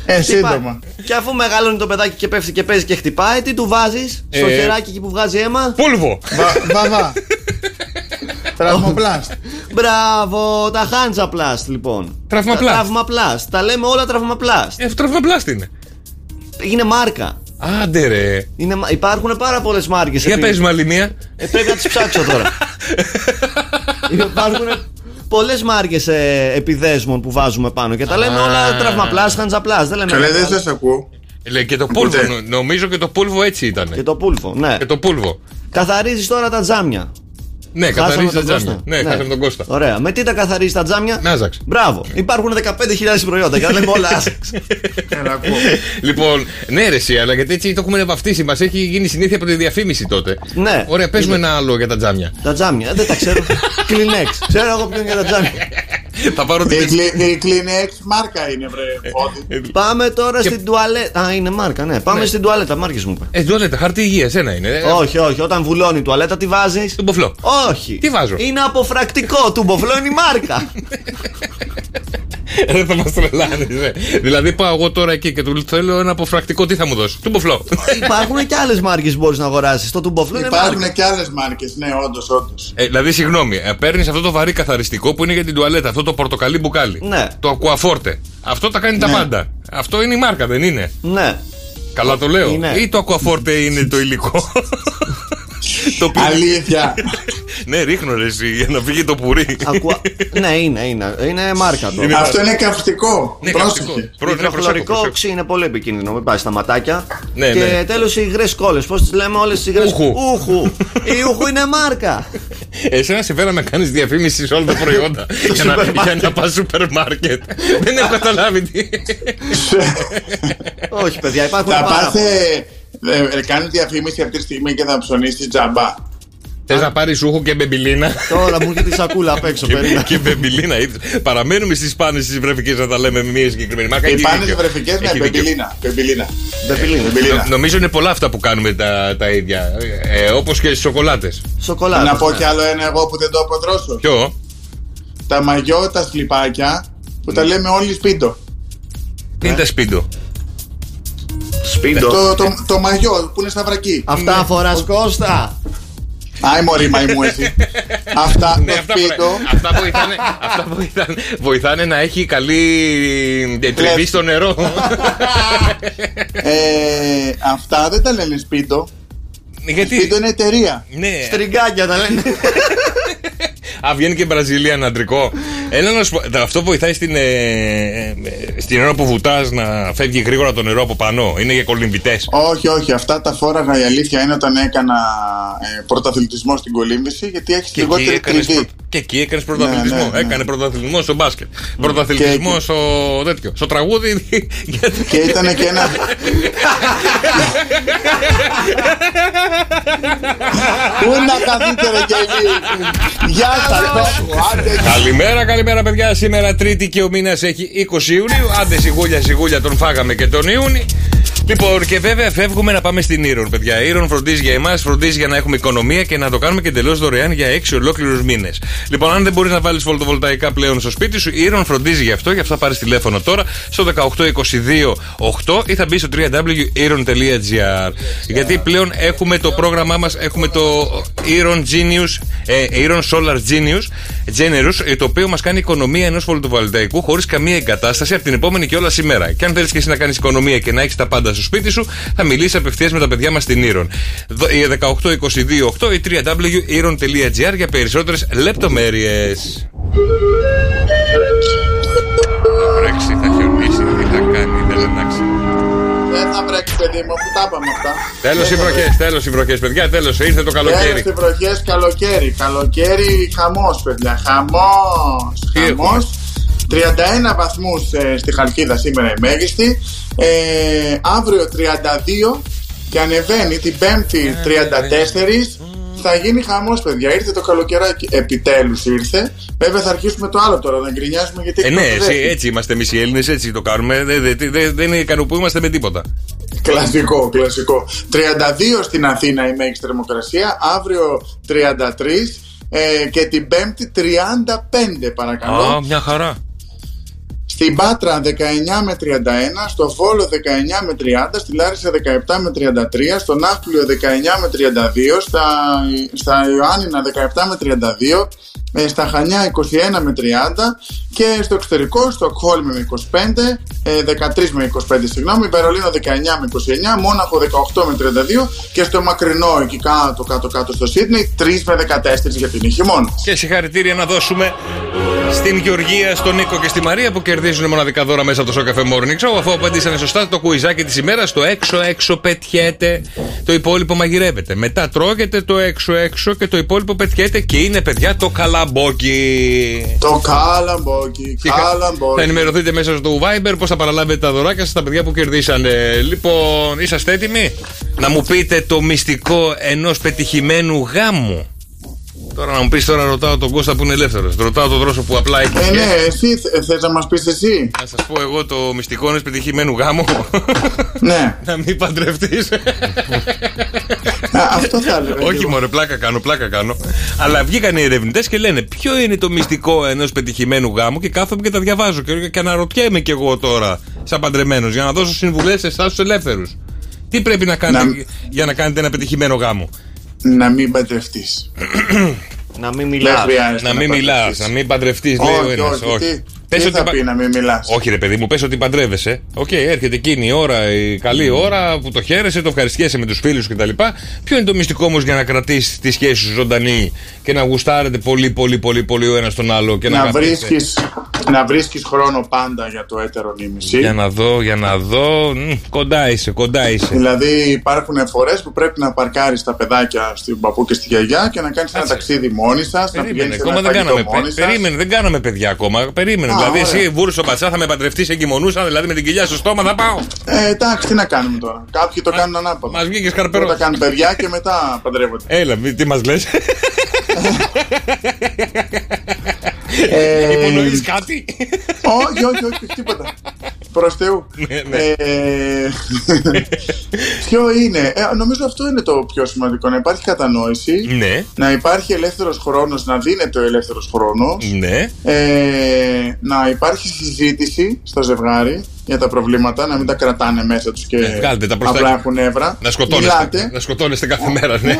[SPEAKER 7] Ε,
[SPEAKER 10] Τι
[SPEAKER 7] σύντομα.
[SPEAKER 10] πά- Και αφού μεγαλώνει το παιδάκι και πέφτει και παίζει και χτυπάει, τι του βάζεις; Στο
[SPEAKER 6] Ε,
[SPEAKER 10] χεράκι εκεί που βγάζει αίμα;
[SPEAKER 6] Πούλβο.
[SPEAKER 7] Βα- Βαβά. Τραυμοπλάστ.
[SPEAKER 10] Μπράβο, τα χάντζα πλάστ λοιπόν.
[SPEAKER 6] Τραυμαπλάστ.
[SPEAKER 10] Τα τραυμαπλάστ. Τα λέμε όλα τραυμαπλάστ.
[SPEAKER 6] Ε, τραυμαπλάστη είναι.
[SPEAKER 10] Είναι μάρκα.
[SPEAKER 6] Άντε ρε.
[SPEAKER 10] Είναι, μα- υπάρχουν πάρα πολλές μάρκες.
[SPEAKER 6] Για πες μου άλλη μία.
[SPEAKER 10] Ε, πρέπει να τις ψάξω τώρα. υπάρχουν πολλές μάρκε ε, επιδέσμων που βάζουμε πάνω και τα λέμε
[SPEAKER 6] Α.
[SPEAKER 10] όλα τραυμαπλάστ, χάντζαπλάστ. Δεν λέμε.
[SPEAKER 7] Καλέ δεν
[SPEAKER 10] άλλα.
[SPEAKER 7] σας ακούω.
[SPEAKER 6] Λέει και το πούλβο. νο- Νομίζω και το πούλβο έτσι ήταν.
[SPEAKER 10] Και το πούλφο, ναι.
[SPEAKER 6] Και το πούλβο.
[SPEAKER 10] Καθαρίζεις τώρα τα τζάμια.
[SPEAKER 6] Ναι,
[SPEAKER 10] Χάσαμε
[SPEAKER 6] καθαρίζει τα
[SPEAKER 10] τον
[SPEAKER 6] τζάμια.
[SPEAKER 10] Κώστα.
[SPEAKER 6] Ναι, χάσαμε τον Κώστα.
[SPEAKER 10] Ωραία. Με τι τα καθαρίζει τα τζάμια;
[SPEAKER 6] Νάζαξ.
[SPEAKER 10] Μπράβο. Υπάρχουν 15.000 προϊόντα και τα λέμε όλα άσεξ.
[SPEAKER 7] Έλα, ακούω.
[SPEAKER 6] Λοιπόν, ναι, ρε, εσύ, αλλά γιατί έτσι το έχουμε βαφτίσει. Μας έχει γίνει συνήθεια από τη διαφήμιση τότε.
[SPEAKER 10] Ναι.
[SPEAKER 6] Ωραία, πες μου ένα άλλο για τα τζάμια.
[SPEAKER 10] Τα τζάμια, ε, δεν τα ξέρω. Kleenex. Ξέρω εγώ ποιο είναι για τα τζάμια.
[SPEAKER 6] Θα πάρω
[SPEAKER 7] Η
[SPEAKER 6] την.
[SPEAKER 7] Kleenex- Η Kleenex μάρκα είναι, βρε. Φώτη.
[SPEAKER 10] Πάμε τώρα
[SPEAKER 6] Και-
[SPEAKER 10] στην τουαλέτα. Α, είναι μάρκα, ναι. Πάμε στην τουαλέτα, μάρκες μου είπε.
[SPEAKER 6] Ε, τουαλέτα, χαρτί υγείας, ένα είναι. Ε,
[SPEAKER 10] Όχι, όχι. Όταν βουλώνει η τουαλέτα, τι βάζεις;
[SPEAKER 6] Τον ποφλό.
[SPEAKER 10] Όχι.
[SPEAKER 6] Τι βάζω;
[SPEAKER 10] Είναι αποφρακτικό. Του μποφλό είναι η μάρκα.
[SPEAKER 6] Δεν θα μας τρελάνεις. Δηλαδή πάω εγώ τώρα εκεί και του θέλω ένα αποφρακτικό, τι θα μου δώσει. Του ποφλό.
[SPEAKER 10] Υπάρχουν και άλλες μάρκες που μπορείς να αγοράσεις. Το του μποφλό είναι
[SPEAKER 7] Υπάρχουν
[SPEAKER 10] μάρκα.
[SPEAKER 7] και άλλες μάρκες, ναι, όντως, όντως.
[SPEAKER 6] Ε, δηλαδή, συγγνώμη, παίρνεις αυτό το βαρύ καθαριστικό που είναι για την τουαλέτα, αυτό το πορτοκαλί μπουκάλι.
[SPEAKER 10] Ναι.
[SPEAKER 6] Το ακουαφόρτε. Αυτό τα κάνει τα
[SPEAKER 7] Ναι.
[SPEAKER 6] πάντα. Αυτό είναι η μάρκα, δεν είναι;
[SPEAKER 10] Ναι.
[SPEAKER 6] Καλά το λέω.
[SPEAKER 10] Είναι.
[SPEAKER 6] Ή το ακουαφόρτε είναι το υλικό; το οποίο...
[SPEAKER 7] Αλήθεια.
[SPEAKER 6] ναι, ρίχνω ρε εσύ για να φύγει το πουρί.
[SPEAKER 10] Ακουα... ναι, είναι, είναι. Είναι μάρκα το.
[SPEAKER 6] Είναι-
[SPEAKER 7] Αυτό είναι καυστικό.
[SPEAKER 6] Ναι,
[SPEAKER 7] Πρόσεχε.
[SPEAKER 6] καυστικό. Προ- ναι, προσέχω,
[SPEAKER 10] Υδροχλωρικό
[SPEAKER 6] προσέχω.
[SPEAKER 10] οξύ είναι πολύ επικίνδυνο. Μην πάει στα ματάκια.
[SPEAKER 6] Ναι,
[SPEAKER 10] και
[SPEAKER 6] ναι.
[SPEAKER 10] τέλος οι υγρές κόλλες. Πώς τις λέμε όλες τις υγρές;
[SPEAKER 6] Ούχου.
[SPEAKER 10] Ούχου. Η ούχου είναι μάρκα.
[SPEAKER 6] Εσένα σε φέρα να κάνεις διαφήμιση σε όλα τα προϊόντα για, να,
[SPEAKER 10] σούπερ μάρκετ.
[SPEAKER 6] για να πας σούπερ μάρκετ. Δεν έχω καταλάβει τι.
[SPEAKER 10] Όχι, παιδιά, υπάρχουν
[SPEAKER 7] Θα
[SPEAKER 10] πάρα
[SPEAKER 7] πάθε. Ε, ε, Κάνει διαφήμιση αυτή τη στιγμή και θα ψωνίσει τζαμπά.
[SPEAKER 6] Θες να πάρεις ούχο και μπεμπιλίνα;
[SPEAKER 10] Τώρα μου έρχεται η σακούλα απ' έξω.
[SPEAKER 6] Και,
[SPEAKER 10] περίμενε.
[SPEAKER 6] και μπεμπιλίνα. είδες. Παραμένουμε στις πάνες τις βρεφικές να τα λέμε με μια συγκεκριμένη μάρκα.
[SPEAKER 7] Οι
[SPEAKER 6] Έχει
[SPEAKER 7] πάνες
[SPEAKER 6] δίκιο.
[SPEAKER 7] βρεφικές, ναι,
[SPEAKER 6] Έχει δίκιο.
[SPEAKER 7] πεμπιλίνα. Πεμπιλίνα.
[SPEAKER 10] Μπεμπιλίνα.
[SPEAKER 7] Πεμπιλίνα.
[SPEAKER 6] Νο- Νομίζω είναι πολλά αυτά που κάνουμε τα, τα ίδια. Ε, Όπως και στις σοκολάτες.
[SPEAKER 10] Σοκολάτα.
[SPEAKER 7] Να πω
[SPEAKER 10] ναι.
[SPEAKER 7] κι άλλο ένα εγώ που δεν το αποδρώσω.
[SPEAKER 6] Ποιο;
[SPEAKER 7] Τα μαγιό, τα σλιπάκια που
[SPEAKER 6] Ναι.
[SPEAKER 7] τα λέμε όλοι σπίτι.
[SPEAKER 6] Τι είναι τα σπίτι.
[SPEAKER 10] Σπίντο.
[SPEAKER 7] Το, το, το μαγιό που είναι στα βρακή.
[SPEAKER 10] Αυτά φορά Κώστα.
[SPEAKER 7] Άι μωρή μαϊμού εσύ. Αυτά
[SPEAKER 6] Ναι,
[SPEAKER 7] το
[SPEAKER 6] αυτά,
[SPEAKER 7] σπίτι.
[SPEAKER 6] αυτά, βοηθάνε, αυτά βοηθάνε, βοηθάνε να έχει καλή τριβή στο νερό.
[SPEAKER 7] ε, αυτά δεν τα λένε σπίτο.
[SPEAKER 6] Γιατί;
[SPEAKER 7] Σπίτο είναι εταιρεία.
[SPEAKER 6] Ναι,
[SPEAKER 10] Στριγκάκια τα λένε.
[SPEAKER 6] Α, βγαίνει και Βραζιλία αντρικό. Έλα να σου πω, αυτό βοηθάει στην, ε, ε, στην ώρα που βουτάς να φεύγει γρήγορα το νερό από πάνω. Είναι για κολυμβητέ.
[SPEAKER 7] Όχι, όχι. Αυτά τα φόραγα η αλήθεια είναι όταν έκανα ε, πρωταθλητισμό στην κολύμβηση γιατί έχεις
[SPEAKER 6] Και εκεί
[SPEAKER 7] λιγότερη
[SPEAKER 6] έκανες
[SPEAKER 7] τριβή.
[SPEAKER 6] πρω- και εκεί έκανες πρωταθλητισμό.
[SPEAKER 7] Ναι, ναι, ναι.
[SPEAKER 6] Έκανε πρωταθλητισμός στο μπάσκετ. Πρωταθλητισμός
[SPEAKER 7] Και-
[SPEAKER 6] στο τέτοιο. Στο τραγούδι. γιατί-
[SPEAKER 7] Και ήταν και ένα. Πού να καθείτε ρε γελί. Γεια σας Άντε
[SPEAKER 6] Καλημέρα, καλημέρα παιδιά. Σήμερα Τρίτη και ο μήνας έχει 20 Ιουνίου. Άντε σιγούλια, σιγούλια τον φάγαμε και τον Ιούνι. Λοιπόν, και βέβαια φεύγουμε να πάμε στην Ήρων, παιδιά. Η Ήρων φροντίζει για εμάς, φροντίζει για να έχουμε οικονομία και να το κάνουμε και εντελώς δωρεάν για 6 ολόκληρους μήνες. Λοιπόν, αν δεν μπορείς να βάλεις φωτοβολταϊκά πλέον στο σπίτι σου, η Ήρων φροντίζει γι' αυτό, γι' αυτό θα πάρεις τηλέφωνο τώρα στο 18228 ή θα μπει στο www.iron.gr. Γιατί πλέον έχουμε το πρόγραμμά μας, έχουμε το Iron Genius, ε, Iron Solar Genius, Generous, ε, το οποίο μας κάνει οικονομία ενός φωτοβολταϊκού χωρίς καμία εγκατάσταση από την επόμενη και όλα σήμερα. Και αν θέλεις και εσύ να κάνεις οικονομία και να έχεις τα πάντα στο σπίτι σου, θα μιλήσει απευθείας με τα παιδιά μας στην Iron. Δο- Η 18228 ή www.iron.gr για περισσότερες λεπτομέρειες. Βρέξει, θα χιονίσει, τι θα κάνει, δεν εντάξει.
[SPEAKER 7] Δεν θα βρέξει, παιδί μου, αφού τα είπαμε αυτά.
[SPEAKER 6] Τέλος οι βροχές, τέλος οι βροχές, παιδιά, τέλος. Ήρθε το
[SPEAKER 7] Τέλος
[SPEAKER 6] καλοκαίρι.
[SPEAKER 7] οι βροχές, καλοκαίρι. Καλοκαίρι, χαμός, παιδιά. Χαμός. Χαμός. 31 βαθμούς ε, στη Χαλκίδα σήμερα η μέγιστη. Ε, αύριο 32 και ανεβαίνει την Πέμπτη 34. Θα γίνει χαμός παιδιά. Ήρθε το καλοκαιράκι. Επιτέλους ήρθε. Βέβαια θα αρχίσουμε το άλλο τώρα. Να γκρινιάζουμε γιατί
[SPEAKER 6] Ε, ναι,
[SPEAKER 7] έχει
[SPEAKER 6] έτσι,
[SPEAKER 7] προσδέσει.
[SPEAKER 6] έτσι είμαστε εμείς οι Έλληνες, έτσι το κάνουμε. Δεν, δεν, δεν, δεν ικανοποιούμαστε με τίποτα.
[SPEAKER 7] Κλασικό, κλασικό. 32 στην Αθήνα η μέγιστη θερμοκρασία, αύριο 33 ε, και την Πέμπτη 35 παρακαλώ.
[SPEAKER 6] Α, μια χαρά.
[SPEAKER 7] Στην Πάτρα 19 με 31, στο Βόλο 19 με 30, στη Λάρισα 17 με 33, στο Ναύπλιο 19 με 32, στα, στα Ιωάννινα 17 με 32, ε, στα Χανιά 21 με 30 και στο εξωτερικό, στο Κόλμη με 25, ε, 13 με 25 συγγνώμη, Βερολίνο 19 με 29, Μόναχο 18 με 32 και στο μακρινό εκεί κάτω κάτω κάτω στο Σίδνεϊ 3 με 14 γιατί είναι χειμώνα.
[SPEAKER 6] Και συγχαρητήρια να δώσουμε στην Γεωργία, στον Νίκο και στη Μαρία που κερδίζουν μοναδικά δώρα μέσα από το Σοκαφέ Morning Show. Αφού απαντήσανε σωστά το κουιζάκι της ημέρας, το έξω έξω πετιέται, το υπόλοιπο μαγειρεύεται. Μετά τρώγεται το έξω έξω και το υπόλοιπο πετιέται και είναι παιδιά το καλαμπόκι.
[SPEAKER 7] Το καλαμπόκι, καλαμπόκι.
[SPEAKER 6] Θα ενημερωθείτε μέσα στο Viber πώς θα παραλάβετε τα δωράκια σας στα παιδιά που κερδίσανε. Λοιπόν, είσαστε έτοιμοι; Να μου πείτε το μυστικό ενός πετυχημένου γάμου. Τώρα να μου πεις τώρα ρωτάω τον Κώστα που είναι ελεύθερος. Ρωτάω τον Δρόσο που απλά έχει.
[SPEAKER 7] Ε, ναι, εσύ θε- θες να μας πεις εσύ;
[SPEAKER 6] Να σας πω εγώ το μυστικό ενό πετυχημένου γάμου.
[SPEAKER 7] Ναι.
[SPEAKER 6] να μην παντρευτείς.
[SPEAKER 7] αυτό θα έλεγα.
[SPEAKER 6] Όχι
[SPEAKER 7] εγώ.
[SPEAKER 6] μόνο, πλάκα κάνω, πλάκα κάνω. Αλλά βγήκαν οι ερευνητές και λένε ποιο είναι το μυστικό ενός πετυχημένου γάμου και κάθομαι και τα διαβάζω. Και, και αναρωτιέμαι κι εγώ τώρα, σαν παντρεμένος, για να δώσω συμβουλές σε εσάς τους ελεύθερους. Τι πρέπει να κάνετε για να κάνετε ένα πετυχημένο γάμο;
[SPEAKER 7] Να μην παντρευτείς.
[SPEAKER 10] Να μην
[SPEAKER 7] Δεν
[SPEAKER 10] μιλάς.
[SPEAKER 7] χρειάζεται
[SPEAKER 6] Να μην μιλάς,
[SPEAKER 7] παντρευτείς.
[SPEAKER 6] να μην παντρευτείς, λέει ο
[SPEAKER 7] Όχι,
[SPEAKER 6] ένας.
[SPEAKER 7] όχι. Τι, τι θα πει να μην μιλάς.
[SPEAKER 6] Όχι, ρε παιδί μου, πες ότι παντρεύεσαι. Οκ, έρχεται εκείνη η ώρα, η καλή ώρα που το χαίρεσαι, το ευχαριστιέσαι με τους φίλους κτλ. Ποιο είναι το μυστικό όμως για να κρατήσεις τη σχέση σου ζωντανή και να γουστάρετε πολύ, πολύ, πολύ, πολύ ο ένας τον άλλο και να,
[SPEAKER 7] να
[SPEAKER 6] αγαπάτε.
[SPEAKER 7] βρίσκεις, να βρίσκεις χρόνο πάντα για το έτερον ήμισυ.
[SPEAKER 6] Για να δω, για να δω. Μ, κοντά είσαι, κοντά είσαι.
[SPEAKER 7] Δηλαδή υπάρχουν φορές που πρέπει να παρκάρεις τα παιδάκια στην παππού και στη γιαγιά και να κάνεις ένα ταξίδι μόνοι σας, να
[SPEAKER 6] Περίμενε,
[SPEAKER 7] πηγαίνεις σε
[SPEAKER 6] ακόμα
[SPEAKER 7] ένα
[SPEAKER 6] δεν
[SPEAKER 7] φαγητό
[SPEAKER 6] κάναμε,
[SPEAKER 7] μόνοι
[SPEAKER 6] πε-
[SPEAKER 7] σας.
[SPEAKER 6] περίμενε, δεν κάναμε παιδιά ακόμα. Περίμενε.
[SPEAKER 7] Α,
[SPEAKER 6] δηλαδή,
[SPEAKER 7] ωραία.
[SPEAKER 6] εσύ βούρσο πατσά θα με παντρευτείς, εγκυμονούσα, δηλαδή με την κοιλιά στο στόμα θα πάω.
[SPEAKER 7] Ε, εντάξει, τι να κάνουμε τώρα. Κάποιοι το κάνουν ανάποδα.
[SPEAKER 6] Μας βγήκε καρπερός.
[SPEAKER 7] Πρώτα κάνουν παιδιά και μετά παντρεύονται.
[SPEAKER 6] Έλα, μη- τι μας λες;
[SPEAKER 7] Ε,
[SPEAKER 6] Υπονοείς κάτι;
[SPEAKER 7] όχι, όχι, όχι, τίποτα. Προς Θεού.
[SPEAKER 6] Ναι, ναι.
[SPEAKER 7] Ε, ποιο είναι, ε, νομίζω αυτό είναι το πιο σημαντικό. Να υπάρχει κατανόηση,
[SPEAKER 6] Ναι,
[SPEAKER 7] να υπάρχει ελεύθερος χρόνος, να δίνεται ο ελεύθερος χρόνος,
[SPEAKER 6] ναι.
[SPEAKER 7] ε, να υπάρχει συζήτηση στο ζευγάρι για τα προβλήματα, να μην τα κρατάνε μέσα τους και
[SPEAKER 6] Ε, βγάλτε τα μπροστά
[SPEAKER 7] απλά
[SPEAKER 6] και-
[SPEAKER 7] έχουν νεύρα.
[SPEAKER 6] Να σκοτώνεστε,
[SPEAKER 7] Μιλάτε.
[SPEAKER 6] να σκοτώνεστε κάθε μέρα, ναι.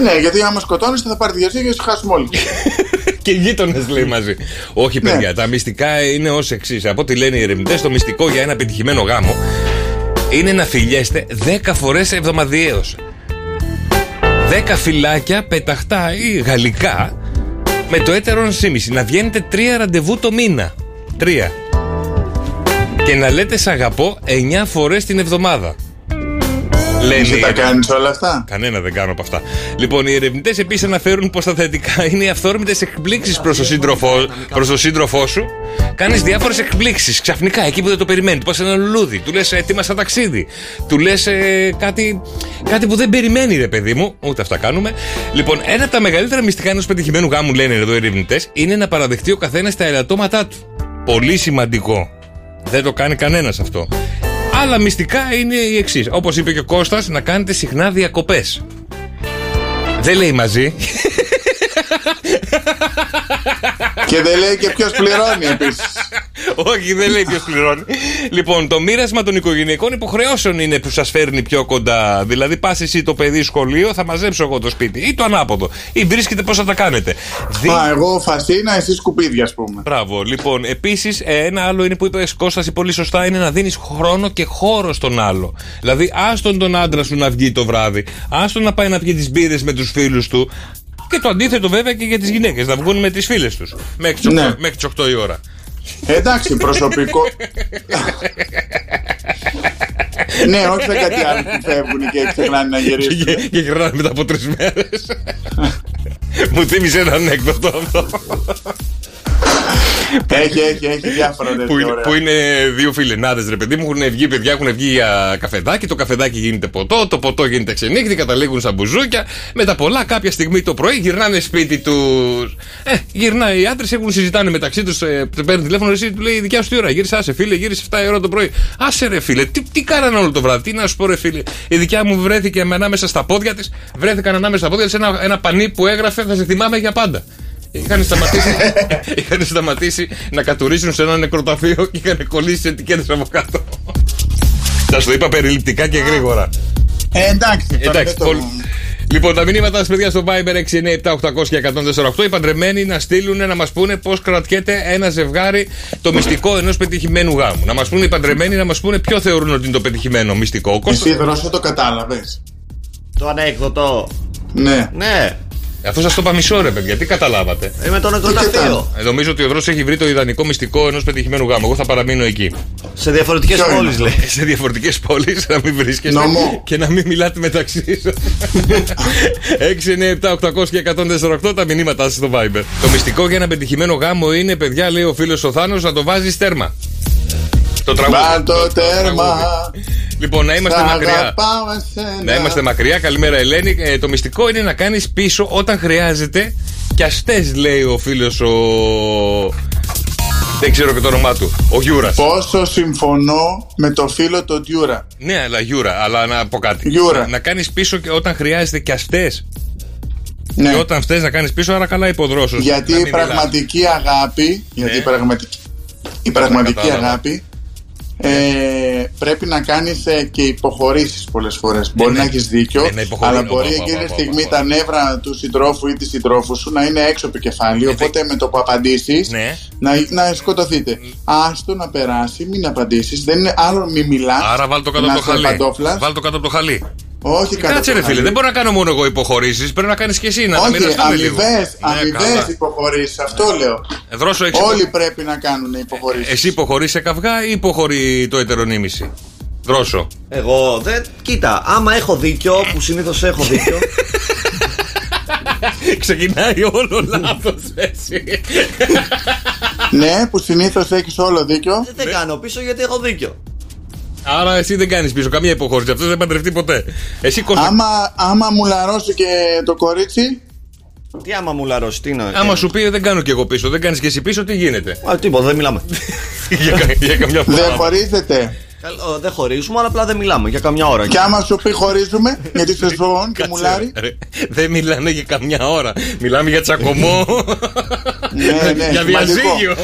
[SPEAKER 7] Ε, ναι, γιατί άμα σκοτώνεστε θα πάρετε διαζύγιο και θα χάσουμε όλοι.
[SPEAKER 6] και οι γείτονες λέει μαζί. Όχι,
[SPEAKER 7] Ναι.
[SPEAKER 6] παιδιά, τα μυστικά είναι ως εξής. Από ό,τι λένε οι ερευνητές, το μυστικό για ένα πετυχημένο γάμο είναι να φιλιέστε 10 φορές εβδομαδιαίως. 10 φυλάκια πεταχτά ή γαλλικά με το έτερον σύμμιση. Να βγαίνετε 3 ραντεβού το μήνα. 3. Και να λέτε σ' αγαπώ 9 φορές την εβδομάδα. Λένε
[SPEAKER 7] Εσύ
[SPEAKER 6] οι
[SPEAKER 7] τα
[SPEAKER 6] ερευνητές.
[SPEAKER 7] κάνει όλα αυτά;
[SPEAKER 6] Κανένα δεν κάνω από αυτά. Λοιπόν, οι ερευνητές επίσης αναφέρουν πως τα θετικά είναι οι αυθόρμητες εκπλήξεις προς τον σύντροφό, προς τον σύντροφό σου. Κάνεις διάφορες εκπλήξεις ξαφνικά εκεί που δεν το περιμένεις. Του πα ένα λουλούδι, του λες ετοίμασα ταξίδι, του λες κάτι, κάτι που δεν περιμένει, ρε παιδί μου. Ούτε αυτά κάνουμε. Λοιπόν, ένα από τα μεγαλύτερα μυστικά ενός πετυχημένου γάμου, λένε εδώ οι ερευνητές, είναι να παραδεχτεί ο καθένας τα ελαττώματά του. Πολύ σημαντικό. Δεν το κάνει κανένας αυτό. Άλλα μυστικά είναι η εξής. Όπως είπε και ο Κώστας, να κάνετε συχνά διακοπές. Δεν λέει μαζί.
[SPEAKER 7] Και δεν λέει και ποιος πληρώνει επίσης.
[SPEAKER 6] Όχι, δεν λέει ποιος πληρώνει. λοιπόν, το μοίρασμα των οικογενειακών υποχρεώσεων είναι που σας φέρνει πιο κοντά. Δηλαδή, πας εσύ το παιδί σχολείο, θα μαζέψω εγώ το σπίτι. Ή το ανάποδο. Ή βρίσκεται πώς θα τα κάνετε. Δι-
[SPEAKER 7] Α, εγώ φασίνα, εσύ σκουπίδια, ας πούμε.
[SPEAKER 6] Μπράβο. Λοιπόν, επίσης, ένα άλλο είναι που είπε Κώσταση πολύ σωστά είναι να δίνεις χρόνο και χώρο στον άλλο. Δηλαδή, άστον τον άντρα σου να βγει το βράδυ, άστον να πάει να πιει τις μπύρες με τους φίλους του. Και το αντίθετο βέβαια και για τις γυναίκες, να βγουν με τις φίλες τους. Μέχρι τις 8,
[SPEAKER 7] Ναι.
[SPEAKER 6] μέχρι τις 8 η ώρα.
[SPEAKER 7] Εντάξει, προσωπικό. ναι, όχι σαν κάτι άλλο που φεύγουν και ξεχνάνε να γυρίσουν.
[SPEAKER 6] και, και γυρνάνε μετά από τρεις μέρες. Μου θύμισε ένα ανέκδοτο αυτό.
[SPEAKER 7] Έχει, έχει, έχει διάφορα τέτοια
[SPEAKER 6] που, είναι,
[SPEAKER 7] ωραία.
[SPEAKER 6] που είναι δύο φιλενάδες, ρε παιδί μου, έχουν βγει παιδιά, έχουν βγει για καφεδάκι. Το καφεδάκι γίνεται ποτό, το ποτό γίνεται ξενύχτη, καταλήγουν σαν μπουζούκια. Μετά πολλά, κάποια στιγμή το πρωί γυρνάνε σπίτι τους. Ε, γυρνάει οι άντρες, έχουν συζητάνε μεταξύ τους, ε, του παίρνει τηλέφωνο, εσύ του λέει η δικιά σου τι ώρα, γύρισε, άσε φίλε, γύρισε 7 η ώρα το πρωί. Άσε ρε φίλε, τι, τι κάνανε όλο το βράδυ, τι να σου πω ρε φίλε. Η δικιά μου βρέθηκε με ανάμεσα στα πόδια της, βρέθηκαν ανάμεσα στα πόδια της ένα, ένα πανί που έγραφε θα σε θυμάμαι για πάντα. Είχαν σταματήσει, είχαν σταματήσει να κατουρίσουν σε ένα νεκροταφείο και είχαν κολλήσει ετικέτες από κάτω. Σα το είπα περιληπτικά και γρήγορα.
[SPEAKER 7] Ε, εντάξει, τώρα
[SPEAKER 6] Εντάξει,
[SPEAKER 7] δεν το-
[SPEAKER 6] πολύ- Λοιπόν, τα μηνύματα σας, παιδιά, στο Viber 697-800 και 148. Οι παντρεμένοι να στείλουν να μας πούνε πώς κρατιέται ένα ζευγάρι το μυστικό ενός πετυχημένου γάμου. Να μας πούνε οι παντρεμένοι να μας πούνε ποιο θεωρούν ότι είναι το πετυχημένο μυστικό. Ο Κώστας-
[SPEAKER 7] Εσύ δρόσο το κατάλαβες;
[SPEAKER 10] Το ανέκδοτο.
[SPEAKER 7] Ναι.
[SPEAKER 10] Ναι.
[SPEAKER 6] Αφού σας το είπα μισό ρε παιδιά, τι καταλάβατε;
[SPEAKER 10] Ε, με το νεκροταφείο.
[SPEAKER 6] Ε, νομίζω ότι ο Δρόσο έχει βρει το ιδανικό μυστικό ενός πετυχημένου γάμου. Εγώ θα παραμείνω εκεί.
[SPEAKER 10] Σε διαφορετικές
[SPEAKER 7] Ποιο είναι
[SPEAKER 10] πόλεις
[SPEAKER 7] αυτό;
[SPEAKER 10] λέει.
[SPEAKER 6] σε διαφορετικές πόλεις να μην βρίσκεστε
[SPEAKER 7] Νομό.
[SPEAKER 6] και να μην μιλάτε μεταξύ σας. 6, 9, 7, 800 και 148 τα μηνύματά σας στο Viber. Το μυστικό για ένα πετυχημένο γάμο είναι, παιδιά, λέει ο φίλος ο Θάνος, να το βάζεις τέρμα. Το τραγούδι.
[SPEAKER 7] Μα το τέρμα.
[SPEAKER 6] τραγούδι. Λοιπόν, να είμαστε
[SPEAKER 7] Σ'
[SPEAKER 6] μακριά.
[SPEAKER 7] αγαπάω εσένα.
[SPEAKER 6] Να είμαστε μακριά. Καλημέρα, Ελένη. Ε, το μυστικό είναι να κάνεις πίσω όταν χρειάζεται. Και αστές, λέει ο φίλος ο. Δεν ξέρω και το όνομά του. Ο Γιούρας.
[SPEAKER 7] Πόσο συμφωνώ με το φίλο το Ντιούρα.
[SPEAKER 6] Ναι, αλλά Γιούρα, αλλά να πω κάτι.
[SPEAKER 7] Γιούρα.
[SPEAKER 6] Να, να κάνεις πίσω και όταν χρειάζεται και αστές.
[SPEAKER 7] Ναι.
[SPEAKER 6] Και όταν φταίει να κάνεις πίσω, άρα καλά υποδρόσο.
[SPEAKER 7] Γιατί η πραγματική αγάπη, γιατί η πραγματική, η πραγματική
[SPEAKER 6] Ναι. κατάλαβα.
[SPEAKER 7] αγάπη ε, πρέπει να κάνεις ε, και υποχωρήσεις πολλές φορές. Μπορεί
[SPEAKER 6] ναι.
[SPEAKER 7] να έχεις δίκιο,
[SPEAKER 6] Ε, να υποχωρεί.
[SPEAKER 7] αλλά μπορεί
[SPEAKER 6] Πα, πα,
[SPEAKER 7] εκείνη
[SPEAKER 6] πα,
[SPEAKER 7] τη
[SPEAKER 6] πα,
[SPEAKER 7] στιγμή
[SPEAKER 6] πα, πα.
[SPEAKER 7] τα νεύρα του συντρόφου ή της συντρόφου σου να είναι έξω από το κεφάλι, οπότε με το που απαντήσεις
[SPEAKER 6] Ναι.
[SPEAKER 7] να, να σκοτωθείτε. Άστο να περάσει, μην απαντήσεις, δεν είναι άλλο μη μιλάς,
[SPEAKER 6] Άρα βάλ το κάτω
[SPEAKER 7] να
[SPEAKER 6] από το
[SPEAKER 7] είσαι
[SPEAKER 6] χαλί.
[SPEAKER 7] παντόφλας.
[SPEAKER 6] Βάλ το κάτω από το χαλί.
[SPEAKER 7] Όχι κάτω
[SPEAKER 6] Κάτσε
[SPEAKER 7] από
[SPEAKER 6] ρε
[SPEAKER 7] το
[SPEAKER 6] φίλε,
[SPEAKER 7] χαλί.
[SPEAKER 6] δεν μπορώ να κάνω μόνο εγώ υποχωρήσεις. Πρέπει να κάνεις και εσύ να τα
[SPEAKER 7] Όχι,
[SPEAKER 6] μοιραστούμε λίγο.
[SPEAKER 7] αμοιβές,
[SPEAKER 6] Ναι,
[SPEAKER 7] αμοιβές
[SPEAKER 6] καλά.
[SPEAKER 7] υποχωρήσεις, αυτό λέω.
[SPEAKER 6] Ε, Δρόσο, έχεις
[SPEAKER 7] Όλοι
[SPEAKER 6] υπο-
[SPEAKER 7] πρέπει να κάνουν υποχωρήσεις.
[SPEAKER 6] Εσύ υποχωρείς σε καυγά ή υποχωρεί το ετερονίμηση. Δρόσο.
[SPEAKER 10] Εγώ δεν. Κοίτα, άμα έχω δίκιο, που συνήθως έχω δίκιο.
[SPEAKER 6] Ξεκινάει όλο λάθος έτσι.
[SPEAKER 7] ναι, που συνήθως έχεις όλο δίκιο.
[SPEAKER 10] δεν κάνω πίσω γιατί έχω δίκιο.
[SPEAKER 6] Άρα εσύ δεν κάνεις πίσω καμία υποχώρηση. Αυτός δεν παντρευτεί ποτέ. Εσύ Κώστα,
[SPEAKER 7] Άμα, άμα μου λαρώσει και το κορίτσι,
[SPEAKER 10] Τι άμα μου λαρώσει, τι είναι.
[SPEAKER 6] άμα σου πει δεν κάνω κι εγώ πίσω, δεν κάνεις κι εσύ πίσω, τι γίνεται;
[SPEAKER 10] Α, τίποτα, δεν μιλάμε.
[SPEAKER 6] για, κα- για καμιά φορά.
[SPEAKER 7] δεν χωρίζετε.
[SPEAKER 10] Καλό, δεν χωρίζουμε, αλλά απλά δεν μιλάμε για καμιά ώρα.
[SPEAKER 7] Και άμα σου πει χωρίζουμε, γιατί σε ζώων και μουλάρι.
[SPEAKER 6] Ρε, Δεν μιλάνε για καμιά ώρα. Μιλάμε για τσακωμό.
[SPEAKER 7] ναι, ναι,
[SPEAKER 6] για
[SPEAKER 7] σημαντικό.
[SPEAKER 6] διαζύγιο.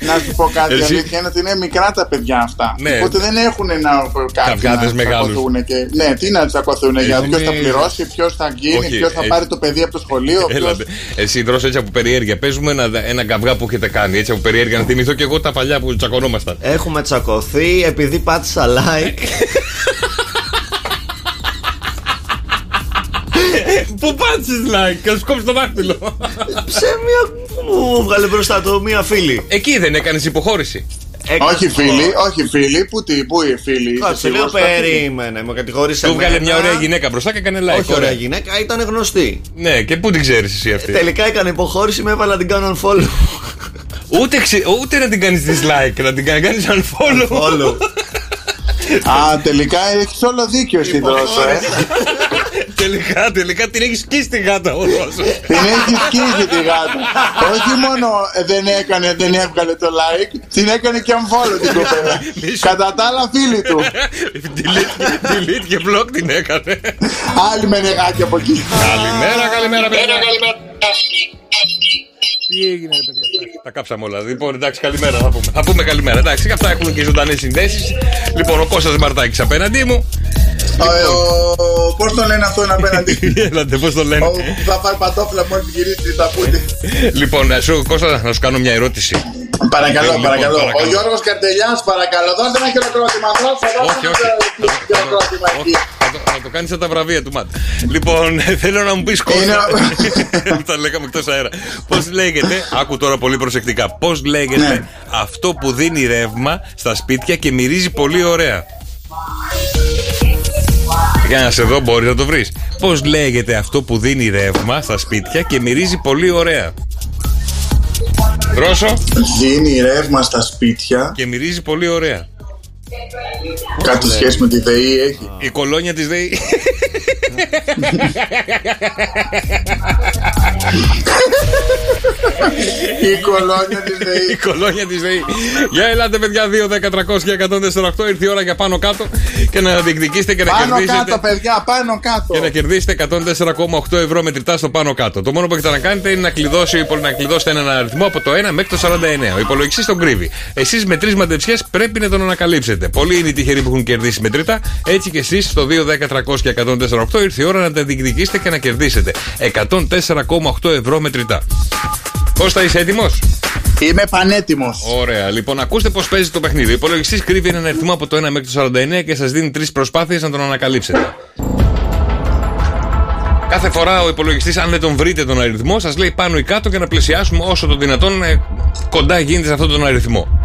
[SPEAKER 7] Να σου πω κάτι,
[SPEAKER 6] Εσύ-
[SPEAKER 7] αλήθεια είναι ότι είναι μικρά τα παιδιά αυτά.
[SPEAKER 6] Ναι.
[SPEAKER 7] Οπότε δεν έχουν να κάτι
[SPEAKER 6] Καυγάδες
[SPEAKER 7] να
[SPEAKER 6] μεγάλους.
[SPEAKER 7] τσακωθούν. Και... Ναι, τι να τσακωθούν, για
[SPEAKER 6] Εσύ
[SPEAKER 7] ποιος θα
[SPEAKER 6] μη-
[SPEAKER 7] πληρώσει, ποιος θα γίνει,
[SPEAKER 6] Όχι,
[SPEAKER 7] ποιος θα
[SPEAKER 6] ε-
[SPEAKER 7] πάρει το παιδί από το σχολείο. ποιος-
[SPEAKER 6] Έλατε. Εσύ δρόσο έτσι από περιέργεια. Πες μου ένα, ένα καυγά που έχετε κάνει. Έτσι από περιέργεια να θυμηθώ και εγώ τα παλιά που τσακωνόμασταν.
[SPEAKER 10] Έχουμε τσακωθεί επειδή πάτησα like.
[SPEAKER 6] Πού πάτσε like, και σου κόψει το δάχτυλο.
[SPEAKER 10] σε μια. Μου βγάλε μπροστά το μία φίλη.
[SPEAKER 6] Εκεί δεν έκανες υποχώρηση.
[SPEAKER 10] Έκανα-
[SPEAKER 7] Όχι φίλοι, όχι φίλοι, πού τι, πού οι φίλοι. είσαι
[SPEAKER 10] Κάτσε λίγο
[SPEAKER 7] σίγουρος, κάτι-
[SPEAKER 10] περίμενε, με κατηγορήσε.
[SPEAKER 6] Του βγάλε
[SPEAKER 10] εμένα.
[SPEAKER 6] μια ωραία γυναίκα μπροστά και έκανε like.
[SPEAKER 10] Όχι ωραία
[SPEAKER 6] Ωραία.
[SPEAKER 10] γυναίκα, ήταν γνωστή.
[SPEAKER 6] Ναι, και πού την ξέρεις εσύ αυτή;
[SPEAKER 10] Τελικά έκανε υποχώρηση, με έβαλα να την κάνω unfollow.
[SPEAKER 6] Ούτε, ξε... Ούτε να την κάνεις dislike, να την κάνεις unfollow.
[SPEAKER 10] Follow.
[SPEAKER 7] Α, τελικά έχεις όλο δίκιο εσύ δρόσο, ε.
[SPEAKER 6] Τελικά, τελικά την έχεις σκίσει τη γάτα ο Ρώσος.
[SPEAKER 7] Την έχει σκίσει τη γάτα. Όχι μόνο ε, δεν έκανε, δεν έβγαλε το like, την έκανε και unfollow την κοπέλα. Κατά τα άλλα φίλη του.
[SPEAKER 6] delete, delete και blog την έκανε.
[SPEAKER 7] Άλλη με νεγάκι από εκεί.
[SPEAKER 6] Καλημέρα, καλημέρα, παιδιά. Τι έγινε, ρε παιδιά; Εντάξει, Τα κάψαμε όλα. Λοιπόν, εντάξει, καλημέρα θα πούμε. Θα πούμε καλημέρα. Εντάξει, και αυτά έχουν και ζωντανές συνδέσεις. Λοιπόν, ο Κώστας Μαρτάκης απέναντί μου.
[SPEAKER 7] Πώς το λένε αυτόν απέναντι;
[SPEAKER 6] Έλατε, πώς το λένε;
[SPEAKER 7] Ο που θα πάρει παντόφλα μόλι γυρίσει τα πούτη.
[SPEAKER 6] Λοιπόν, να σου, Κώστα, να σου κάνω μια ερώτηση.
[SPEAKER 7] Παρακαλώ,
[SPEAKER 6] Λοιπόν,
[SPEAKER 7] παρακαλώ.
[SPEAKER 6] παρακαλώ.
[SPEAKER 7] Ο Γιώργος Καρτελιάς, παρακαλώ. Δώστε ένα χειροκρότημα. Δώστε
[SPEAKER 6] Όχι, όχι.
[SPEAKER 7] ένα χειροκρότημα εκεί.
[SPEAKER 6] Θα το, θα το κάνεις σαν τα βραβεία του Ματ. Λοιπόν, θέλω να μου πεις Κώστα. Τα λέγαμε εκτός αέρα. Πώς λέγεται, άκου τώρα πολύ προσεκτικά. Πώς λέγεται
[SPEAKER 7] Ναι.
[SPEAKER 6] αυτό που δίνει ρεύμα στα σπίτια και μυρίζει πολύ ωραία; Για να σε δω, μπορεί να το βρεις. Πώς λέγεται αυτό που δίνει ρεύμα στα σπίτια και μυρίζει πολύ ωραία; Ρώσο
[SPEAKER 7] Δίνει ρεύμα στα σπίτια.
[SPEAKER 6] και μυρίζει πολύ ωραία.
[SPEAKER 7] Κάτι
[SPEAKER 6] λέει.
[SPEAKER 7] σχέση με τη ΔΕΗ έχει.
[SPEAKER 6] Η κολόνια της ΔΕΗ.
[SPEAKER 7] Η κολόνια της ΔΕΗ.
[SPEAKER 6] Η κολόνια της ΔΕΗ. Για ελάτε, παιδιά, 2, 10, 300 και 148. Ήρθε η ώρα για πάνω κάτω και να διεκδικήσετε και να
[SPEAKER 7] Πάνω
[SPEAKER 6] κερδίσετε.
[SPEAKER 7] κάτω, παιδιά, πάνω κάτω.
[SPEAKER 6] Και να κερδίσετε 104,8 ευρώ μετρητά στο πάνω κάτω. Το μόνο που έχετε να κάνετε είναι να, κλειδώσει, να κλειδώσετε έναν αριθμό από το 1 μέχρι το 49. Ο υπολογιστής τον κρύβει. Εσείς με τρεις μαντεψιές πρέπει να τον ανακαλύψετε. Πολλοί είναι οι τυχεροί που έχουν κερδίσει μετρητά. Έτσι και εσείς στο 2, 10, 300 και 148 ήρθε η ώρα να τα διεκδικήσετε και να κερδίσετε 104,8 ευρώ μετρητά. Κώστα, είσαι έτοιμος;
[SPEAKER 7] Είμαι πανέτοιμος.
[SPEAKER 6] Ωραία. Λοιπόν, ακούστε πώς παίζει το παιχνίδι. Ο υπολογιστής κρύβει έναν αριθμό από το 1 μέχρι το 49 και σας δίνει τρεις προσπάθειες να τον ανακαλύψετε. Κάθε φορά ο υπολογιστής, αν δεν τον βρείτε τον αριθμό, σας λέει πάνω ή κάτω για να πλησιάσουμε όσο το δυνατόν ε, κοντά γίνεται σε αυτόν τον αριθμό.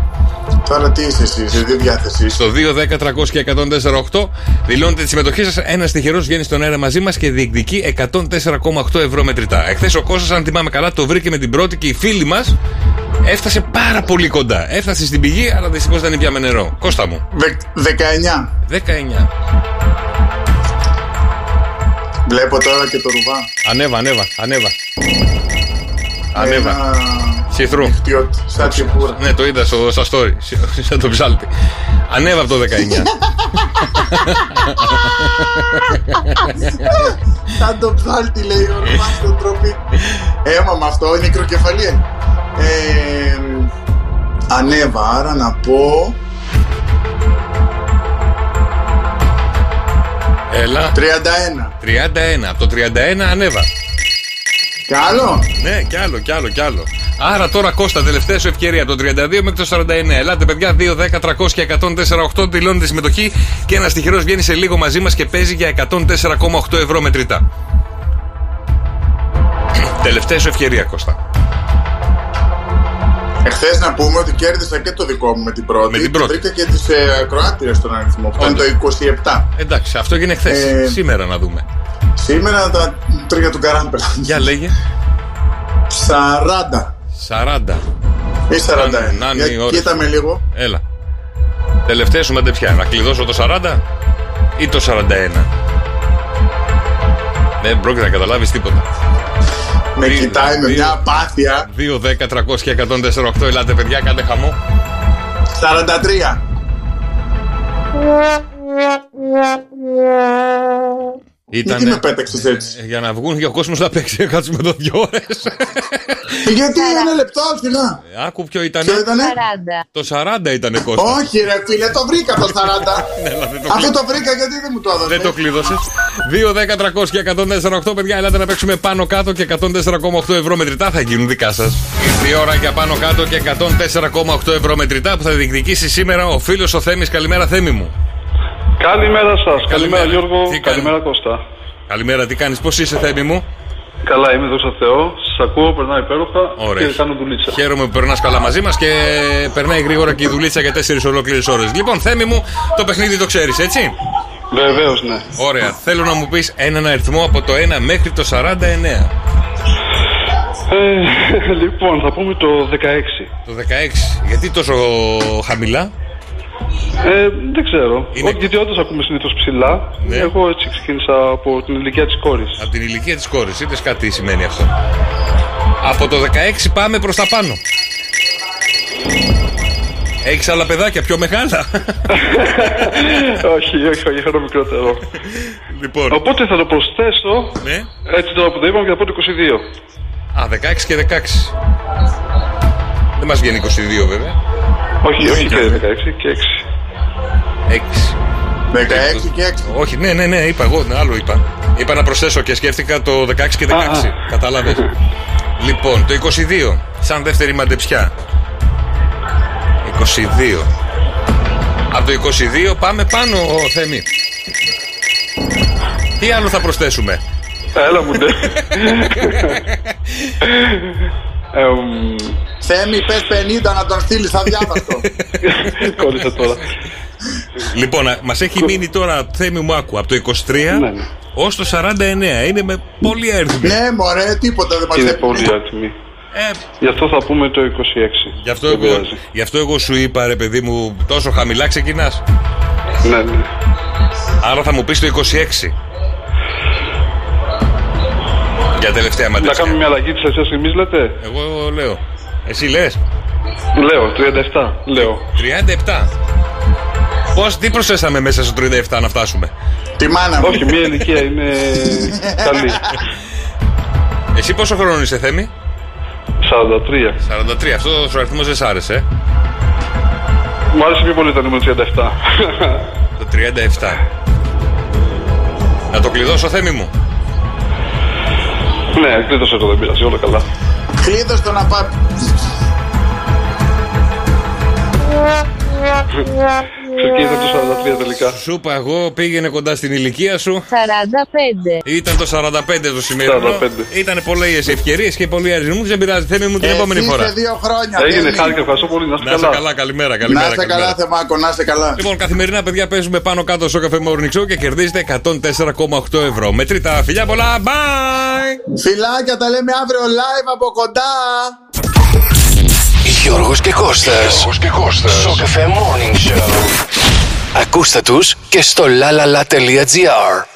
[SPEAKER 7] Τώρα τι είσαι εσύ, σε τι διάθεσης.
[SPEAKER 6] Στο 2, 10, 300 και 104,8 δηλώνετε τη συμμετοχή σας. Ένας τυχερός βγαίνει στον αέρα μαζί μας και διεκδικεί 104,8 ευρώ μετρητά. Εχθές ο Κώστας, αν θυμάμαι καλά, το βρήκε με την πρώτη και η φίλη μας έφτασε πάρα πολύ κοντά. Έφτασε στην πηγή, αλλά δυστυχώς δεν πια με νερό. Κώστα μου.
[SPEAKER 7] 19.
[SPEAKER 6] 19.
[SPEAKER 7] Βλέπω τώρα και το ρουβά.
[SPEAKER 6] Ανέβα, ανέβα, ανέβα. Ανέβα. Σιθρού.
[SPEAKER 7] Σαν τσιπούρα.
[SPEAKER 6] Ναι, το είδα στο, στα story. Σαν το ψάλτη. Ανέβα από το 19.
[SPEAKER 7] Σαν το ψάλτη λέει ο Ρωμάς στον τροπή. Έμα με αυτό, είναι μικροκεφαλή. Ε, ανέβα, άρα να πω
[SPEAKER 6] Έλα.
[SPEAKER 7] 31.
[SPEAKER 6] 31. Από το 31 ανέβα.
[SPEAKER 7] Κι άλλο;
[SPEAKER 6] Ναι, κι άλλο, κι άλλο, κι άλλο. Άρα τώρα Κώστα, τελευταία σου ευκαιρία από το 32 μέχρι το 49. Ελάτε, παιδιά, 2, 10, 300 και 104,8 δηλώνετε συμμετοχή και ένας τυχερός βγαίνει σε λίγο μαζί μας και παίζει για 104,8 ευρώ μετρητά. τελευταία σου ευκαιρία, Κώστα.
[SPEAKER 7] Εχθές να πούμε ότι κέρδισα και το δικό μου με την πρώτη.
[SPEAKER 6] Με την πρώτη.
[SPEAKER 7] Και βρήκα και τις ε, Κροάτριε στον αριθμό. που ήταν το 27.
[SPEAKER 6] Εντάξει, αυτό έγινε χθες.
[SPEAKER 7] Ε,
[SPEAKER 6] Σήμερα να δούμε.
[SPEAKER 7] Σήμερα τα τρία του Καράμπερ.
[SPEAKER 6] Για λέγε.
[SPEAKER 7] 40.
[SPEAKER 6] 40.
[SPEAKER 7] Ή 41.
[SPEAKER 6] Να είναι η
[SPEAKER 7] Για,
[SPEAKER 6] ώρα.
[SPEAKER 7] κοίτα με λίγο.
[SPEAKER 6] Έλα. Τελευταία σου μαντεψιά. Να κλειδώσω το 40 ή το 41. Δεν πρόκειται να καταλάβεις τίποτα.
[SPEAKER 7] Με κοιτάει με μια απάθεια.
[SPEAKER 6] 2, 10, 300 και 148. Ελάτε, παιδιά, κάντε χαμό.
[SPEAKER 7] 43.
[SPEAKER 6] Ήταν.
[SPEAKER 7] Γιατί με πέταξες έτσι;
[SPEAKER 6] Για να βγουν και ο κόσμος να παίξει, να κάτσουμε εδώ δύο ώρες.
[SPEAKER 7] Γιατί ένα λεπτό, φυλά.
[SPEAKER 6] Άκου ποιο ήταν.
[SPEAKER 7] Ποιο ήτανε;
[SPEAKER 6] Το 40 ήταν Κώστα.
[SPEAKER 7] Όχι, ρε φίλε, το βρήκα το 40.
[SPEAKER 6] το
[SPEAKER 7] Αυτό το βρήκα γιατί δεν μου το έδωσε.
[SPEAKER 6] Δεν το κλείδωσες. 2, 10, 300 και 148 παιδιά, ελάτε να παίξουμε πάνω κάτω και 104,8 ευρώ μετρητά θα γίνουν δικά σας. Ήρθε η ώρα για πάνω κάτω και 104,8 ευρώ μετρητά που θα διεκδικήσει σήμερα ο φίλος ο Θέμης. Καλημέρα, Θέμη μου.
[SPEAKER 11] Καλημέρα σας. Καλημέρα, Γιώργο.
[SPEAKER 6] Τι
[SPEAKER 11] Καλημέρα, Κώστα.
[SPEAKER 6] Καλημέρα, τι κάνεις, πώς είσαι, Θέμη μου;
[SPEAKER 11] Καλά, είμαι δόξα Θεώ. Σας ακούω, περνάει υπέροχα
[SPEAKER 6] Ωραία.
[SPEAKER 11] και κάνω δουλίτσα.
[SPEAKER 6] Χαίρομαι που περνάς καλά μαζί μας και περνάει γρήγορα και η δουλίτσα για 4 ολόκληρες ώρες. Λοιπόν, Θέμη μου, το παιχνίδι το ξέρεις, έτσι;
[SPEAKER 11] Βεβαίως, ναι.
[SPEAKER 6] Ωραία. Θέλω να μου πεις έναν αριθμό από το 1 μέχρι το 49.
[SPEAKER 11] Ε, λοιπόν, θα πούμε το 16.
[SPEAKER 6] Το 16. Γιατί τόσο χαμηλά;
[SPEAKER 11] Ε, δεν ξέρω. Όχι, γιατί όντως ακούμε συνήθως ψηλά.
[SPEAKER 6] Ναι.
[SPEAKER 11] Εγώ έτσι ξεκίνησα από την ηλικία της κόρης.
[SPEAKER 6] Από την ηλικία της κόρης. Είδες κάτι σημαίνει αυτό. Από το 16 πάμε προς τα πάνω. Έχεις άλλα παιδάκια πιο μεγάλα;
[SPEAKER 11] όχι, όχι, όχι, ένα μικρότερο.
[SPEAKER 6] Λοιπόν.
[SPEAKER 11] Οπότε θα το προσθέσω.
[SPEAKER 6] Ναι.
[SPEAKER 11] Έτσι τώρα που το είπαμε και θα πω το 22.
[SPEAKER 6] Α, 16 και 16. Δεν μας βγαίνει 22 βέβαια.
[SPEAKER 11] Όχι, όχι και 16 και 6.
[SPEAKER 6] 6.
[SPEAKER 7] 16 και 6.
[SPEAKER 6] Όχι, ναι, ναι, ναι, είπα εγώ, ναι, άλλο είπα. Είπα να προσθέσω και σκέφτηκα το 16 και 16. Κατάλαβες. λοιπόν, το 22. Σαν δεύτερη μαντεψιά. 22. Από το 22 πάμε πάνω, ο Θέμη. Τι άλλο θα προσθέσουμε;
[SPEAKER 11] Έλα μου ντε. Ε, μ,
[SPEAKER 7] Θέμη, πες 50 να τον στείλεις αδιάβαστο.
[SPEAKER 11] Κόλλησα τώρα.
[SPEAKER 6] Λοιπόν, μας έχει μείνει τώρα, Θέμη μου άκου, από το 23 ως το 49. Είναι με πολύ αριθμή.
[SPEAKER 7] ναι, μωρέ, τίποτα δεν μας
[SPEAKER 11] Είναι πολύ άτιμη.
[SPEAKER 6] Ε,
[SPEAKER 11] Γι' αυτό θα πούμε το 26.
[SPEAKER 6] Γι' αυτό,
[SPEAKER 11] Δεν
[SPEAKER 6] εγώ,
[SPEAKER 11] πειράζει.
[SPEAKER 6] γι' αυτό εγώ σου είπα, ρε παιδί μου, τόσο χαμηλά ξεκινάς.
[SPEAKER 11] Ναι, ναι.
[SPEAKER 6] Άρα θα μου πεις το 26. Για τελευταία
[SPEAKER 11] Να
[SPEAKER 6] μαντεψιά.
[SPEAKER 11] κάνουμε μια αλλαγή της εσάς εμείς λέτε;
[SPEAKER 6] Εγώ λέω. Εσύ λες.
[SPEAKER 11] Λέω, 37. Λέω.
[SPEAKER 6] 37. Πώς, τι προσθέσαμε μέσα στο 37 να φτάσουμε;
[SPEAKER 7] Τη μάνα μου.
[SPEAKER 11] Όχι, μια ηλικία είναι καλή.
[SPEAKER 6] Εσύ πόσο χρόνο είσαι, Θέμη;
[SPEAKER 11] 43.
[SPEAKER 6] 43. Αυτό ο αριθμός δεν σ' άρεσε. ε;
[SPEAKER 11] Μου άρεσε πιο πολύ το νούμερο 37.
[SPEAKER 6] Το 37. Να το κλειδώσω, Θέμη μου;
[SPEAKER 11] ναι, κλείδωσε το δεν πειράζει, όλα καλά.
[SPEAKER 7] Κλείδω στο να πάει.
[SPEAKER 11] Ξεκίνησε το 43 τελικά.
[SPEAKER 6] Σου είπα εγώ, πήγαινε κοντά στην ηλικία σου.
[SPEAKER 15] 45.
[SPEAKER 6] Ήταν το 45 το σημερινό.
[SPEAKER 11] 45.
[SPEAKER 6] Ήταν πολλές ευκαιρίες και πολλοί αριθμούς. Δεν πειράζει, Θέμη μου την
[SPEAKER 7] Εσύ
[SPEAKER 6] επόμενη φορά.
[SPEAKER 7] σε δύο χρόνια.
[SPEAKER 11] Έγινε,
[SPEAKER 7] Θέμη.
[SPEAKER 11] χάρηκα, ευχαριστώ πολύ. Να είστε
[SPEAKER 6] Να είσαι
[SPEAKER 11] καλά.
[SPEAKER 6] καλά, καλημέρα,
[SPEAKER 7] Να
[SPEAKER 6] καλημέρα.
[SPEAKER 7] είστε
[SPEAKER 6] καλημέρα.
[SPEAKER 7] καλά, Θεμάκο, να είστε καλά.
[SPEAKER 6] Λοιπόν, καθημερινά παιδιά παίζουμε πάνω κάτω στο καφέ Morning Show και κερδίζετε 104,8 ευρώ. Μετρήτα φιλιά πολλά, bye!
[SPEAKER 7] Φιλάκια, τα λέμε αύριο live από κοντά.
[SPEAKER 5] Γιώργος και Κώστας. Γιώργος και Κώστας. Σοκαφέ Morning Show. Ακούστε τους και στο lalala.gr.